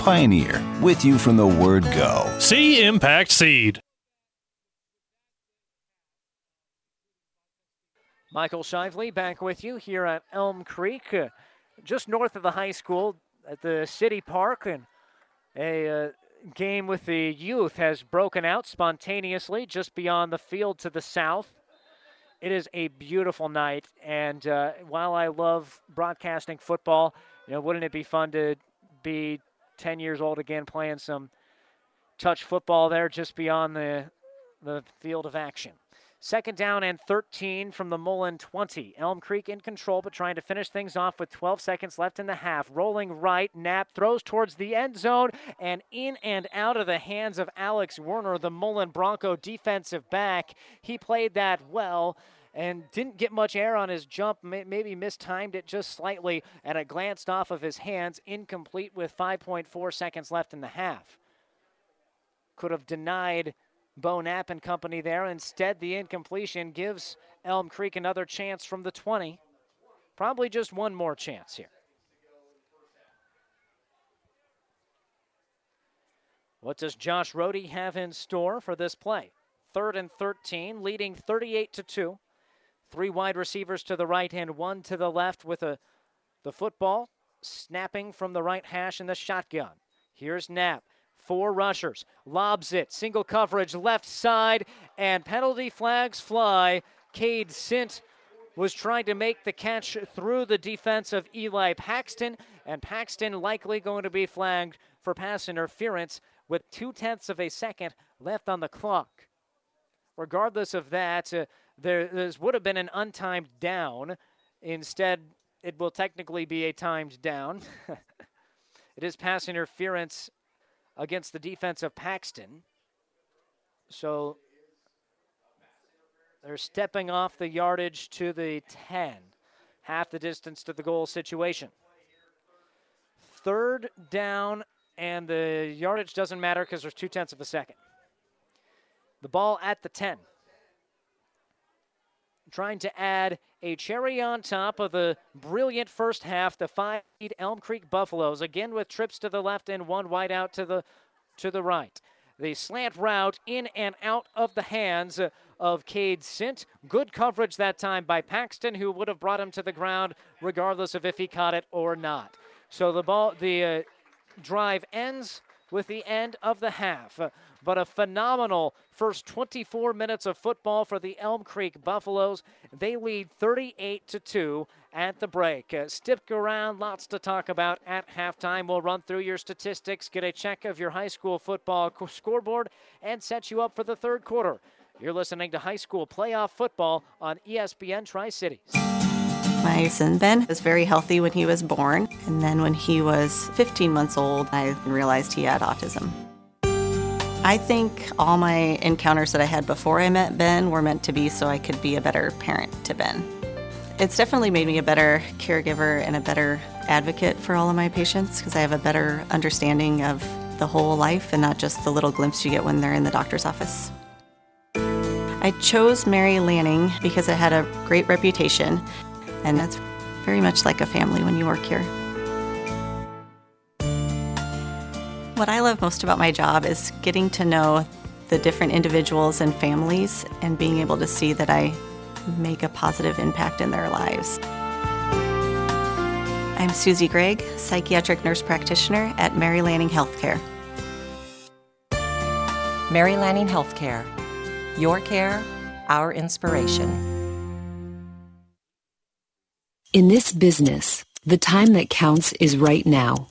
Pioneer, with you from the word go. See Impact Seed. Michael Shively back with you here at Elm Creek, uh, just north of the high school at the city park. And a uh, game with the youth has broken out spontaneously just beyond the field to the south. It is a beautiful night. And uh, while I love broadcasting football, you know, wouldn't it be fun to be 10 years old again playing some touch football there just beyond the, the field of action? Second down and 13 from the Mullen 20. Elm Creek in control, but trying to finish things off with 12 seconds left in the half. Rolling right, Knapp throws towards the end zone and in and out of the hands of Alex Werner, the Mullen Bronco defensive back. He played that well and didn't get much air on his jump, maybe mistimed it just slightly, and it glanced off of his hands, incomplete with 5.4 seconds left in the half. Could have denied Bo Knapp and company there. Instead, the incompletion gives Elm Creek another chance from the 20. Probably just one more chance here. What does Josh Rohde have in store for this play? Third and 13, leading 38 to 2. Three wide receivers to the right and one to the left with a the football snapping from the right hash in the shotgun. Here's Knapp. Four rushers. Lobs it. Single coverage left side. And penalty flags fly. Cade Sint was trying to make the catch through the defense of Eli Paxton. And Paxton likely going to be flagged for pass interference with two tenths of a second left on the clock. Regardless of that, uh, there this would have been an untimed down. Instead, it will technically be a timed down. [laughs] it is pass interference against the defense of Paxton. So they're stepping off the yardage to the 10, half the distance to the goal situation. Third down, and the yardage doesn't matter because there's two tenths of a second. The ball at the 10. Trying to add a cherry on top of the brilliant first half, the five Elm Creek Buffaloes, again with trips to the left and one wide out to the to the right. The slant route in and out of the hands of Cade Sint. Good coverage that time by Paxton, who would have brought him to the ground regardless of if he caught it or not. So the ball, the uh, drive ends with the end of the half but a phenomenal first 24 minutes of football for the Elm Creek Buffaloes. They lead 38 to 2 at the break. Uh, stick around, lots to talk about at halftime. We'll run through your statistics, get a check of your high school football scoreboard, and set you up for the third quarter. You're listening to high school playoff football on ESPN Tri Cities. My son Ben was very healthy when he was born, and then when he was 15 months old, I realized he had autism. I think all my encounters that I had before I met Ben were meant to be so I could be a better parent to Ben. It's definitely made me a better caregiver and a better advocate for all of my patients because I have a better understanding of the whole life and not just the little glimpse you get when they're in the doctor's office. I chose Mary Lanning because it had a great reputation, and that's very much like a family when you work here. What I love most about my job is getting to know the different individuals and families and being able to see that I make a positive impact in their lives. I'm Susie Gregg, psychiatric nurse practitioner at Mary Lanning Healthcare. Mary Lanning Healthcare. Your care, our inspiration. In this business, the time that counts is right now.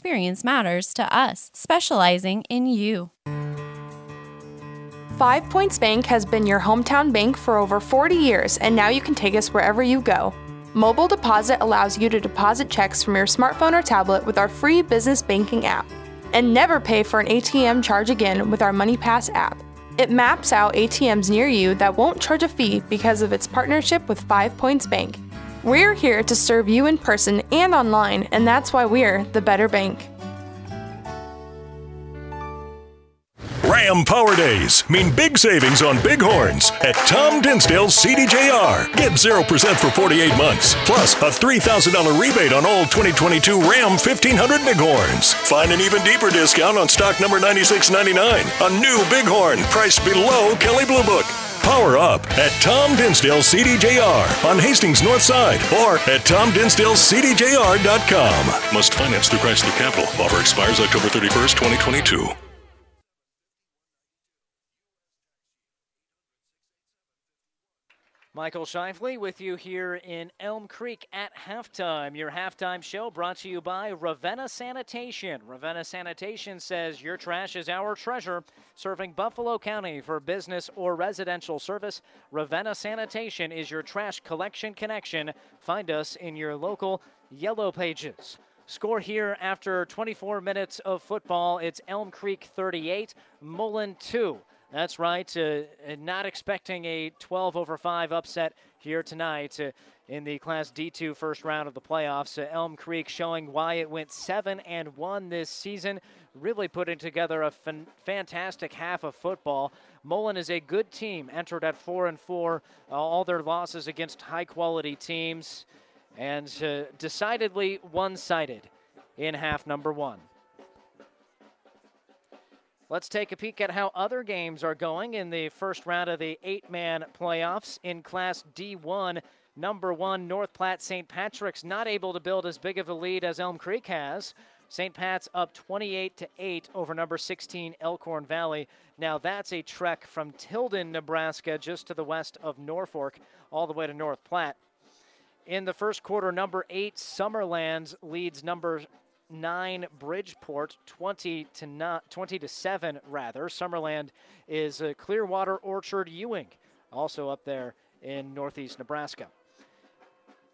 experience matters to us, specializing in you. Five Points Bank has been your hometown bank for over 40 years, and now you can take us wherever you go. Mobile Deposit allows you to deposit checks from your smartphone or tablet with our free business banking app. And never pay for an ATM charge again with our MoneyPass app. It maps out ATMs near you that won't charge a fee because of its partnership with Five Points Bank. We're here to serve you in person and online, and that's why we're the Better Bank. Ram Power Days mean big savings on big horns at Tom Dinsdale's CDJR. Get 0% for 48 months, plus a $3,000 rebate on all 2022 Ram 1500 bighorns. Find an even deeper discount on stock number 9699, a new bighorn priced below Kelley Blue Book. Power up at Tom Dinsdale CDJR on Hastings North Side or at TomDinsdaleCDJR.com. Must finance through Chrysler Capital. Offer expires October 31st, 2022. Michael Shively with you here in Elm Creek at halftime. Your halftime show brought to you by Ravenna Sanitation. Ravenna Sanitation says your trash is our treasure, serving Buffalo County for business or residential service. Ravenna Sanitation is your trash collection connection. Find us in your local Yellow Pages. Score here after 24 minutes of football. It's Elm Creek 38, Mullen 2. That's right. Uh, not expecting a 12 over 5 upset here tonight uh, in the Class D2 first round of the playoffs. Uh, Elm Creek showing why it went 7 and 1 this season, really putting together a fan- fantastic half of football. Mullen is a good team, entered at 4 and 4, uh, all their losses against high quality teams, and uh, decidedly one sided in half number one. Let's take a peek at how other games are going in the first round of the eight man playoffs in Class D1. Number one, North Platte St. Patrick's not able to build as big of a lead as Elm Creek has. St. Pat's up 28 to 8 over number 16 Elkhorn Valley. Now that's a trek from Tilden, Nebraska, just to the west of Norfolk, all the way to North Platte. In the first quarter, number 8 Summerlands leads number nine Bridgeport, 20 to not 20 to seven rather. Summerland is uh, Clearwater Orchard Ewing, also up there in northeast Nebraska.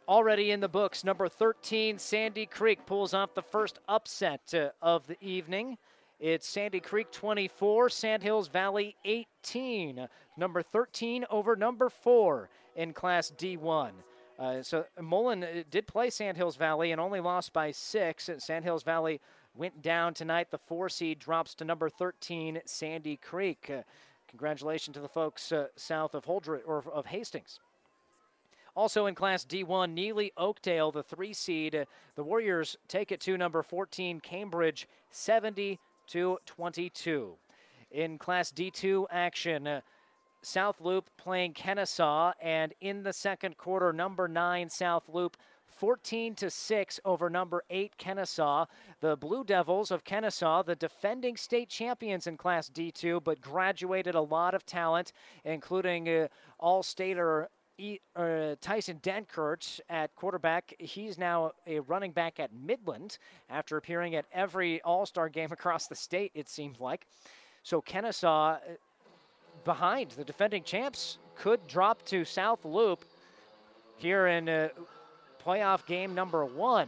Already in the books, number 13 Sandy Creek pulls off the first upset uh, of the evening. It's Sandy Creek 24, Sandhills Valley 18. Number 13 over number 4 in Class D1. Uh, so Mullen uh, did play Sandhills Valley and only lost by six. Sandhills Valley went down tonight. The four seed drops to number 13, Sandy Creek. Uh, congratulations to the folks uh, south of Holdred or of Hastings. Also in Class D1, Neligh Oakdale, the three seed. Uh, the Warriors take it to number 14, Cambridge, 70 to 22. In Class D2 action, uh, South Loup playing Kenesaw, and in the second quarter, number nine South Loup 14 to 6 over number 8 Kenesaw. The Blue Devils of Kennesaw, the defending state champions in Class D2, but graduated a lot of talent, including uh, all-stater e, uh, Tyson Denkert at quarterback. He's now a running back at Midland after appearing at every All-Star game [laughs] across the state, it seems like. So Kenesaw uh, behind. The defending champs could drop to South Loup here in uh, playoff game number one.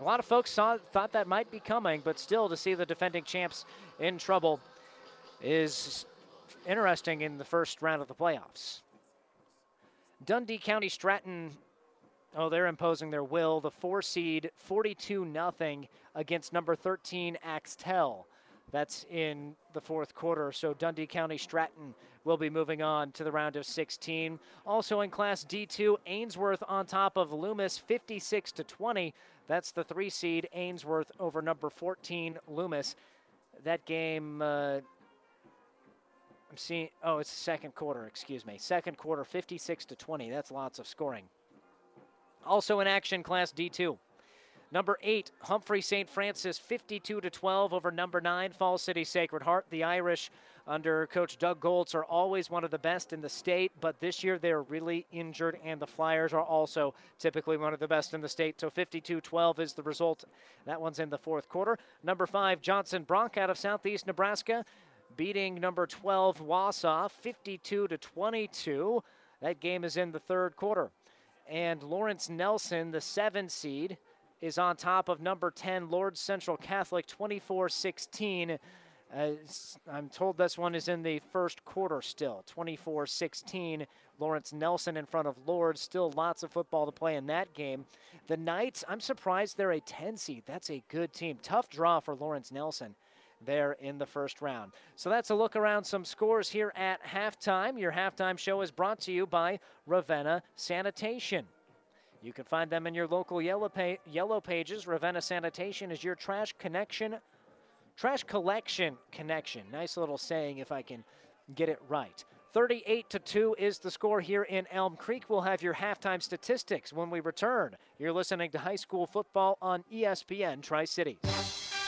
A lot of folks saw, thought that might be coming, but still to see the defending champs in trouble is interesting in the first round of the playoffs. Dundee County Stratton, oh, they're imposing their will. The four seed, 42 0 against number 13 Axtell. That's in the fourth quarter. So Dundee County Stratton will be moving on to the round of 16. Also in Class D2, Ainsworth on top of Loomis 56 to 20. That's the three seed Ainsworth over number 14 Loomis. That game, uh, I'm seeing. Oh, it's second quarter. Excuse me. Second quarter, 56 to 20. That's lots of scoring. Also in action, Class D2. Number eight, Humphrey St. Francis, 52 to 12 over number nine, Fall City Sacred Heart. The Irish, under Coach Doug Goltz, are always one of the best in the state, but this year they're really injured, and the Flyers are also typically one of the best in the state. So 52 12 is the result. That one's in the fourth quarter. Number five, Johnson Brock out of Southeast Nebraska, beating number 12, Wausa, 52 to 22. That game is in the third quarter. And Lawrence Nelson, the seven seed, is on top of number 10, Lourdes Central Catholic, 24 16. Uh, I'm told this one is in the first quarter still, 24 16. Lawrence Nelson in front of Lourdes. Still lots of football to play in that game. The Knights, I'm surprised they're a 10 seed. That's a good team. Tough draw for Lawrence Nelson there in the first round. So that's a look around some scores here at halftime. Your halftime show is brought to you by Ravenna Sanitation. You can find them in your local yellow, pa- yellow pages. Ravenna Sanitation is your trash connection, trash collection connection. Nice little saying if I can get it right. 38 to 2 is the score here in Elm Creek. We'll have your halftime statistics when we return. You're listening to high school football on ESPN Tri Cities.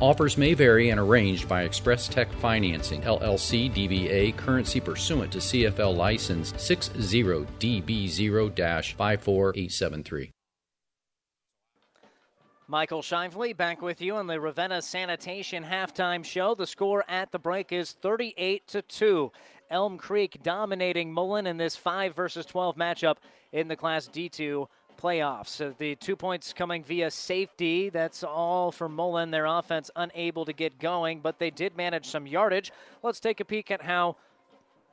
Offers may vary and arranged by Express Tech Financing, LLC DBA, currency pursuant to CFL license 60DB0 54873. Michael Shively back with you on the Ravenna Sanitation halftime show. The score at the break is 38 to 2. Elm Creek dominating Mullen in this 5 versus 12 matchup in the Class D2 playoffs. So the two points coming via safety. That's all for Mullen. Their offense unable to get going, but they did manage some yardage. Let's take a peek at how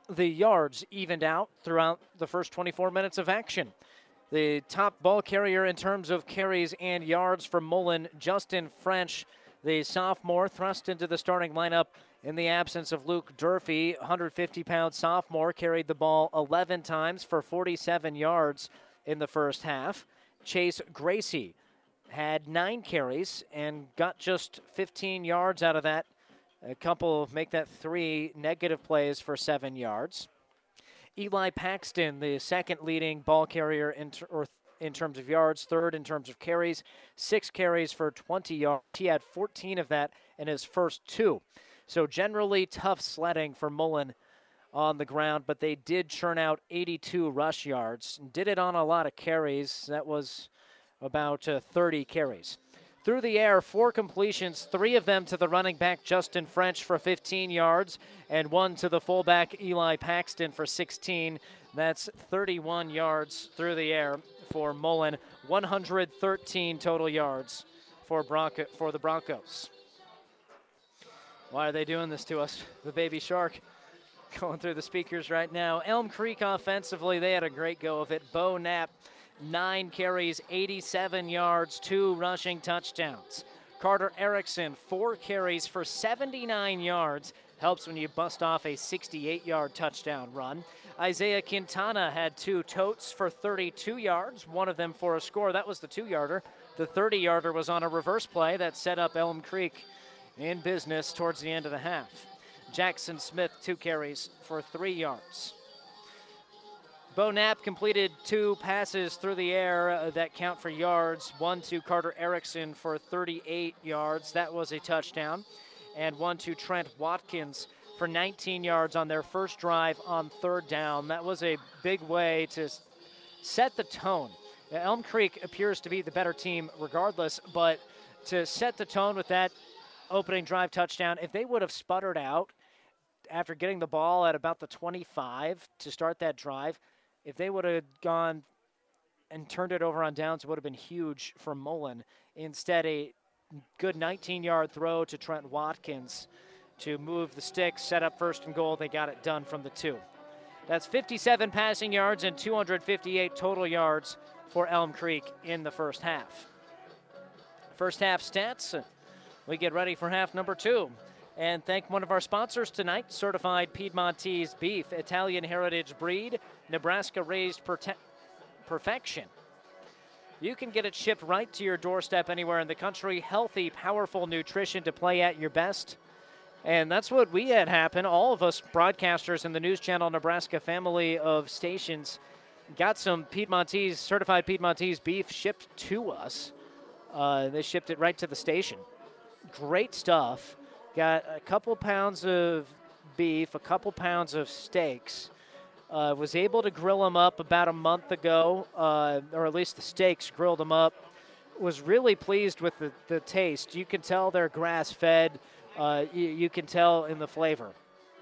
the yards evened out throughout the first 24 minutes of action. The top ball carrier in terms of carries and yards for Mullen, Justin French, the sophomore, thrust into the starting lineup in the absence of Luke Durfee. 150 pound sophomore carried the ball 11 times for 47 yards in the first half. Chase Gracie had nine carries and got just 15 yards out of that. A couple make that three negative plays for seven yards. Eli Paxton, the second leading ball carrier in, ter- or in terms of yards, third in terms of carries, six carries for 20 yards. He had 14 of that in his first two. So generally tough sledding for Mullen on the ground, but they did churn out 82 rush yards. and Did it on a lot of carries. That was about uh, 30 carries. Through the air, four completions, three of them to the running back Justin French for 15 yards, and one to the fullback Eli Paxton for 16. That's 31 yards through the air for Mullen. 113 total yards for, Bronco, for the Broncos. Why are they doing this to us? The baby shark going through the speakers right now. Elm Creek offensively, they had a great go of it. Bo Knapp, nine carries, 87 yards, two rushing touchdowns. Carter Erickson, four carries for 79 yards. Helps when you bust off a 68 yard touchdown run. Isaiah Quintana had two totes for 32 yards, one of them for a score. That was the two yarder. The 30 yarder was on a reverse play that set up Elm Creek in business towards the end of the half. Jackson Smith, two carries for three yards. Bo Knapp completed two passes through the air uh, that count for yards. One to Carter Erickson for 38 yards. That was a touchdown. And one to Trent Watkins for 19 yards on their first drive on third down. That was a big way to set the tone. Elm Creek appears to be the better team regardless, but to set the tone with that opening drive touchdown, if they would have sputtered out after getting the ball at about the 25 to start that drive, if they would have gone and turned it over on downs, it would have been huge for Mullen. Instead, a good 19 yard throw to Trent Watkins to move the sticks, set up first and goal. They got it done from the two. That's 57 passing yards and 258 total yards for Elm Creek in the first half. First half stats. We get ready for half number two. And thank one of our sponsors tonight, Certified Piedmontese Beef, Italian Heritage Breed, Nebraska Raised Perfection. You can get it shipped right to your doorstep anywhere in the country. Healthy, powerful nutrition to play at your best. And that's what we had happen. All of us broadcasters in the News Channel Nebraska family of stations got some Piedmontese, certified Piedmontese beef shipped to us. Uh, they shipped it right to the station. Great stuff. Got a couple pounds of beef, a couple pounds of steaks. Uh, was able to grill them up about a month ago, uh, or at least the steaks grilled them up. Was really pleased with the, the taste. You can tell they're grass fed uh, you, you, can tell in the flavor.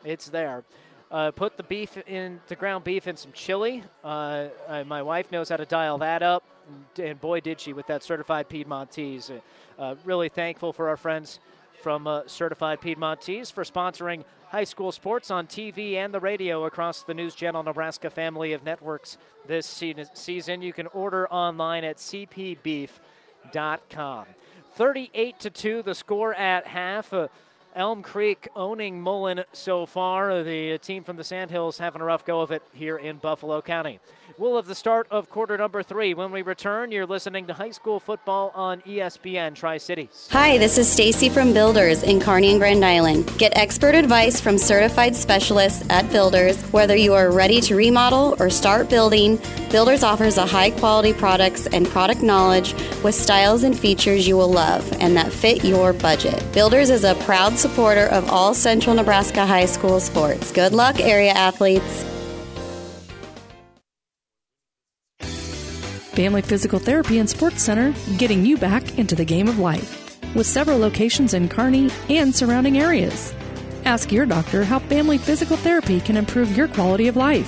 It's there. Uh, put the beef in the ground beef in some chili. Uh, my wife knows how to dial that up, and boy did she with that certified Piedmontese. Uh, really thankful for our friends from uh, Certified Piedmontese for sponsoring high school sports on TV and the radio across the News Channel Nebraska family of networks this season. You can order online at cpbeef.com. 38 to 2 the score at half. Uh, Elm Creek owning Mullen so far. The team from the Sandhills having a rough go of it here in Buffalo County. We'll have the start of quarter number three. When we return, you're listening to high school football on ESPN Tri Cities. Hi, this is Stacy from Builders in Kearney and Grand Island. Get expert advice from certified specialists at Builders. Whether you are ready to remodel or start building, Builders offers a high quality products and product knowledge with styles and features you will love and that fit your budget. Builders is a proud supporter of all Central Nebraska high school sports. Good luck, area athletes. Family Physical Therapy and Sports Center, getting you back into the game of life, with several locations in Kearney and surrounding areas. Ask your doctor how Family Physical Therapy can improve your quality of life.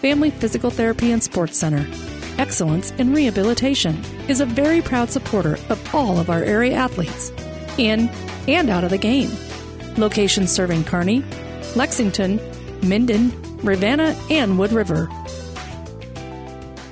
Family Physical Therapy and Sports Center. Excellence in Rehabilitation is a very proud supporter of all of our area athletes, in and out of the game. Locations serving Kearney, Lexington, Minden, Ravenna, and Wood River.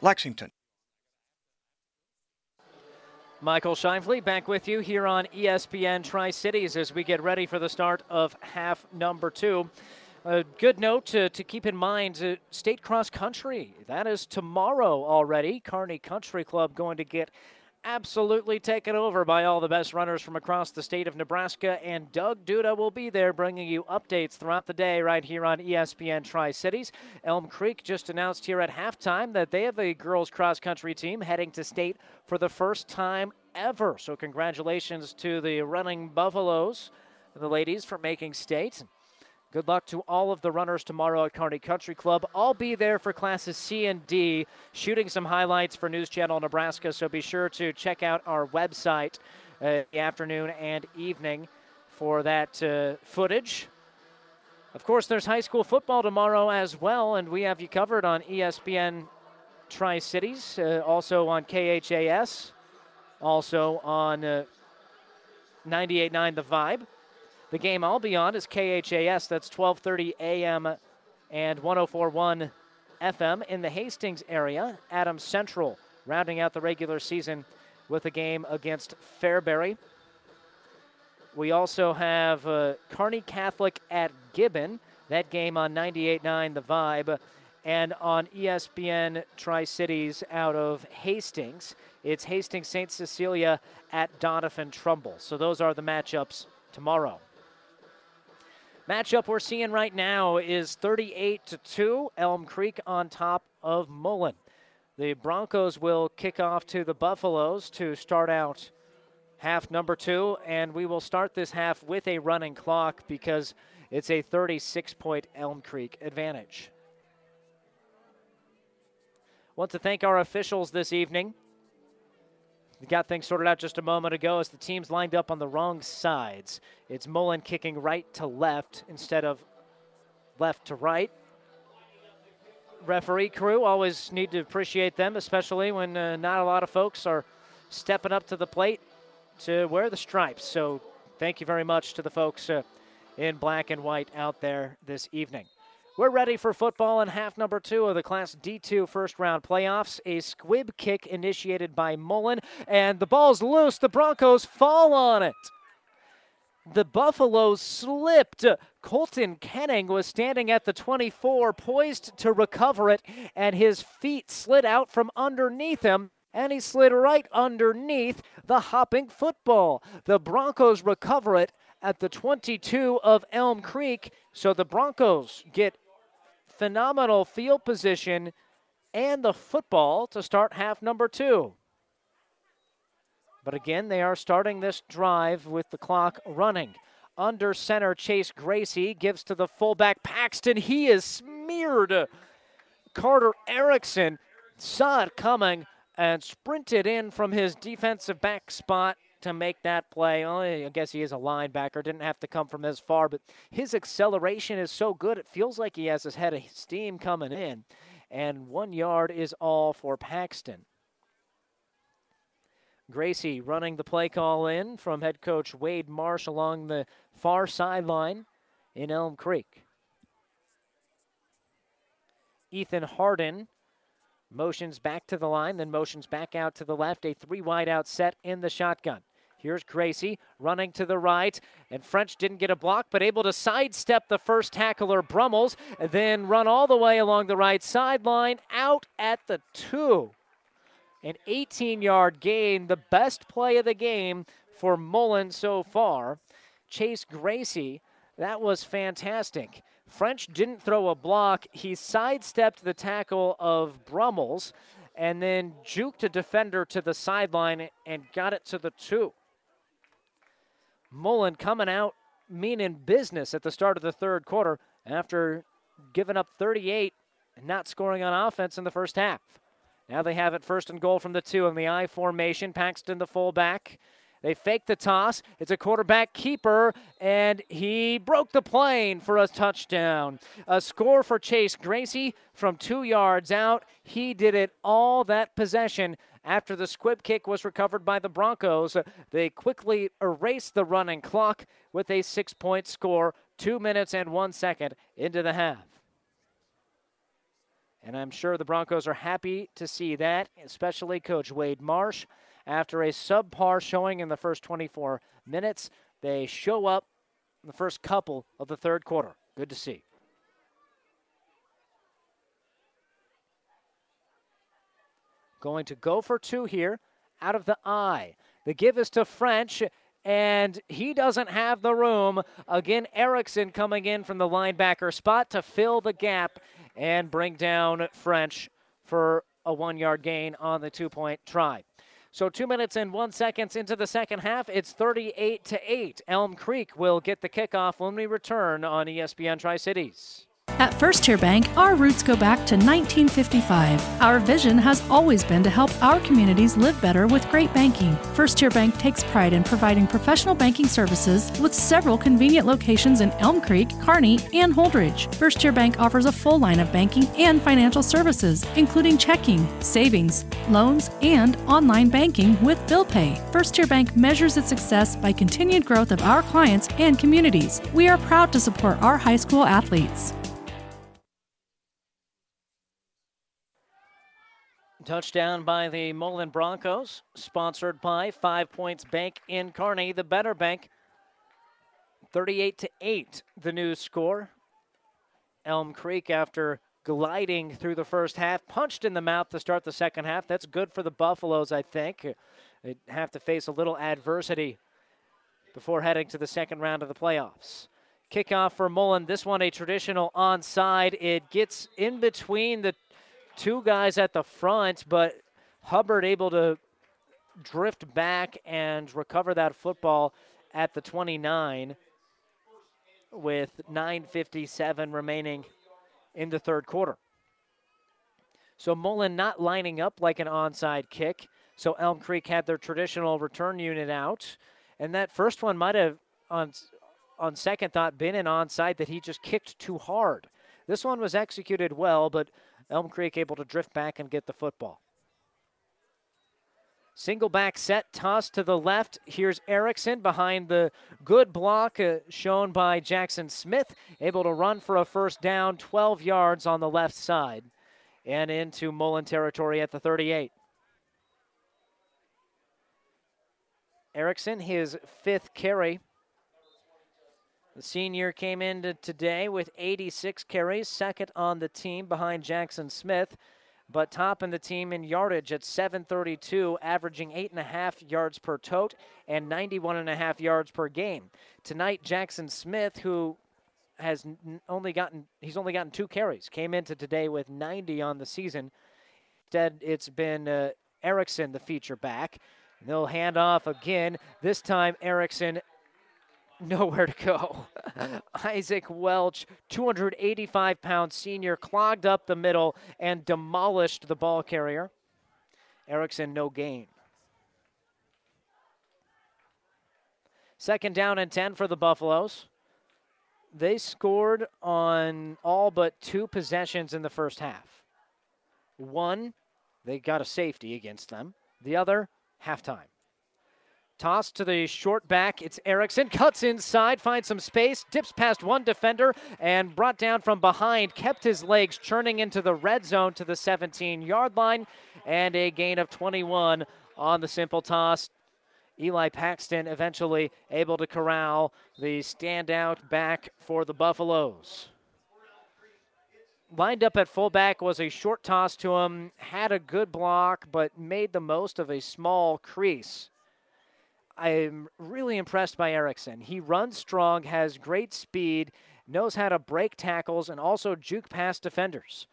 Lexington. Michael Shively back with you here on ESPN Tri Cities as we get ready for the start of half number two. A good note to, to keep in mind uh, state cross country. That is tomorrow already. Kearney Country Club going to get absolutely taken over by all the best runners from across the state of Nebraska. And Doug Duda will be there bringing you updates throughout the day right here on ESPN Tri Cities. Elm Creek just announced here at halftime that they have a girls cross country team heading to state for the first time ever. So, congratulations to the running Buffaloes, the ladies, for making state. Good luck to all of the runners tomorrow at Kearney Country Club. I'll be there for classes C and D, shooting some highlights for News Channel Nebraska. So be sure to check out our website uh, the afternoon and evening for that uh, footage. Of course, there's high school football tomorrow as well, and we have you covered on ESPN Tri Cities, uh, also on KHAS, also on uh, 98.9 The Vibe. The game I'll be on is KHAS. That's 12:30 a.m. and 104.1 FM in the Hastings area. Adams Central rounding out the regular season with a game against Fairbury. We also have uh, Kearney Catholic at Gibbon. That game on 98.9 The Vibe. And on ESPN Tri Cities out of Hastings, it's Hastings St. Cecilia at Doniphan Trumbull. So those are the matchups tomorrow. Matchup we're seeing right now is 38 to 2, Elm Creek on top of Mullen. The Broncos will kick off to the Buffaloes to start out half number two, and we will start this half with a running clock because it's a 36 point Elm Creek advantage. Want to thank our officials this evening. We got things sorted out just a moment ago as the teams lined up on the wrong sides. It's Mullen kicking right to left instead of left to right. Referee crew always need to appreciate them, especially when uh, not a lot of folks are stepping up to the plate to wear the stripes. So thank you very much to the folks uh, in black and white out there this evening. We're ready for football in half number two of the Class D2 first round playoffs. A squib kick initiated by Mullen, and the ball's loose. The Broncos fall on it. The Buffaloes slipped. Colton Kenning was standing at the 24, poised to recover it, and his feet slid out from underneath him and he slid right underneath the hopping football. The Broncos recover it at the 22 of Elm Creek, so the Broncos get phenomenal field position and the football to start half number two. But again, they are starting this drive with the clock running. Under center, Chase Gracie gives to the fullback Paxton. He is smeared. Carter Erickson saw it coming and sprinted in from his defensive back spot to make that play. Well, I guess he is a linebacker, didn't have to come from as far, but his acceleration is so good, it feels like he has his head of steam coming in. And one yard is all for Paxton. Gracie running the play call in from head coach Wade Marsh along the far sideline in Elm Creek. Ethan Harden motions back to the line, then motions back out to the left. A three wide out set in the shotgun. Here's Gracie running to the right, and French didn't get a block, but able to sidestep the first tackler, Brummels, then run all the way along the right sideline, out at the two. An 18 yard gain, the best play of the game for Mullen so far. Chase Gracie, that was fantastic. French didn't throw a block. He sidestepped the tackle of Brummels and then juked a defender to the sideline and got it to the two. Mullen coming out meaning business at the start of the third quarter after giving up 38 and not scoring on offense in the first half. Now they have it first and goal from the two in the I formation. Paxton, the fullback. They fake the toss. It's a quarterback keeper, and he broke the plane for a touchdown. A score for Chase Gracie from two yards out. He did it all that possession after the squib kick was recovered by the Broncos, they quickly erased the running clock with a six point score, two minutes and one second into the half. And I'm sure the Broncos are happy to see that, especially Coach Wade Marsh. After a subpar showing in the first 24 minutes, they show up in the first couple of the third quarter. Good to see. Going to go for two here out of the eye. The give is to French, and he doesn't have the room. Again, Erickson coming in from the linebacker spot to fill the gap and bring down French for a one yard gain on the two point try. So two minutes and one seconds into the second half, it's 38 to 8. Elm Creek will get the kickoff when we return on ESPN Tri Cities. At First Tier Bank, our roots go back to 1955. Our vision has always been to help our communities live better with great banking. First Tier Bank takes pride in providing professional banking services with several convenient locations in Elm Creek, Kearney, and Holdrege. First Tier Bank offers a full line of banking and financial services, including checking, savings, loans, and online banking with bill pay. First Tier Bank measures its success by continued growth of our clients and communities. We are proud to support our high school athletes. Touchdown by the Mullen Broncos, sponsored by Five Points Bank in Kearney, the better bank. 38 to 8, the new score. Elm Creek, after gliding through the first half, punched in the mouth to start the second half. That's good for the Buffaloes, I think. They have to face a little adversity before heading to the second round of the playoffs. Kickoff for Mullen. This one a traditional onside. It gets in between the two guys at the front, but Hubbard able to drift back and recover that football at the 29 with 9.57 remaining in the third quarter. So Mullen not lining up like an onside kick. So Elm Creek had their traditional return unit out. And that first one might have, on, on second thought, been an onside that he just kicked too hard. This one was executed well, but Elm Creek able to drift back and get the football. Single back set, toss to the left. Here's Erickson behind the good block uh, shown by Jackson Smith, able to run for a first down, 12 yards on the left side, and into Mullen territory at the 38. Erickson, his fifth carry the senior came into today with 86 carries, second on the team behind Jackson Smith, but top in the team in yardage at 732, averaging 8.5 yards per tote and 91.5 yards per game. Tonight, Jackson Smith, who has only gotten he's only gotten two carries, came into today with 90 on the season. Instead, it's been uh, Erickson, the feature back. they'll hand off again. This time, Erickson nowhere to go. [laughs] Isaac Welch, 285 pound senior, clogged up the middle and demolished the ball carrier. Erickson, no gain. Second down and 10 for the Buffaloes. They scored on all but two possessions in the first half. One, they got a safety against them. The other, halftime. Toss to the short back. It's Erickson. Cuts inside, finds some space, dips past one defender, and brought down from behind. Kept his legs churning into the red zone to the 17 yard line, and a gain of 21 on the simple toss. Eli Paxton eventually able to corral the standout back for the Buffaloes. Lined up at fullback was a short toss to him, had a good block, but made the most of a small crease. I'm really impressed by Erickson. He runs strong, has great speed, knows how to break tackles, and also juke past defenders.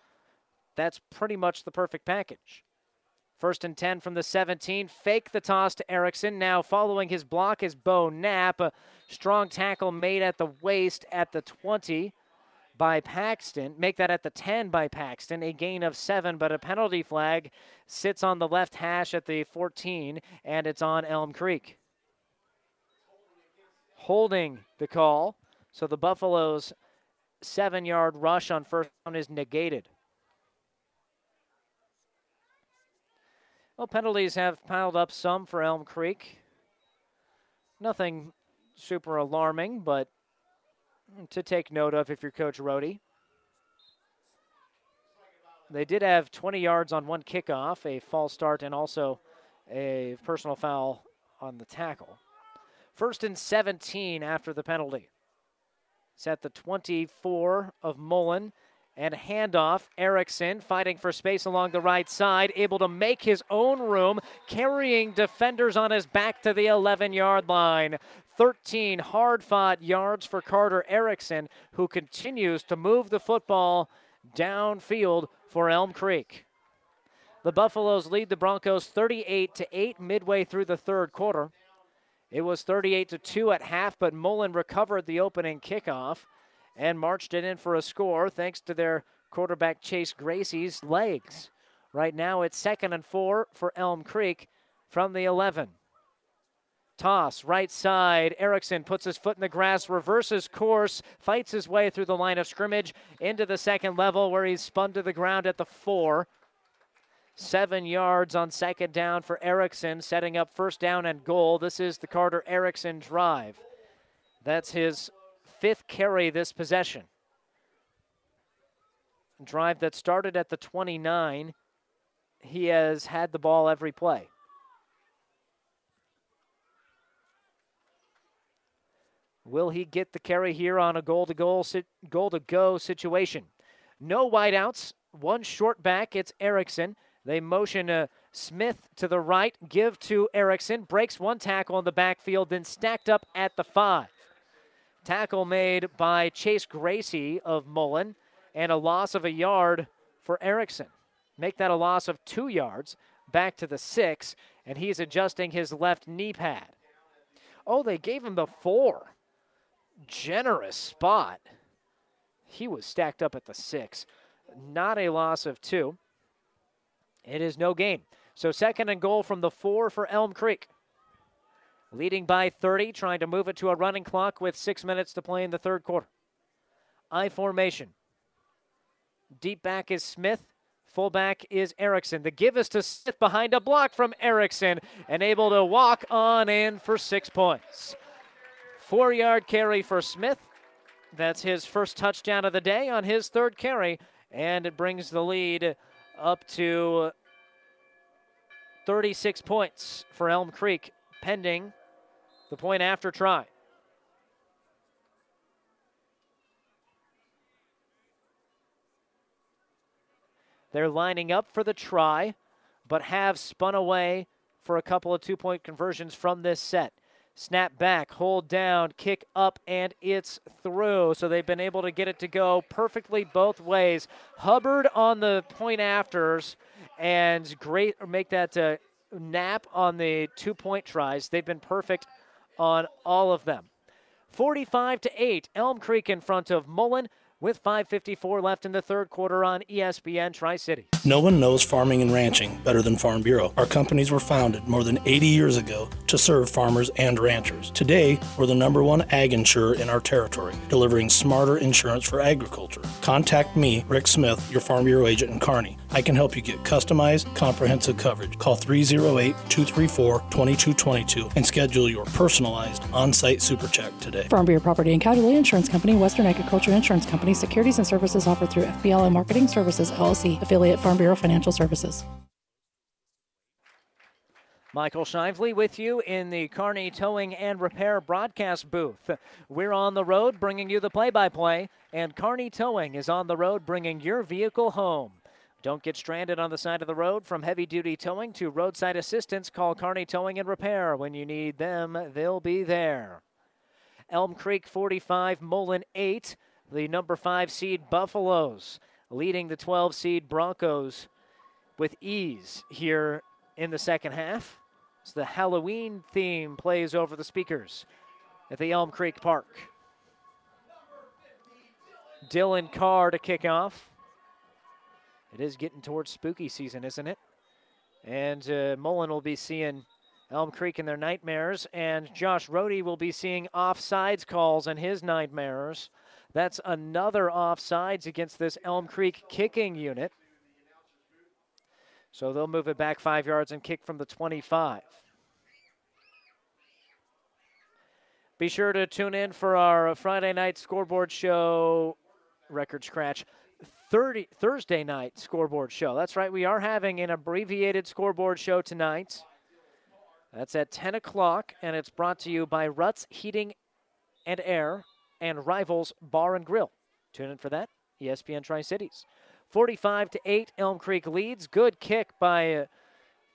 That's pretty much the perfect package. First and 10 from the 17. Fake the toss to Erickson. Now following his block is Bo Knapp. A strong tackle made at the waist at the 20 by Paxton. Make that at the 10 by Paxton. A gain of seven, but a penalty flag sits on the left hash at the 14, and it's on Elm Creek holding the call. So the Buffaloes' seven yard rush on first down is negated. Well, penalties have piled up some for Elm Creek. Nothing super alarming, but to take note of if you're Coach Rohde. They did have 20 yards on one kickoff, a false start, and also a personal foul on the tackle. First and 17 after the penalty. At the 24 of Mullen. And handoff, Erickson fighting for space along the right side, able to make his own room, carrying defenders on his back to the 11 yard line. 13 hard fought yards for Carter Erickson, who continues to move the football downfield for Elm Creek. The Buffaloes lead the Broncos 38 to 8 midway through the third quarter. It was 38 to 2 at half, but Mullen recovered the opening kickoff and marched it in for a score thanks to their quarterback Chase Gracie's legs. Right now it's second and 4 for Elm Creek from the 11. Toss, right side. Erickson puts his foot in the grass, reverses course, fights his way through the line of scrimmage into the second level where he's spun to the ground at the four. Seven yards on second down for Erickson, setting up first down and goal. This is the Carter Erickson drive. That's his fifth carry this possession. Drive that started at the 29. He has had the ball every play. Will he get the carry here on a goal to goal goal to go situation? No wideouts, one short back. It's Erickson. They motion uh, Smith to the right, give to Erickson, breaks one tackle in the backfield, then stacked up at the five. Tackle made by Chase Gracie of Mullen, and a loss of a yard for Erickson. Make that a loss of two yards back to the six, and he's adjusting his left knee pad. Oh, they gave him the four generous spot. He was stacked up at the six. Not a loss of two. It is no gain. So second and goal from the four for Elm Creek. Leading by 30, trying to move it to a running clock with six minutes to play in the third quarter. I formation. Deep back is Smith. Fullback is Erickson. The give is to Smith behind a block from Erickson and able to walk on in for six points. Four yard carry for Smith. That's his first touchdown of the day on his third carry, and it brings the lead up to 36 points for Elm Creek, pending the point after try. They're lining up for the try, but have spun away for a couple of two point conversions from this set. Snap back, hold down, kick up, and it's through. So they've been able to get it to go perfectly both ways. Hubbard on the point afters, and great make that uh, Knapp on the two point tries. They've been perfect on all of them. 45 to 8, Elm Creek in front of Mullen with 5.54 left in the third quarter on ESPN Tri City. No one knows farming and ranching better than Farm Bureau. Our companies were founded more than 80 years ago to serve farmers and ranchers. Today, we're the number one ag insurer in our territory, delivering smarter insurance for agriculture. Contact me, Rick Smith, your Farm Bureau agent in Kearney. I can help you get customized, comprehensive coverage. Call 308 234 2222 and schedule your personalized on site super check today. Farm Bureau Property and Casualty Insurance Company, Western Agriculture Insurance Company, securities and services offered through FBL Marketing Services, LLC, affiliate Farm Bureau Financial Services. Michael Shively with you in the Kearney Towing and Repair broadcast booth. We're on the road bringing you the play by play, and Kearney Towing is on the road bringing your vehicle home. Don't get stranded on the side of the road from heavy duty towing to roadside assistance. Call Kearney Towing and Repair. When you need them, they'll be there. Elm Creek 45, Mullen 8. The number 5 seed Buffaloes leading the 12 seed Broncos with ease here in the second half. As the Halloween theme plays over the speakers at the Elm Creek Park. Dylan Carr to kick off. It is getting towards spooky season, isn't it? And uh, Mullen will be seeing Elm Creek in their nightmares, and Josh Rohde will be seeing offsides calls in his nightmares. That's another offsides against this Elm Creek kicking unit. So they'll move it back five yards and kick from the 25. Be sure to tune in for our Friday night scoreboard show, record scratch, 30, Thursday night scoreboard show. That's right, we are having an abbreviated scoreboard show tonight. That's at 10 o'clock, and it's brought to you by Ruts Heating and Air and Rivals Bar and Grill. Tune in for that, ESPN Tri Cities. 45 to 8, Elm Creek leads. Good kick by uh,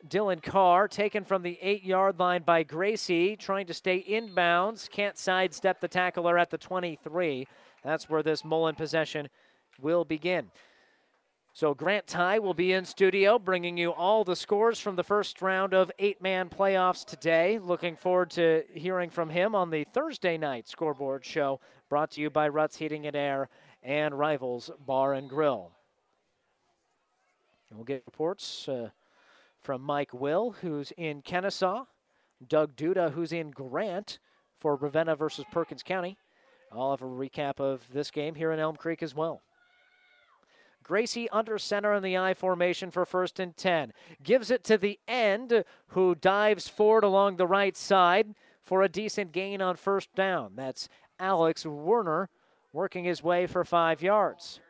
Dylan Carr, taken from the eight yard line by Gracie, trying to stay inbounds. Can't sidestep the tackler at the 23. That's where this Mullen possession will begin. So Grant Ty will be in studio bringing you all the scores from the first round of eight man playoffs today. Looking forward to hearing from him on the Thursday night scoreboard show brought to you by Ruts Heating and Air and Rivals Bar and Grill. We'll get reports uh, from Mike Will, who's in Kenesaw, Doug Duda, who's in Grant for Ravenna versus Perkins County. I'll have a recap of this game here in Elm Creek as well. Gracie under center in the I formation for first and 10. Gives it to the end, who dives forward along the right side for a decent gain on first down. That's Alex Werner working his way for five yards.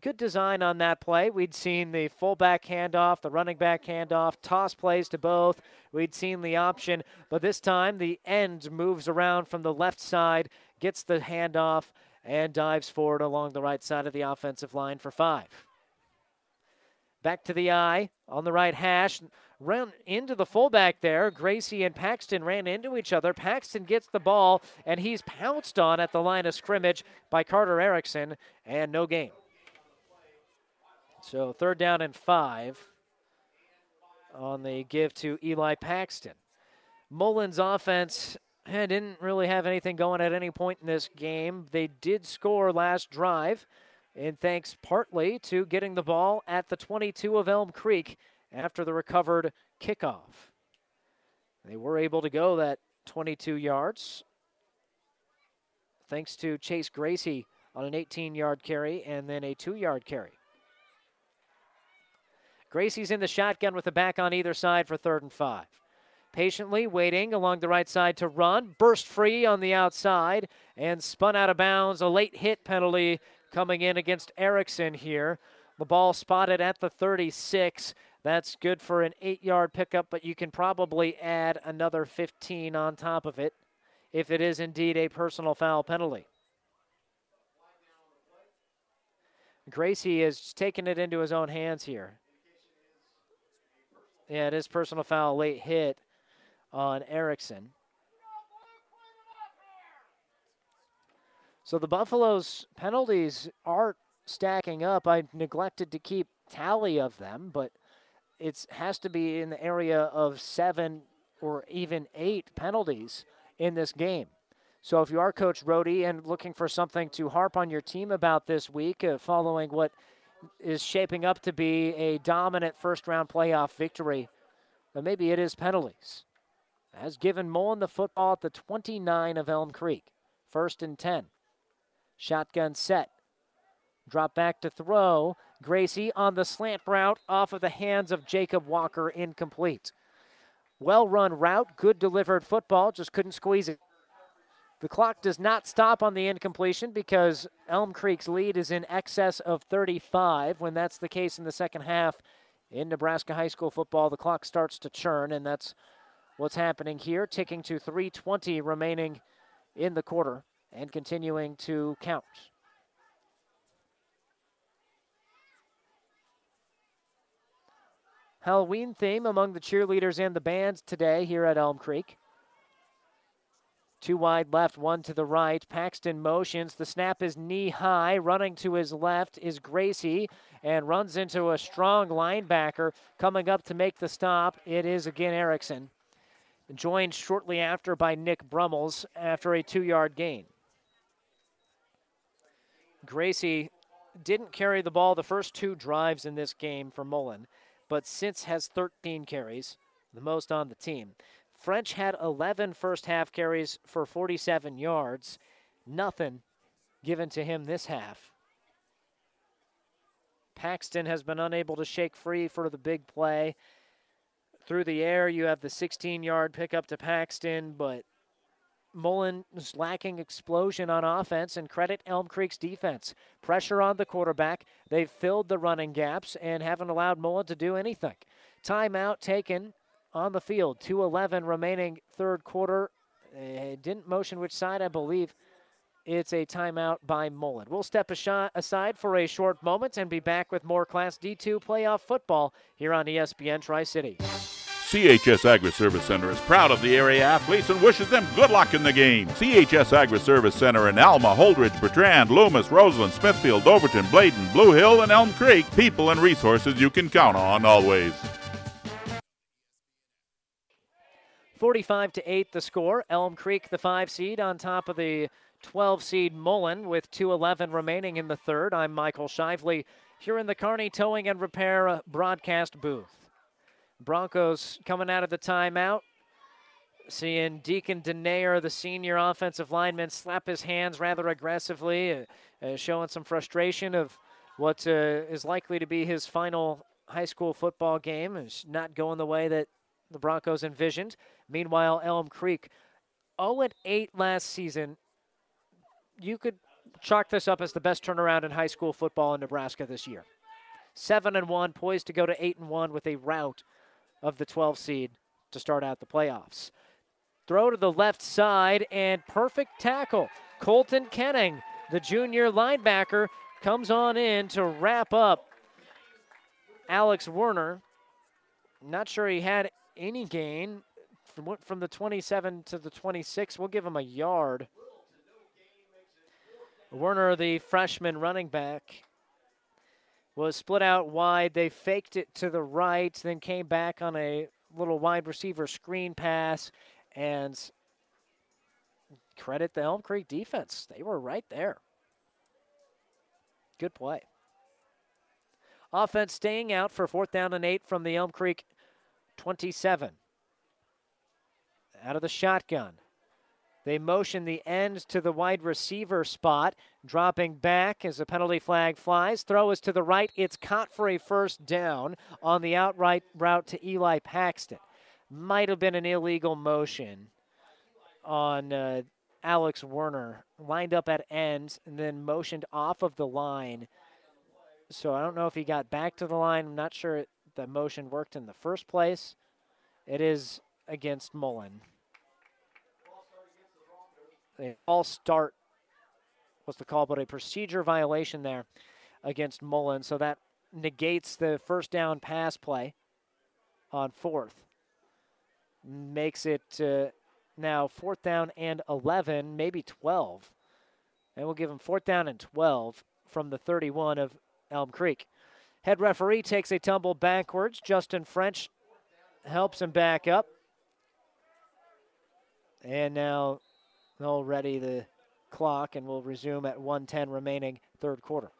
Good design on that play. We'd seen the fullback handoff, the running back handoff, toss plays to both. We'd seen the option, but this time the end moves around from the left side, gets the handoff, and dives forward along the right side of the offensive line for five. Back to the I on the right hash. Ran into the fullback there. Gracie and Paxton ran into each other. Paxton gets the ball, and he's pounced on at the line of scrimmage by Carter Erickson, and no game. So third down and five on the give to Eli Paxton. Mullen's offense eh, didn't really have anything going at any point in this game. They did score last drive, and thanks partly to getting the ball at the 22 of Elm Creek after the recovered kickoff. They were able to go that 22 yards thanks to Chase Gracie on an 18 yard carry and then a two yard carry. Gracie's in the shotgun with the back on either side for third and five patiently waiting along the right side to run, burst free on the outside, and spun out of bounds. A late hit penalty coming in against Erickson here. The ball spotted at the 36. That's good for an eight yard pickup, but you can probably add another 15 on top of it if it is indeed a personal foul penalty. Gracie has taken it into his own hands here. Yeah, it is personal foul, late hit on Erickson. So the Buffaloes' penalties are stacking up. I neglected to keep tally of them, but it has to be in the area of seven or even eight penalties in this game. So if you are Coach Rohde and looking for something to harp on your team about this week, uh, following what is shaping up to be a dominant first round playoff victory, then maybe it is penalties has given Mullen the football at the 29 of Elm Creek. First and 10. Shotgun set. Drop back to throw. Gracie on the slant route off of the hands of Jacob Walker, incomplete. Well run route, good delivered football, just couldn't squeeze it. The clock does not stop on the incompletion because Elm Creek's lead is in excess of 35. When that's the case in the second half in Nebraska high school football, the clock starts to churn, and that's what's happening here, ticking to 320 remaining in the quarter and continuing to count. Halloween theme among the cheerleaders and the bands today here at Elm Creek. Two wide left, one to the right. Paxton motions. The snap is knee high. Running to his left is Gracie and runs into a strong linebacker coming up to make the stop. It is again Erickson joined shortly after by Nick Brummels after a two yard gain. Gracie didn't carry the ball the first two drives in this game for Mullen, but since has 13 carries, the most on the team. French had 11 first half carries for 47 yards. Nothing given to him this half. Paxton has been unable to shake free for the big play through the air. You have the 16 yard pickup to Paxton, but Mullen is lacking explosion on offense and credit Elm Creek's defense. Pressure on the quarterback. They've filled the running gaps and haven't allowed Mullen to do anything. Timeout taken on the field. 2.11 remaining third quarter. Didn't motion which side, I believe. It's a timeout by Mullen. We'll step aside for a short moment and be back with more Class D2 playoff football here on ESPN Tri City. CHS Agri Service Center is proud of the area athletes and wishes them good luck in the game. CHS Agri Service Center in Alma, Holdrege, Bertrand, Loomis, Roseland, Smithfield, Overton, Bladen, Blue Hill, and Elm Creek. People and resources you can count on always. 45 to 8 the score. Elm Creek, the 5 seed, on top of the 12 seed Mullen with 2.11 remaining in the third. I'm Michael Shively here in the Kearney Towing and Repair broadcast booth. Broncos coming out of the timeout. Seeing Deacon Denayer, the senior offensive lineman, slap his hands rather aggressively, uh, uh, showing some frustration of what uh, is likely to be his final high school football game. It's not going the way that the Broncos envisioned. Meanwhile, Elm Creek 0 8 last season. You could chalk this up as the best turnaround in high school football in Nebraska this year. 7 and 1, poised to go to 8 and 1 with a rout of the 12 seed to start out the playoffs. Throw to the left side and perfect tackle. Colton Kenning, the junior linebacker, comes on in to wrap up Alex Werner. Not sure he had any gain from from the 27 to the 26. We'll give him a yard. Werner, the freshman running back, was split out wide. They faked it to the right, then came back on a little wide receiver screen pass, and credit the Elm Creek defense. They were right there. Good play. Offense staying out for fourth down and eight from the Elm Creek 27. Out of the shotgun. They motion the end to the wide receiver spot, dropping back as the penalty flag flies. Throw is to the right. It's caught for a first down on the outright route to Eli Paxton. Might have been an illegal motion on uh, Alex Werner. Lined up at ends and then motioned off of the line. So I don't know if he got back to the line. I'm not sure the motion worked in the first place. It is against Mullen. The all start was the call, but a procedure violation there against Mullen. So that negates the first down pass play on fourth. Makes it uh, now fourth down and 11, maybe 12. And we'll give him fourth down and 12 from the 31 of Elm Creek. Head referee takes a tumble backwards. Justin French helps him back up. And now they'll ready the clock and we'll resume at 110 remaining third quarter.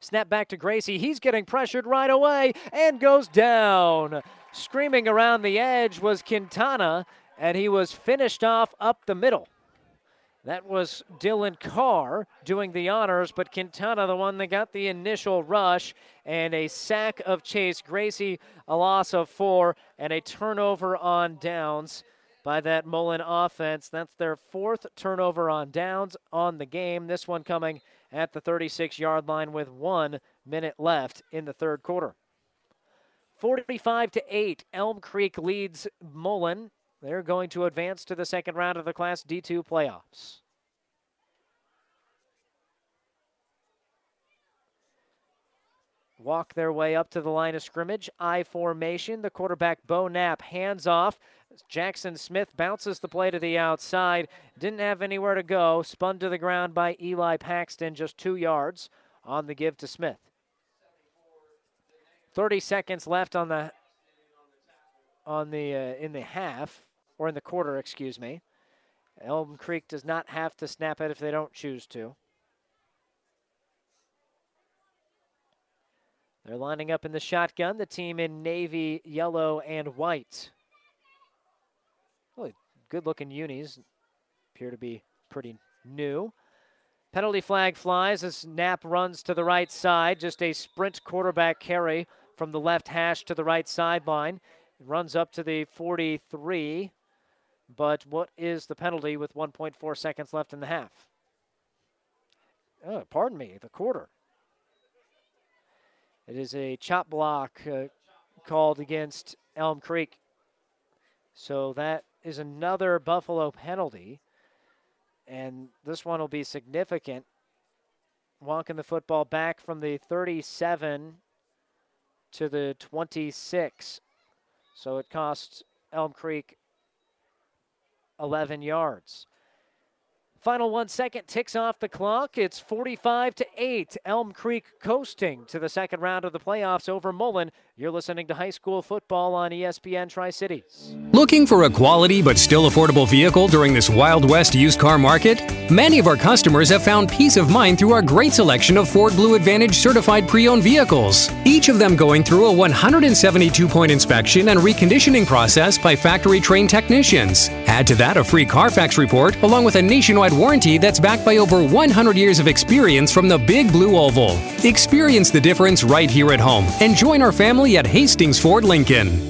Snap back to Gracie. He's getting pressured right away and goes down. Screaming around the edge was Quintana, and he was finished off up the middle. That was Dylan Carr doing the honors, but Quintana, the one that got the initial rush, and a sack of Chase Gracie, a loss of four, and a turnover on downs by that Mullen offense. That's their fourth turnover on downs on the game. This one coming at the 36 yard line with one minute left in the third quarter. 45 to 8, Elm Creek leads Mullen they're going to advance to the second round of the Class D2 playoffs. Walk their way up to the line of scrimmage. I formation. The quarterback, Bo Knapp, hands off. Jackson Smith bounces the play to the outside. Didn't have anywhere to go. Spun to the ground by Eli Paxton, just two yards on the give to Smith. 30 seconds left on the on the uh, in the half or in the quarter, excuse me. Elm Creek does not have to snap it if they don't choose to. They're lining up in the shotgun, the team in navy, yellow, and white. Good looking unis. Appear to be pretty new. Penalty flag flies as Knapp runs to the right side. Just a sprint quarterback carry from the left hash to the right sideline. Runs up to the 43. But what is the penalty with 1.4 seconds left in the half? Oh, pardon me, the quarter. It is a chop block uh, called against Elm Creek. So that is another Buffalo penalty. And this one will be significant. Walking the football back from the 37 to the 26 So it costs Elm Creek 11 yards. Final one second ticks off the clock. It's 45 to 8. Elm Creek coasting to the second round of the playoffs over Mullen. You're listening to high school football on ESPN Tri Cities. Looking for a quality but still affordable vehicle during this Wild West used car market? Many of our customers have found peace of mind through our great selection of Ford Blue Advantage certified pre owned vehicles, each of them going through a 172 point inspection and reconditioning process by factory trained technicians. Add to that a free Carfax report along with a nationwide warranty that's backed by over 100 years of experience from the Big Blue Oval. Experience the difference right here at home and join our family at Hastings Ford Lincoln.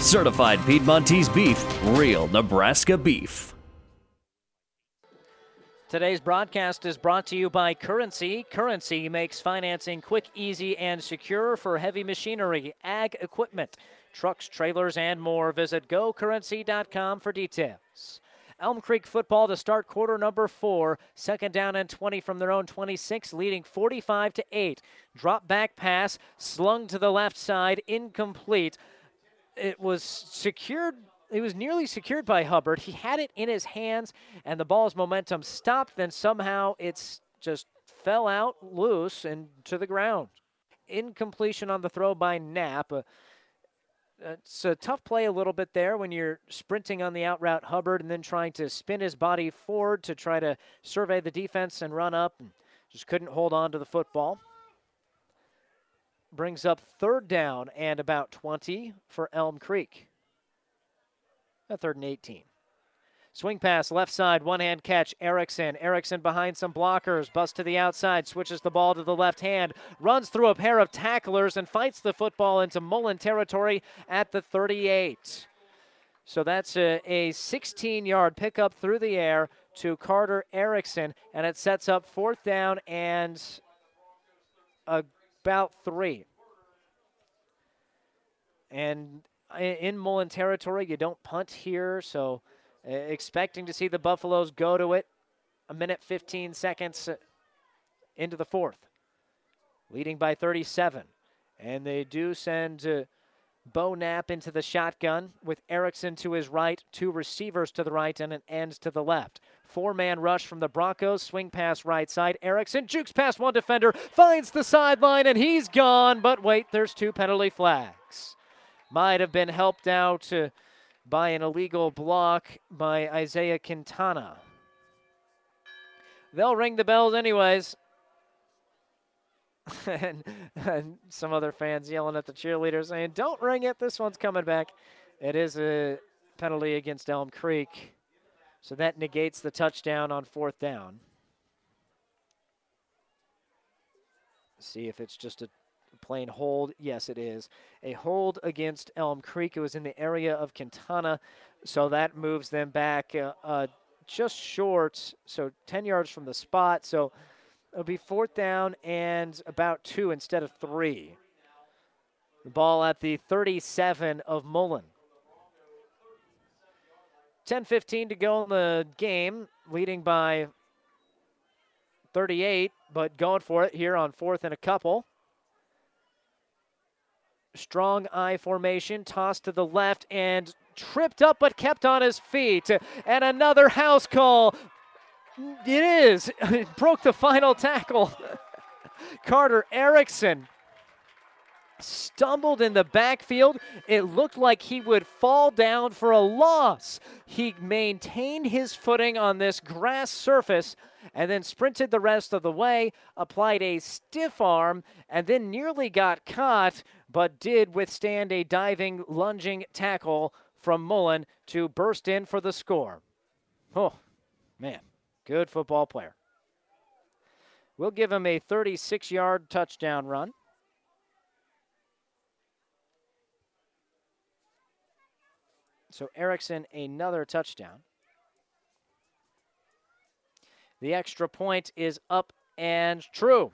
Certified Piedmontese beef, real Nebraska beef. Today's broadcast is brought to you by Currency. Currency makes financing quick, easy, and secure for heavy machinery, ag equipment, trucks, trailers, and more. Visit gocurrency.com for details. Elm Creek football to start quarter number four. Second down and 20 from their own 26, leading 45 to 8. Drop back pass, slung to the left side, incomplete. It was secured it was nearly secured by Hubbard. He had it in his hands, and the ball's momentum stopped. Then somehow it's just fell out loose and to the ground. Incompletion on the throw by Knapp. Uh, it's a tough play a little bit there when you're sprinting on the out route Hubbard and then trying to spin his body forward to try to survey the defense and run up. Just couldn't hold on to the football. Brings up third down and about 20 for Elm Creek. A third and 18. Swing pass, left side, one hand catch. Erickson. Erickson behind some blockers. Bust to the outside, switches the ball to the left hand, runs through a pair of tacklers, and fights the football into Mullen territory at the 38. So that's a 16 yard pickup through the air to Carter Erickson, and it sets up fourth down and about three. And in Mullen territory. You don't punt here, so uh, expecting to see the Buffaloes go to it a minute 15 seconds uh, into the fourth, leading by 37. And they do send uh, Bo Knapp into the shotgun with Erickson to his right, two receivers to the right, and an end to the left. Four man rush from the Broncos, swing pass right side. Erickson jukes past one defender, finds the sideline, and he's gone. But wait, there's two penalty flags might have been helped out uh, by an illegal block by Isaiah Quintana. They'll ring the bells anyways. [laughs] and, and, some other fans yelling at the cheerleaders saying, Don't ring it, this one's coming back. It is a penalty against Elm Creek. So that negates the touchdown on fourth down. See if it's just a plain hold. Yes, it is. A hold against Elm Creek. It was in the area of Quintana, so that moves them back uh, uh, just short, so 10 yards from the spot. So it'll be fourth down and about two instead of three. The ball at the 37 of Mullen. 10 15 to go in the game, leading by 38, but going for it here on fourth and a couple. Strong I formation, tossed to the left and tripped up but kept on his feet. And another house call. It is. It [laughs] broke the final tackle. [laughs] Carter Erickson stumbled in the backfield. It looked like he would fall down for a loss. He maintained his footing on this grass surface and then sprinted the rest of the way, applied a stiff arm, and then nearly got caught, but did withstand a diving, lunging tackle from Mullen to burst in for the score. Oh, man, good football player. We'll give him a 36 yard touchdown run. So Erickson, another touchdown. The extra point is up and true.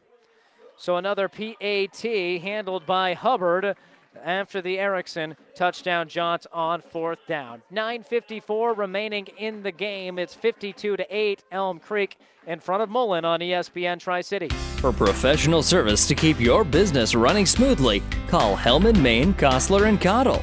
So another PAT handled by Hubbard after the Erickson touchdown jaunt on fourth down. 9:54 remaining in the game. It's 52 to 8 Elm Creek in front of Mullen on ESPN Tri-City. For professional service to keep your business running smoothly, call Hellman, Maine, Kostler and Cottle.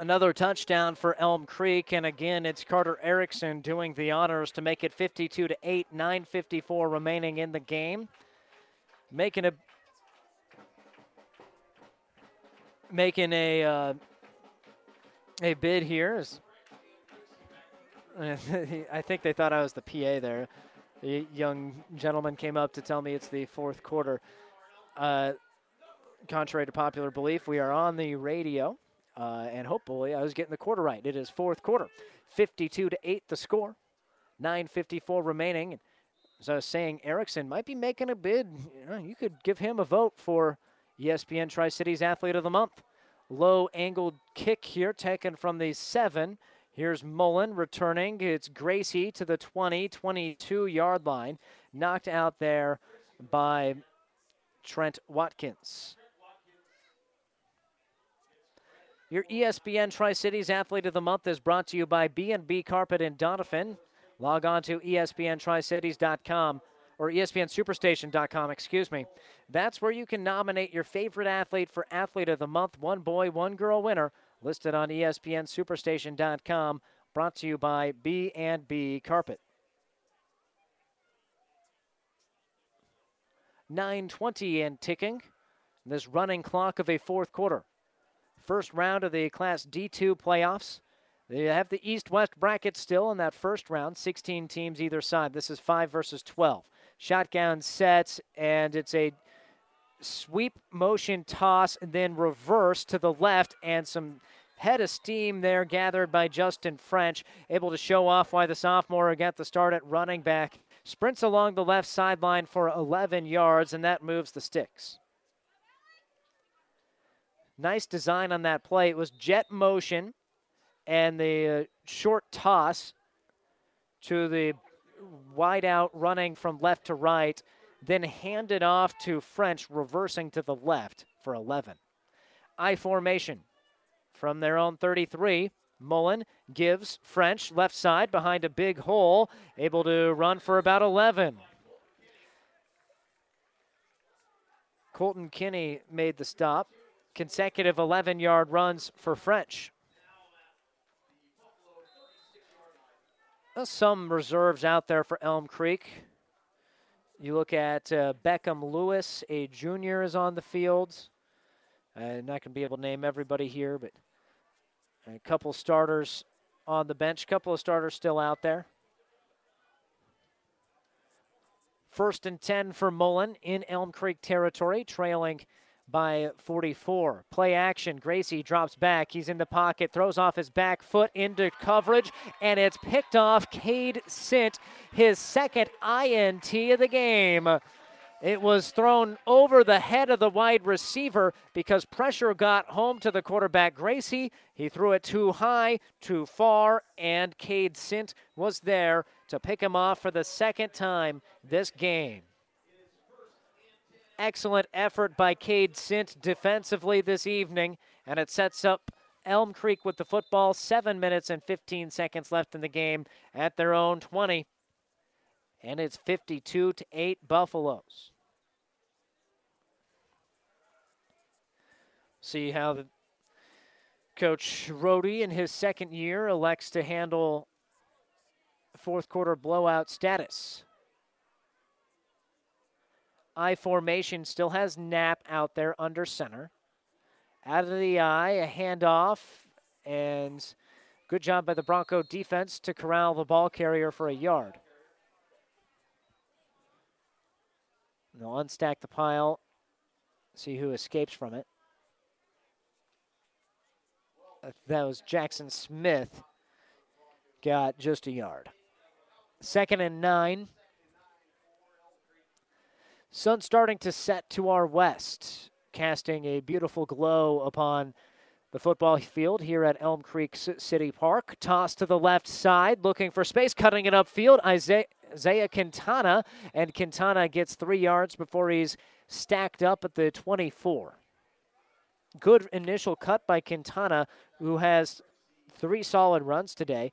Another touchdown for Elm Creek, and again, it's Carter Erickson doing the honors to make it 52 to 8, 9:54 remaining in the game, making a making a uh, a bid here. Is, [laughs] I think they thought I was the PA there. The young gentleman came up to tell me it's the fourth quarter. Uh, contrary to popular belief, we are on the radio. Uh, and hopefully, I was getting the quarter right. It is fourth quarter, 52 to 8 the score, 9:54 remaining. As I was saying, Erickson might be making a bid. You, know, you could give him a vote for ESPN Tri Cities Athlete of the Month. Low angled kick here, taken from the seven. Here's Mullen returning. It's Gracie to the 20, 22 yard line. Knocked out there by Trent Watkins. Your ESPN Tri-Cities Athlete of the Month is brought to you by B&B Carpet in Doniphan. Log on to espntricities.com or espnsuperstation.com, excuse me. That's where you can nominate your favorite athlete for Athlete of the Month, one boy, one girl winner, listed on espnsuperstation.com, brought to you by B&B Carpet. 9:20 and ticking. This running clock of a fourth quarter first round of the Class D2 playoffs. They have the East West bracket still in that first round, 16 teams either side. This is 5 versus 12. Shotgun sets, and it's a sweep motion toss and then reverse to the left, and some head of steam there gathered by Justin French, able to show off why the sophomore got the start at running back. Sprints along the left sideline for 11 yards, and that moves the sticks. Nice design on that play. It was jet motion and the uh, short toss to the wide out running from left to right, then handed off to French, reversing to the left for 11. I formation from their own 33. Mullen gives French left side behind a big hole, able to run for about 11. Colton Kinney made the stop consecutive 11 yard runs for French. Some reserves out there for Elm Creek. You look at uh, Beckham Lewis, a junior, is on the field. I'm not going to be able to name everybody here, but a couple starters on the bench, couple of starters still out there. First and 10 for Mullen in Elm Creek territory, trailing by 44. Play action. Gracie drops back. He's in the pocket, throws off his back foot into coverage, and it's picked off. Cade Sint, his second INT of the game. It was thrown over the head of the wide receiver because pressure got home to the quarterback Gracie. He threw it too high, too far, and Cade Sint was there to pick him off for the second time this game. Excellent effort by Cade Sint defensively this evening, and it sets up Elm Creek with the football. Seven minutes and 15 seconds left in the game at their own 20. And it's 52 to 8 Buffaloes. See how the coach Rohde in his second year elects to handle fourth quarter blowout status. I formation still has Knapp out there under center. Out of the I, a handoff, and good job by the Bronco defense to corral the ball carrier for a yard. They'll unstack the pile, see who escapes from it. Uh, that was Jackson Smith. Got just a yard. Second and nine. Sun starting to set to our west, casting a beautiful glow upon the football field here at Elm Creek City Park. Toss to the left side, looking for space, cutting it upfield. Isaiah, Isaiah Quintana, and Quintana gets three yards before he's stacked up at the 24. Good initial cut by Quintana, who has three solid runs today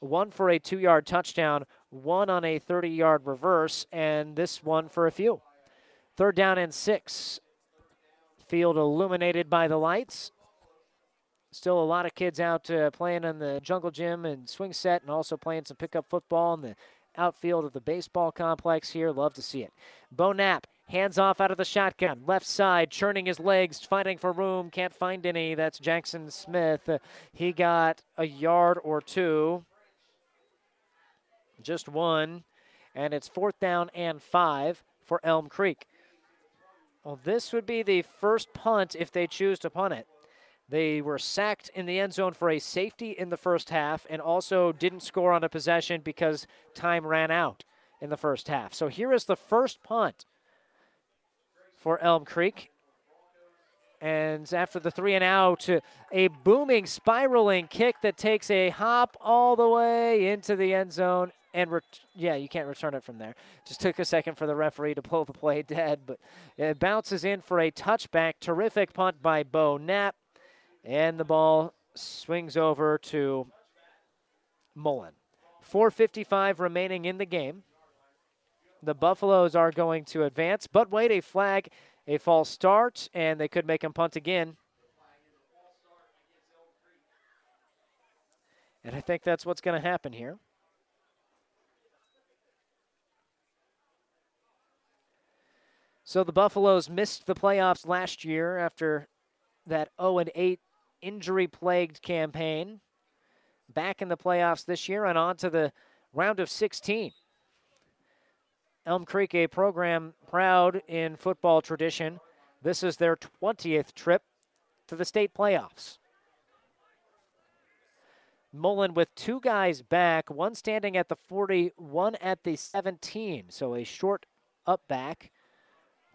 one for a two yard touchdown, one on a 30 yard reverse, and this one for a few. Third down and six. Field illuminated by the lights. Still a lot of kids out uh, playing in the jungle gym and swing set and also playing some pickup football in the outfield of the baseball complex here. Love to see it. Bo Knapp hands off out of the shotgun. Left side, churning his legs, fighting for room. Can't find any. That's Jackson Smith. Uh, he got a yard or two. Just one. And it's fourth down and five for Elm Creek. Well, this would be the first punt if they choose to punt it. They were sacked in the end zone for a safety in the first half and also didn't score on a possession because time ran out in the first half. So here is the first punt for Elm Creek. And after the three and out, a booming, spiraling kick that takes a hop all the way into the end zone and ret- yeah, you can't return it from there. Just took a second for the referee to pull the play dead, but it bounces in for a touchback. Terrific punt by Bo Knapp, and the ball swings over to Mullen. 4:55 remaining in the game. The Buffaloes are going to advance, but wait, a flag, a false start, and they could make him punt again. And I think that's what's going to happen here. So the Buffaloes missed the playoffs last year after that 0 8 injury plagued campaign. Back in the playoffs this year and on to the round of 16. Elm Creek, a program proud in football tradition. This is their 20th trip to the state playoffs. Mullen with two guys back, one standing at the 40, one at the 17. So a short up back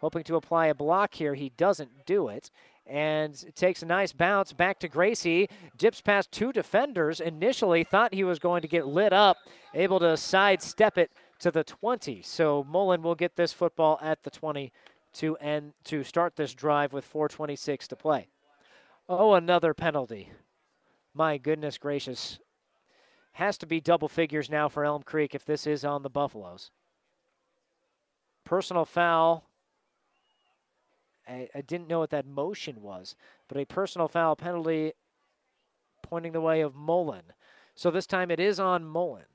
hoping to apply a block here. He doesn't do it. And takes a nice bounce back to Gracie. Dips past two defenders. Initially thought he was going to get lit up, able to sidestep it to the 20. So Mullen will get this football at the 20 to end to start this drive with 426 to play. Oh, another penalty. My goodness gracious. Has to be double figures now for Elm Creek if this is on the Buffaloes. Personal foul I, I didn't know what that motion was, but a personal foul penalty pointing the way of Mullen. So this time it is on Mullen.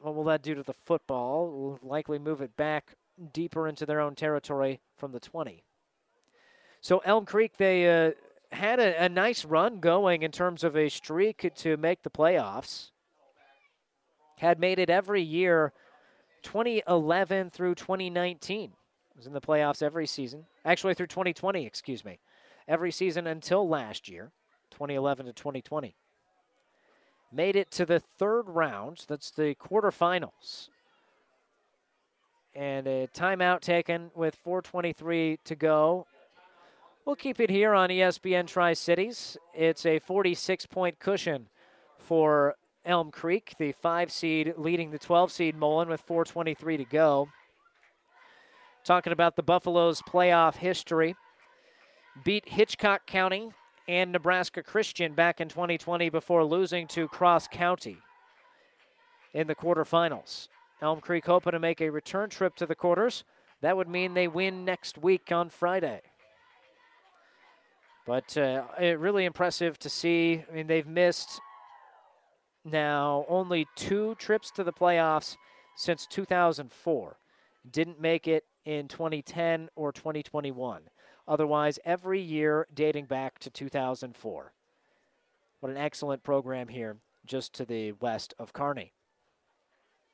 What will that do to the football? Will likely move it back deeper into their own territory from the 20. So Elm Creek, they uh, had a, a nice run going in terms of a streak to make the playoffs. Had made it every year 2011 through 2019 was in the playoffs every season. Actually, through 2020, excuse me. Every season until last year, 2011 to 2020. Made it to the third round. That's the quarterfinals. And a timeout taken with 4.23 to go. We'll keep it here on ESPN Tri Cities. It's a 46 point cushion for Elm Creek, the five seed leading the 12 seed Mullen with 4.23 to go talking about the Buffaloes' playoff history. Beat Hitchcock County and Nebraska Christian back in 2020 before losing to Cross County in the quarterfinals. Elm Creek hoping to make a return trip to the quarters. That would mean they win next week on Friday. But uh, really impressive to see. I mean, they've missed now only two trips to the playoffs since 2004. Didn't make it in 2010 or 2021. Otherwise, every year dating back to 2004. What an excellent program here just to the west of Kearney.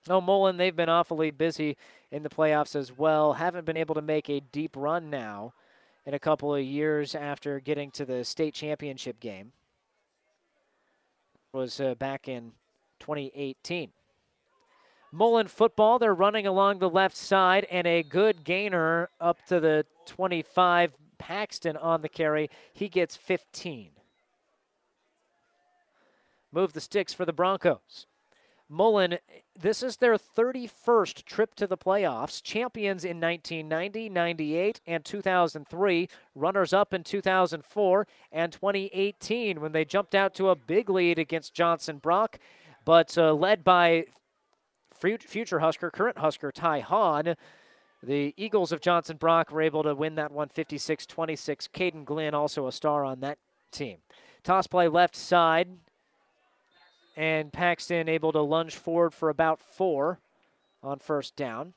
Oh, Mullen, they've been awfully busy in the playoffs as well. Haven't been able to make a deep run now in a couple of years after getting to the state championship game. It was uh, back in 2018. Mullen football, they're running along the left side, and a good gainer up to the 25. Paxton on the carry. He gets 15. Move the sticks for the Broncos. Mullen, this is their 31st trip to the playoffs. Champions in 1990, 98, and 2003. Runners up in 2004 and 2018 when they jumped out to a big lead against Johnson Brock, but uh, led by future Husker, current Husker Ty Hahn. The Eagles of Johnson Brock were able to win that one 56 26. Caden Glenn, also a star on that team. Toss play left side and Paxton able to lunge forward for about four on first down.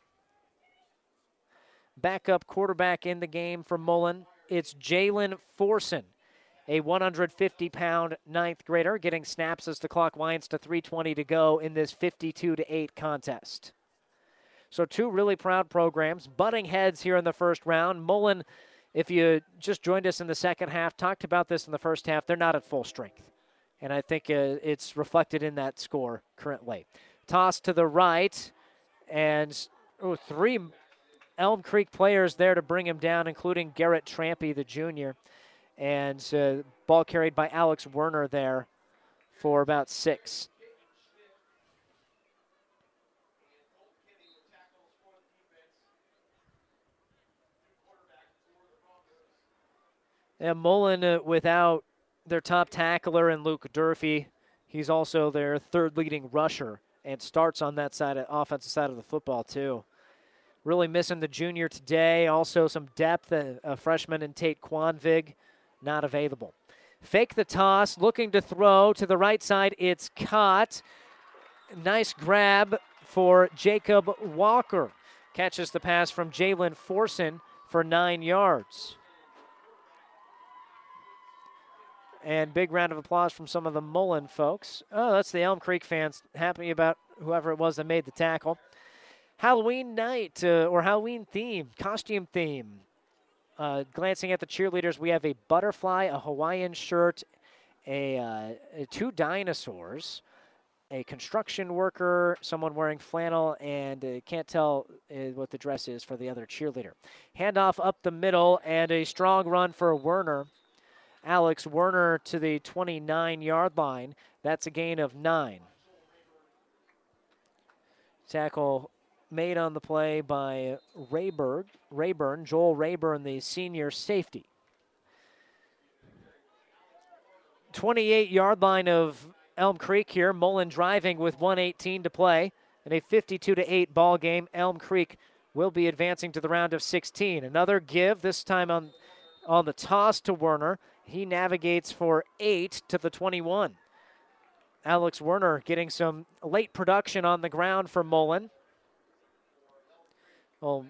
Backup quarterback in the game for Mullen. It's Jalen Forson, a 150 pound ninth grader, getting snaps as the clock winds to 320 to go in this 52 to 8 contest. So, two really proud programs, butting heads here in the first round. Mullen, if you just joined us in the second half, talked about this in the first half, they're not at full strength and I think uh, it's reflected in that score currently. Toss to the right, and three Elm Creek players there to bring him down, including Garrett Trampy, the junior, and uh, ball carried by Alex Werner there for about six. And Mullen uh, without their top tackler and Luke Durfee. He's also their third leading rusher and starts on that side of offensive side of the football too. Really missing the junior today. Also some depth. A, a freshman in Tate Quanvig not available. Fake the toss, looking to throw to the right side. It's caught. Nice grab for Jacob Walker. Catches the pass from Jalen Forson for nine yards. And big round of applause from some of the Mullen folks. Oh, that's the Elm Creek fans happy about whoever it was that made the tackle. Halloween night uh, or Halloween theme, costume theme. Uh, glancing at the cheerleaders, we have a butterfly, a Hawaiian shirt, a, uh, two dinosaurs, a construction worker, someone wearing flannel, and uh, can't tell uh, what the dress is for the other cheerleader. Handoff up the middle, and a strong run for Werner. Alex Werner to the 29 yard line. That's a gain of nine. Tackle made on the play by Rayburn, Rayburn, Joel Rayburn, the senior safety. 28 yard line of Elm Creek here. Mullen driving with 118 to play. In a 52 to 8 ball game, Elm Creek will be advancing to the round of 16. Another give, this time on, on the toss to Werner. He navigates for eight to the 21. Alex Werner getting some late production on the ground for Mullen. Will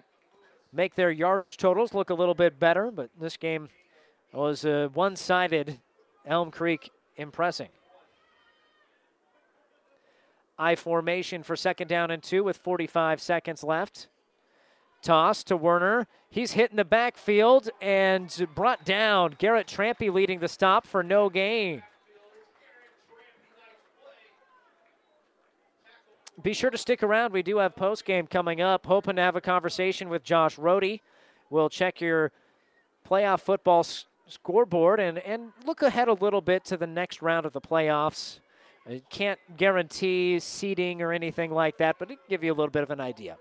make their yardage totals look a little bit better, but this game was uh, a one sided Elm Creek impressing. I formation for second down and two with 45 seconds left. Toss to Werner. He's hit in the backfield and brought down. Garrett Trampy leading the stop for no gain. Be sure to stick around. We do have post game coming up. Hoping to have a conversation with Josh Rohde. We'll check your playoff football s- scoreboard and, and look ahead a little bit to the next round of the playoffs. I can't guarantee seeding or anything like that, but it give you a little bit of an idea.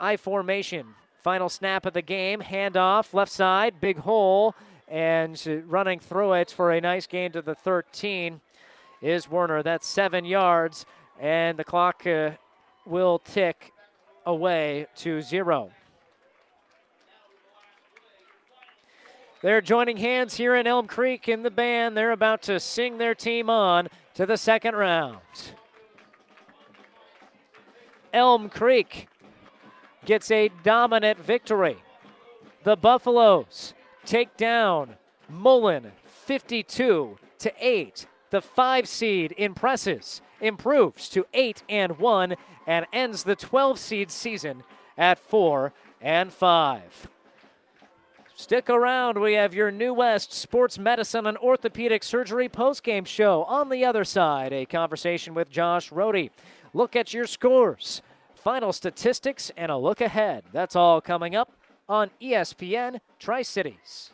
I formation. Final snap of the game. Handoff, left side, big hole, and running through it for a nice gain to the 13 is Werner. That's seven yards, and the clock uh, will tick away to zero. They're joining hands here in Elm Creek in the band. They're about to sing their team on to the second round. Elm Creek gets a dominant victory. The Buffaloes take down Mullen 52 to 8. The five seed impresses improves to 8 and 1 and ends the 12 seed season at 4 and 5. Stick around. We have your New West Sports Medicine and Orthopedic Surgery postgame show. On the other side, a conversation with Josh Rohde. Look at your scores, final statistics, and a look ahead. That's all coming up on ESPN Tri Cities.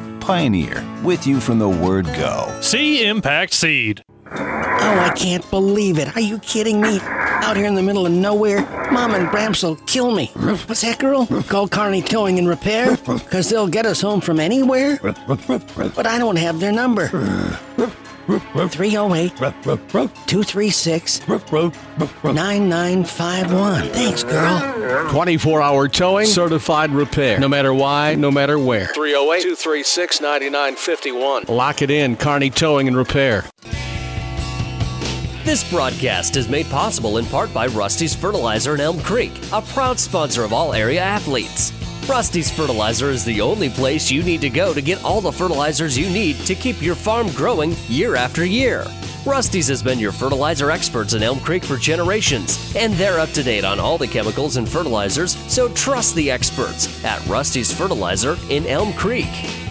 Pioneer, with you from the word go. See Impact Seed. Oh, I can't believe it. Are you kidding me? Out here in the middle of nowhere, Mom and Bramps will kill me. What's that, girl? Call Kearney Towing and Repair? Because they'll get us home from anywhere? But I don't have their number. 308 236 9951. Thanks, girl. 24 hour towing, certified repair. No matter why, no matter where. 308 236 9951. Lock it in, Kearney Towing and Repair. This broadcast is made possible in part by Rusty's Fertilizer in Elm Creek, a proud sponsor of all area athletes. Rusty's Fertilizer is the only place you need to go to get all the fertilizers you need to keep your farm growing year after year. Rusty's has been your fertilizer experts in Elm Creek for generations, and they're up to date on all the chemicals and fertilizers, so trust the experts at Rusty's Fertilizer in Elm Creek.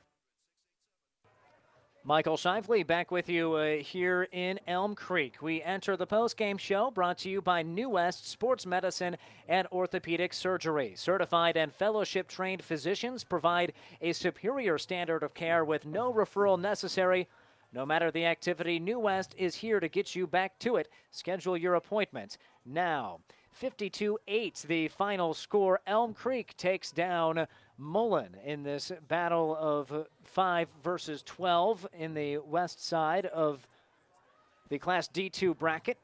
Michael Shively back with you uh, here in Elm Creek. We enter the post-game show brought to you by New West Sports Medicine and Orthopedic Surgery. Certified and fellowship trained physicians provide a superior standard of care with no referral necessary. No matter the activity, New West is here to get you back to it. Schedule your appointment now. 52 8, the final score. Elm Creek takes down Mullen in this battle of 5 versus 12 in the west side of the Class D2 bracket.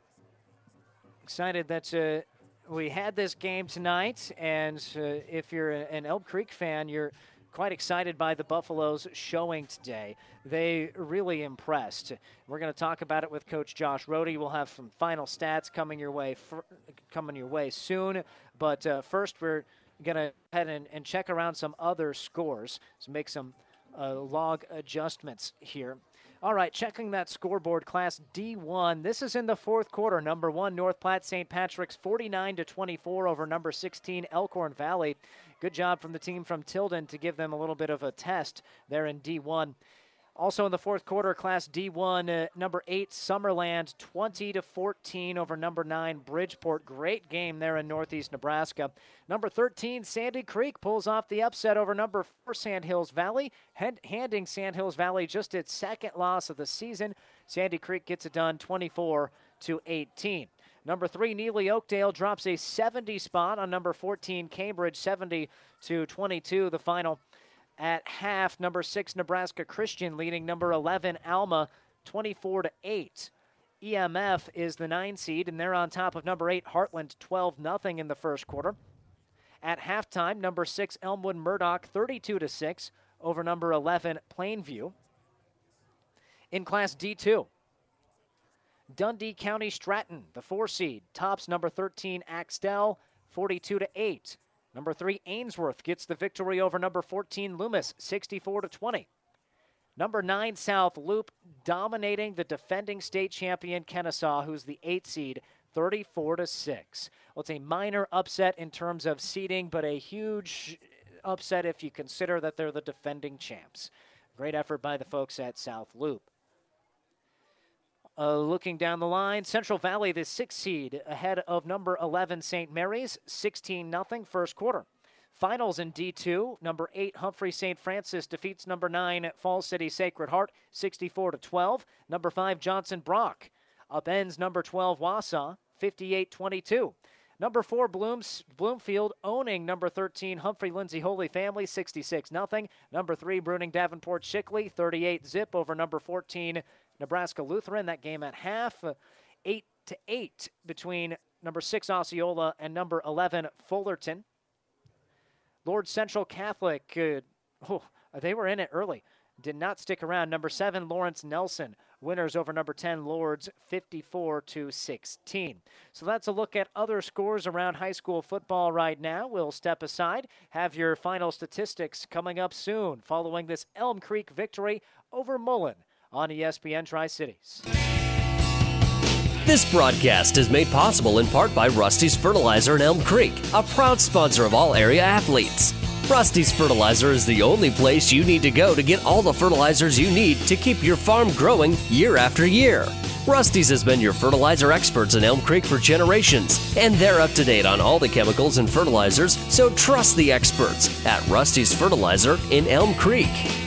Excited that uh, we had this game tonight, and uh, if you're an Elm Creek fan, you're quite excited by the Buffaloes showing today. They really impressed. We're going to talk about it with Coach Josh Rohde. We'll have some final stats coming your way, coming your way soon. But uh, first, we're to head and, and, check around some other scores, so make some uh, log adjustments here. All right, checking that scoreboard, Class D1. This is in the fourth quarter. Number one, North Platte St. Patrick's 49 to 24 over number 16, Elkhorn Valley. Good job from the team from Tilden to give them a little bit of a test there in D1. Also in the fourth quarter, Class D1, uh, number eight Summerland, 20 to 14 over number nine Bridgeport. Great game there in Northeast Nebraska. Number 13 Sandy Creek pulls off the upset over number four Sandhills Valley, hand- handing Sandhills Valley just its second loss of the season. Sandy Creek gets it done 24 to 18. Number three, Neligh Oakdale drops a 70 spot on number 14 Cambridge, 70 to 22. The final at half. Number six, Nebraska Christian leading number 11, Alma, 24 to 8. EMF is the nine seed, and they're on top of number eight, Heartland, 12 0 in the first quarter. At halftime, number six, Elmwood Murdock, 32 to 6 over number 11, Plainview. In Class D2, Dundy County Stratton, the four seed, tops number 13 Axtell 42 to 8. Number 3 Ainsworth gets the victory over number 14 Loomis 64 to 20. Number 9 South Loup dominating the defending state champion Kenesaw, who's the 8 seed 34 to 6. Well, it's a minor upset in terms of seeding, but a huge upset if you consider that they're the defending champs. Great effort by the folks at South Loup. Uh, looking down the line, Central Valley, the sixth seed, ahead of number 11 St. Mary's, 16 0 first quarter. Finals in D2, number 8 Humphrey St. Francis defeats number 9 Falls City Sacred Heart 64 to 12. Number 5 Johnson Brock upends number 12 Wausa 58 22. Number 4 Blooms Bloomfield owning number 13 Humphrey Lindsay Holy Family 66 0. Number 3 Bruning Davenport Shickley 38 zip over number 14 Nebraska Lutheran. That game at half, uh, eight to eight between number six Osceola and number eleven Fullerton. Lourdes Central Catholic, uh, oh, they were in it early. Did not stick around. Number seven Lawrence Nelson winners over number 10 Lourdes 54 to 16. So that's a look at other scores around high school football right now. We'll step aside, have your final statistics coming up soon following this Elm Creek victory over Mullen on ESPN Tri Cities. This broadcast is made possible in part by Rusty's Fertilizer in Elm Creek, a proud sponsor of all area athletes. Rusty's Fertilizer is the only place you need to go to get all the fertilizers you need to keep your farm growing year after year. Rusty's has been your fertilizer experts in Elm Creek for generations, and they're up to date on all the chemicals and fertilizers, so trust the experts at Rusty's Fertilizer in Elm Creek.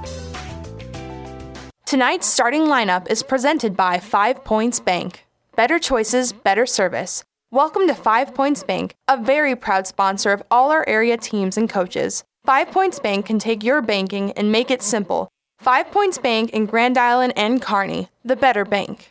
Tonight's starting lineup is presented by Five Points Bank. Better choices, better service. Welcome to Five Points Bank, a very proud sponsor of all our area teams and coaches. Five Points Bank can take your banking and make it simple. Five Points Bank in Grand Island and Kearney, the better bank.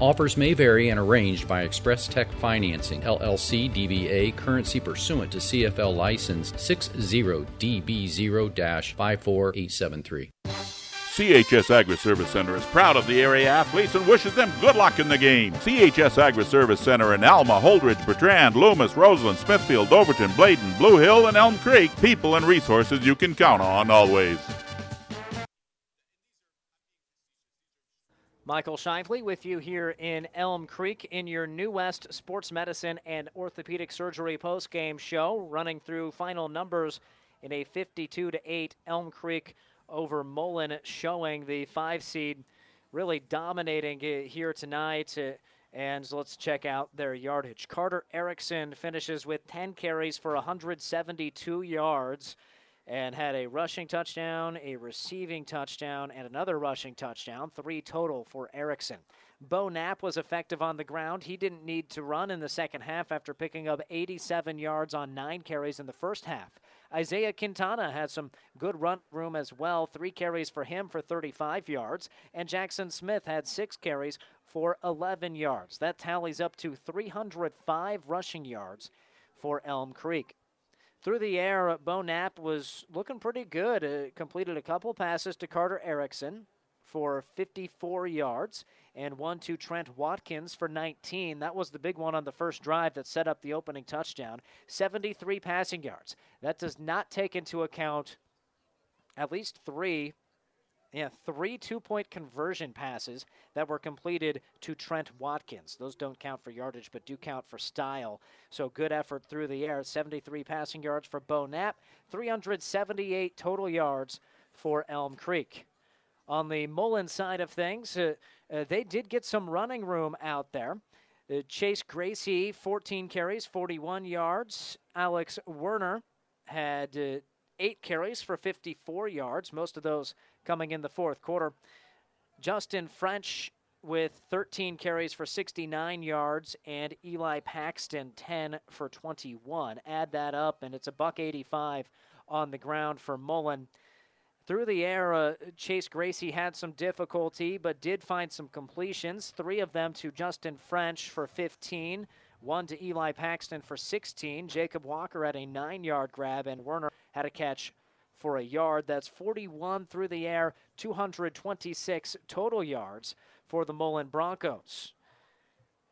Offers may vary and arranged by Express Tech Financing, LLC DBA, currency pursuant to CFL license 60DB0 54873. CHS Agri Service Center is proud of the area athletes and wishes them good luck in the game. CHS Agri Service Center in Alma, Holdrege, Bertrand, Loomis, Roseland, Smithfield, Overton, Bladen, Blue Hill, and Elm Creek. People and resources you can count on always. Michael Shively with you here in Elm Creek in your New West Sports Medicine and Orthopedic Surgery post-game show, running through final numbers in a 52 to 8 Elm Creek over Mullen, showing the five seed really dominating here tonight. Uh, and let's check out their yardage. Carter Erickson finishes with 10 carries for 172 yards. And had a rushing touchdown, a receiving touchdown, and another rushing touchdown. Three total for Erickson. Bo Knapp was effective on the ground. He didn't need to run in the second half after picking up 87 yards on nine carries in the first half. Isaiah Quintana had some good run room as well. Three carries for him for 35 yards. And Jackson Smith had six carries for 11 yards. That tallies up to 305 rushing yards for Elm Creek. Through the air, Bo Knapp was looking pretty good. Uh, completed a couple passes to Carter Erickson for 54 yards and one to Trent Watkins for 19. That was the big one on the first drive that set up the opening touchdown. 73 passing yards. That does not take into account at least three yeah, three two point conversion passes that were completed to Trent Watkins. Those don't count for yardage, but do count for style. So good effort through the air. 73 passing yards for Bo Knapp, 378 total yards for Elm Creek. On the Mullen side of things, uh, uh, they did get some running room out there. Uh, Chase Gracie, 14 carries, 41 yards. Alex Werner had uh, eight carries for 54 yards, most of those coming in the fourth quarter. Justin French with 13 carries for 69 yards, and Eli Paxton 10 for 21. Add that up, and it's a buck 85 on the ground for Mullen. Through the air, uh, Chase Gracie had some difficulty, but did find some completions. Three of them to Justin French for 15, one to Eli Paxton for 16. Jacob Walker had a nine yard grab, and Werner had a catch for a yard. That's 41 through the air, 226 total yards for the Mullen Broncos.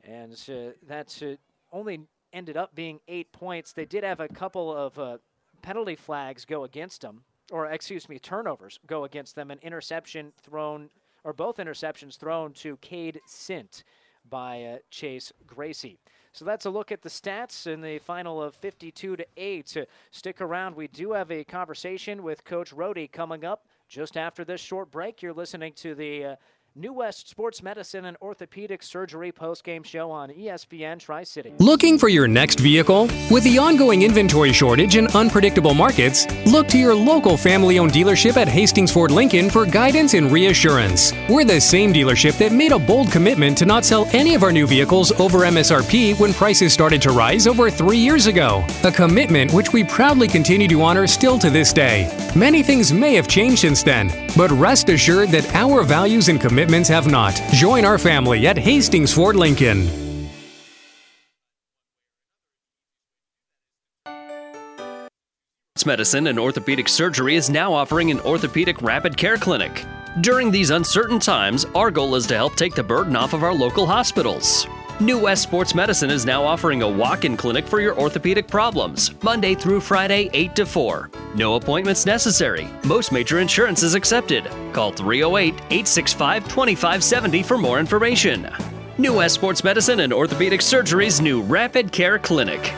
And uh, that's uh, only ended up being eight points. They did have a couple of uh, penalty flags go against them or excuse me, turnovers go against them. An interception thrown, or both interceptions thrown to Cade Sint by uh, Chase Gracie. So that's a look at the stats in the final of 52 to 8. stick around. We do have a conversation with Coach Rohde coming up just after this short break. You're listening to the uh, New West Sports Medicine and Orthopedic Surgery postgame show on ESPN Tri City. Looking for your next vehicle? With the ongoing inventory shortage and unpredictable markets, look to your local family owned dealership at Hastings Ford Lincoln for guidance and reassurance. We're the same dealership that made a bold commitment to not sell any of our new vehicles over MSRP when prices started to rise over three years ago. A commitment which we proudly continue to honor still to this day. Many things may have changed since then, but rest assured that our values and commitments commitments have not. Join our family at Hastings Ford Lincoln. Medicine and Orthopedic Surgery is now offering an orthopedic rapid care clinic. During these uncertain times, our goal is to help take the burden off of our local hospitals. New West Sports Medicine is now offering a walk in clinic for your orthopedic problems, Monday through Friday, 8 to 4. No appointments necessary. Most major insurance is accepted. Call 308 865 2570 for more information. New West Sports Medicine and Orthopedic Surgery's new Rapid Care Clinic.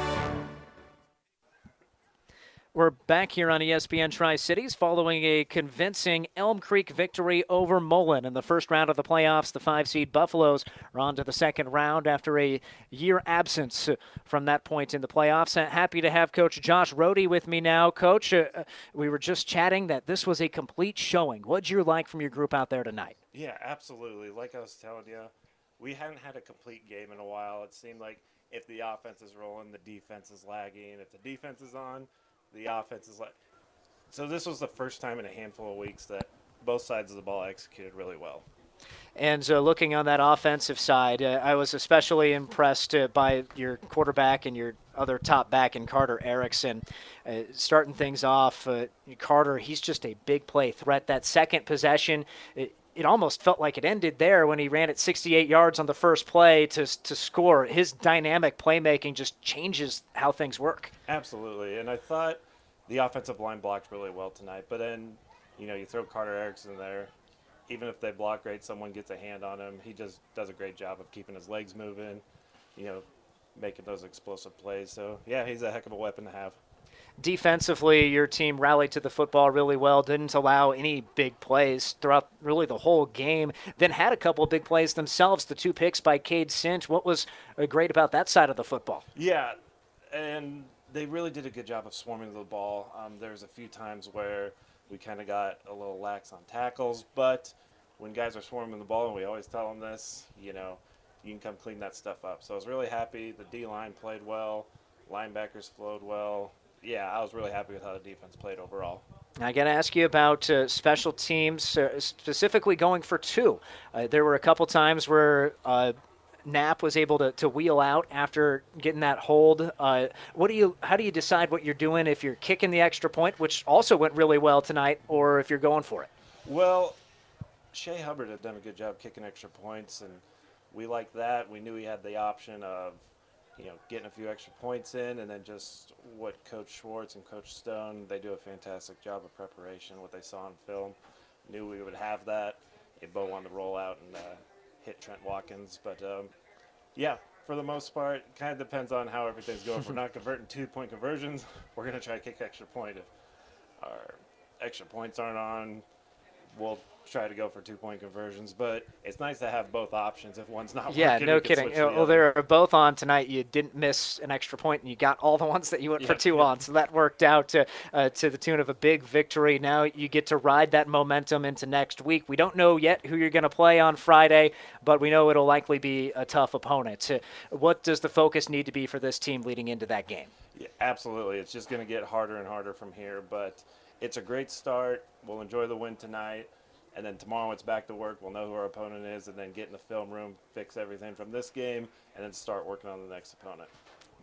We're back here on ESPN Tri Cities following a convincing Elm Creek victory over Mullen in the first round of the playoffs. The five seed Buffaloes are on to the second round after a year absence from that point in the playoffs. Uh, happy to have Coach Josh Rohde with me now. Coach, uh, uh, we were just chatting that this was a complete showing. What'd you like from your group out there tonight? Yeah, absolutely. Like I was telling you, we hadn't had a complete game in a while. It seemed like if the offense is rolling, the defense is lagging. If the defense is on, the offense is like. So this was the first time in a handful of weeks that both sides of the ball executed really well. And uh, looking on that offensive side, uh, I was especially impressed uh, by your quarterback and your other top back in Carter Erickson. Uh, starting things off, uh, Carter, he's just a big play threat. That second possession, it, it almost felt like it ended there when he ran it 68 yards on the first play to, to score. His dynamic playmaking just changes how things work. Absolutely. And I thought the offensive line blocked really well tonight. But then, you know, you throw Carter Erickson there. Even if they block great, someone gets a hand on him. He just does a great job of keeping his legs moving, you know, making those explosive plays. So, yeah, he's a heck of a weapon to have defensively, your team rallied to the football really well, didn't allow any big plays throughout really the whole game, then had a couple big plays themselves. The two picks by Cade Sint. What was uh, great about that side of the football? Yeah, and they really did a good job of swarming the ball. Um, there's a few times where we kind of got a little lax on tackles, but when guys are swarming the ball, and we always tell them this, you know, you can come clean that stuff up. So I was really happy. The D line played well, linebackers flowed well. Yeah, I was really happy with how the defense played overall. I got to ask you about uh, special teams, uh, specifically going for two. Uh, there were a couple times where uh, Knapp was able to, to wheel out after getting that hold. Uh, what do you? How do you decide what you're doing if you're kicking the extra point, which also went really well tonight, or if you're going for it? Well, Shea Hubbard had done a good job kicking extra points, and we liked that. We knew he had the option of, you know, getting a few extra points in, and then just what Coach Schwartz and Coach Stone they do a fantastic job of preparation. What they saw on film, knew we would have that. Bo wanted to roll out and uh, hit Trent Watkins, but um, yeah, for the most part, kind of depends on how everything's going. if we're not [laughs] converting two-point conversions, we're gonna try to kick extra point. If our extra points aren't on, we'll try to go for two point conversions, but it's nice to have both options if one's not yeah, working. no kidding. Well, they are both on tonight. You didn't miss an extra point, and you got all the ones that you went Yeah, for two on. So that worked out to uh, to the tune of a big victory. Now you get to ride that momentum into next week. We don't know yet who you're going to play on Friday, but we know it'll likely be a tough opponent. What does the focus need to be for this team leading into that game? Yeah, absolutely. It's just going to get harder and harder from here, but it's a great start. We'll enjoy the win tonight. And then tomorrow it's back to work. We'll know who our opponent is and then get in the film room, fix everything from this game, and then start working on the next opponent.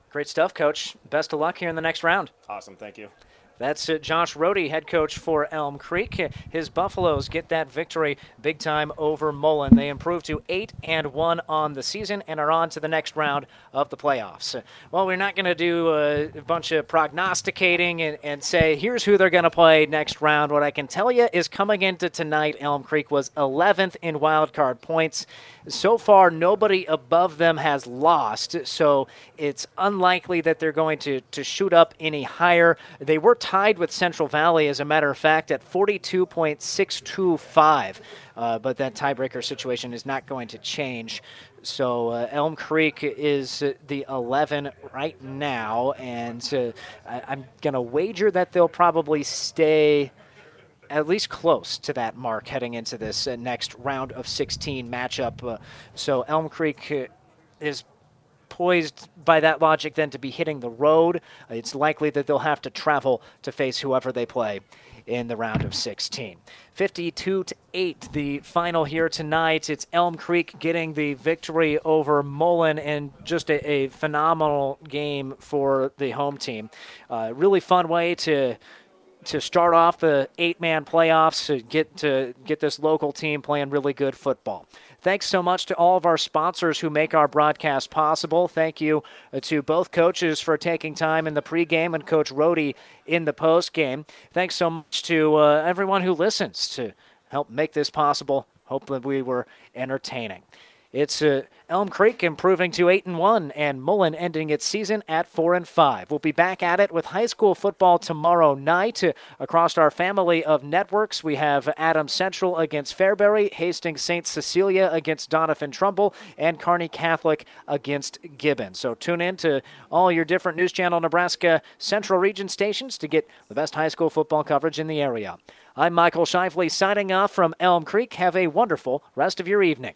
Great stuff, Coach. Best of luck here in the next round. Awesome. Thank you. That's it. Josh Rohde, head coach for Elm Creek. His Buffaloes get that victory big time over Mullen. They improve to 8 and 1 on the season and are on to the next round of the playoffs. Well, we're not going to do a bunch of prognosticating and, and say, here's who they're going to play next round. What I can tell you is coming into tonight, Elm Creek was 11th in wild card points. So far, nobody above them has lost, so it's unlikely that they're going to, to shoot up any higher. They were tied with Central Valley, as a matter of fact, at 42.625, uh, but that tiebreaker situation is not going to change. So uh, Elm Creek is uh, the 11 right now, and uh, I, I'm going to wager that they'll probably stay at least close to that mark heading into this uh, next round of 16 matchup. So Elm Creek is poised by that logic then to be hitting the road. It's likely that they'll have to travel to face whoever they play in the round of 16. 52 to 8 the final here tonight. It's Elm Creek getting the victory over Mullen and just a, a phenomenal game for the home team. Uh, really fun way to to start off the eight-man playoffs to get to get this local team playing really good football. Thanks so much to all of our sponsors who make our broadcast possible. Thank you uh, to both coaches for taking time in the pregame and Coach Rohde in the postgame. Thanks so much to uh, everyone who listens to help make this possible. Hope that we were entertaining. It's uh, Elm Creek improving to eight and one, and Mullen ending its season at four and five. We'll be back at it with high school football tomorrow night. Across our family of networks, we have Adams Central against Fairbury, Hastings St. Cecilia against Doniphan Trumbull, and Kearney Catholic against Gibbon. So tune in to all your different News Channel Nebraska Central Region stations to get the best high school football coverage in the area. I'm Michael Shively signing off from Elm Creek. Have a wonderful rest of your evening.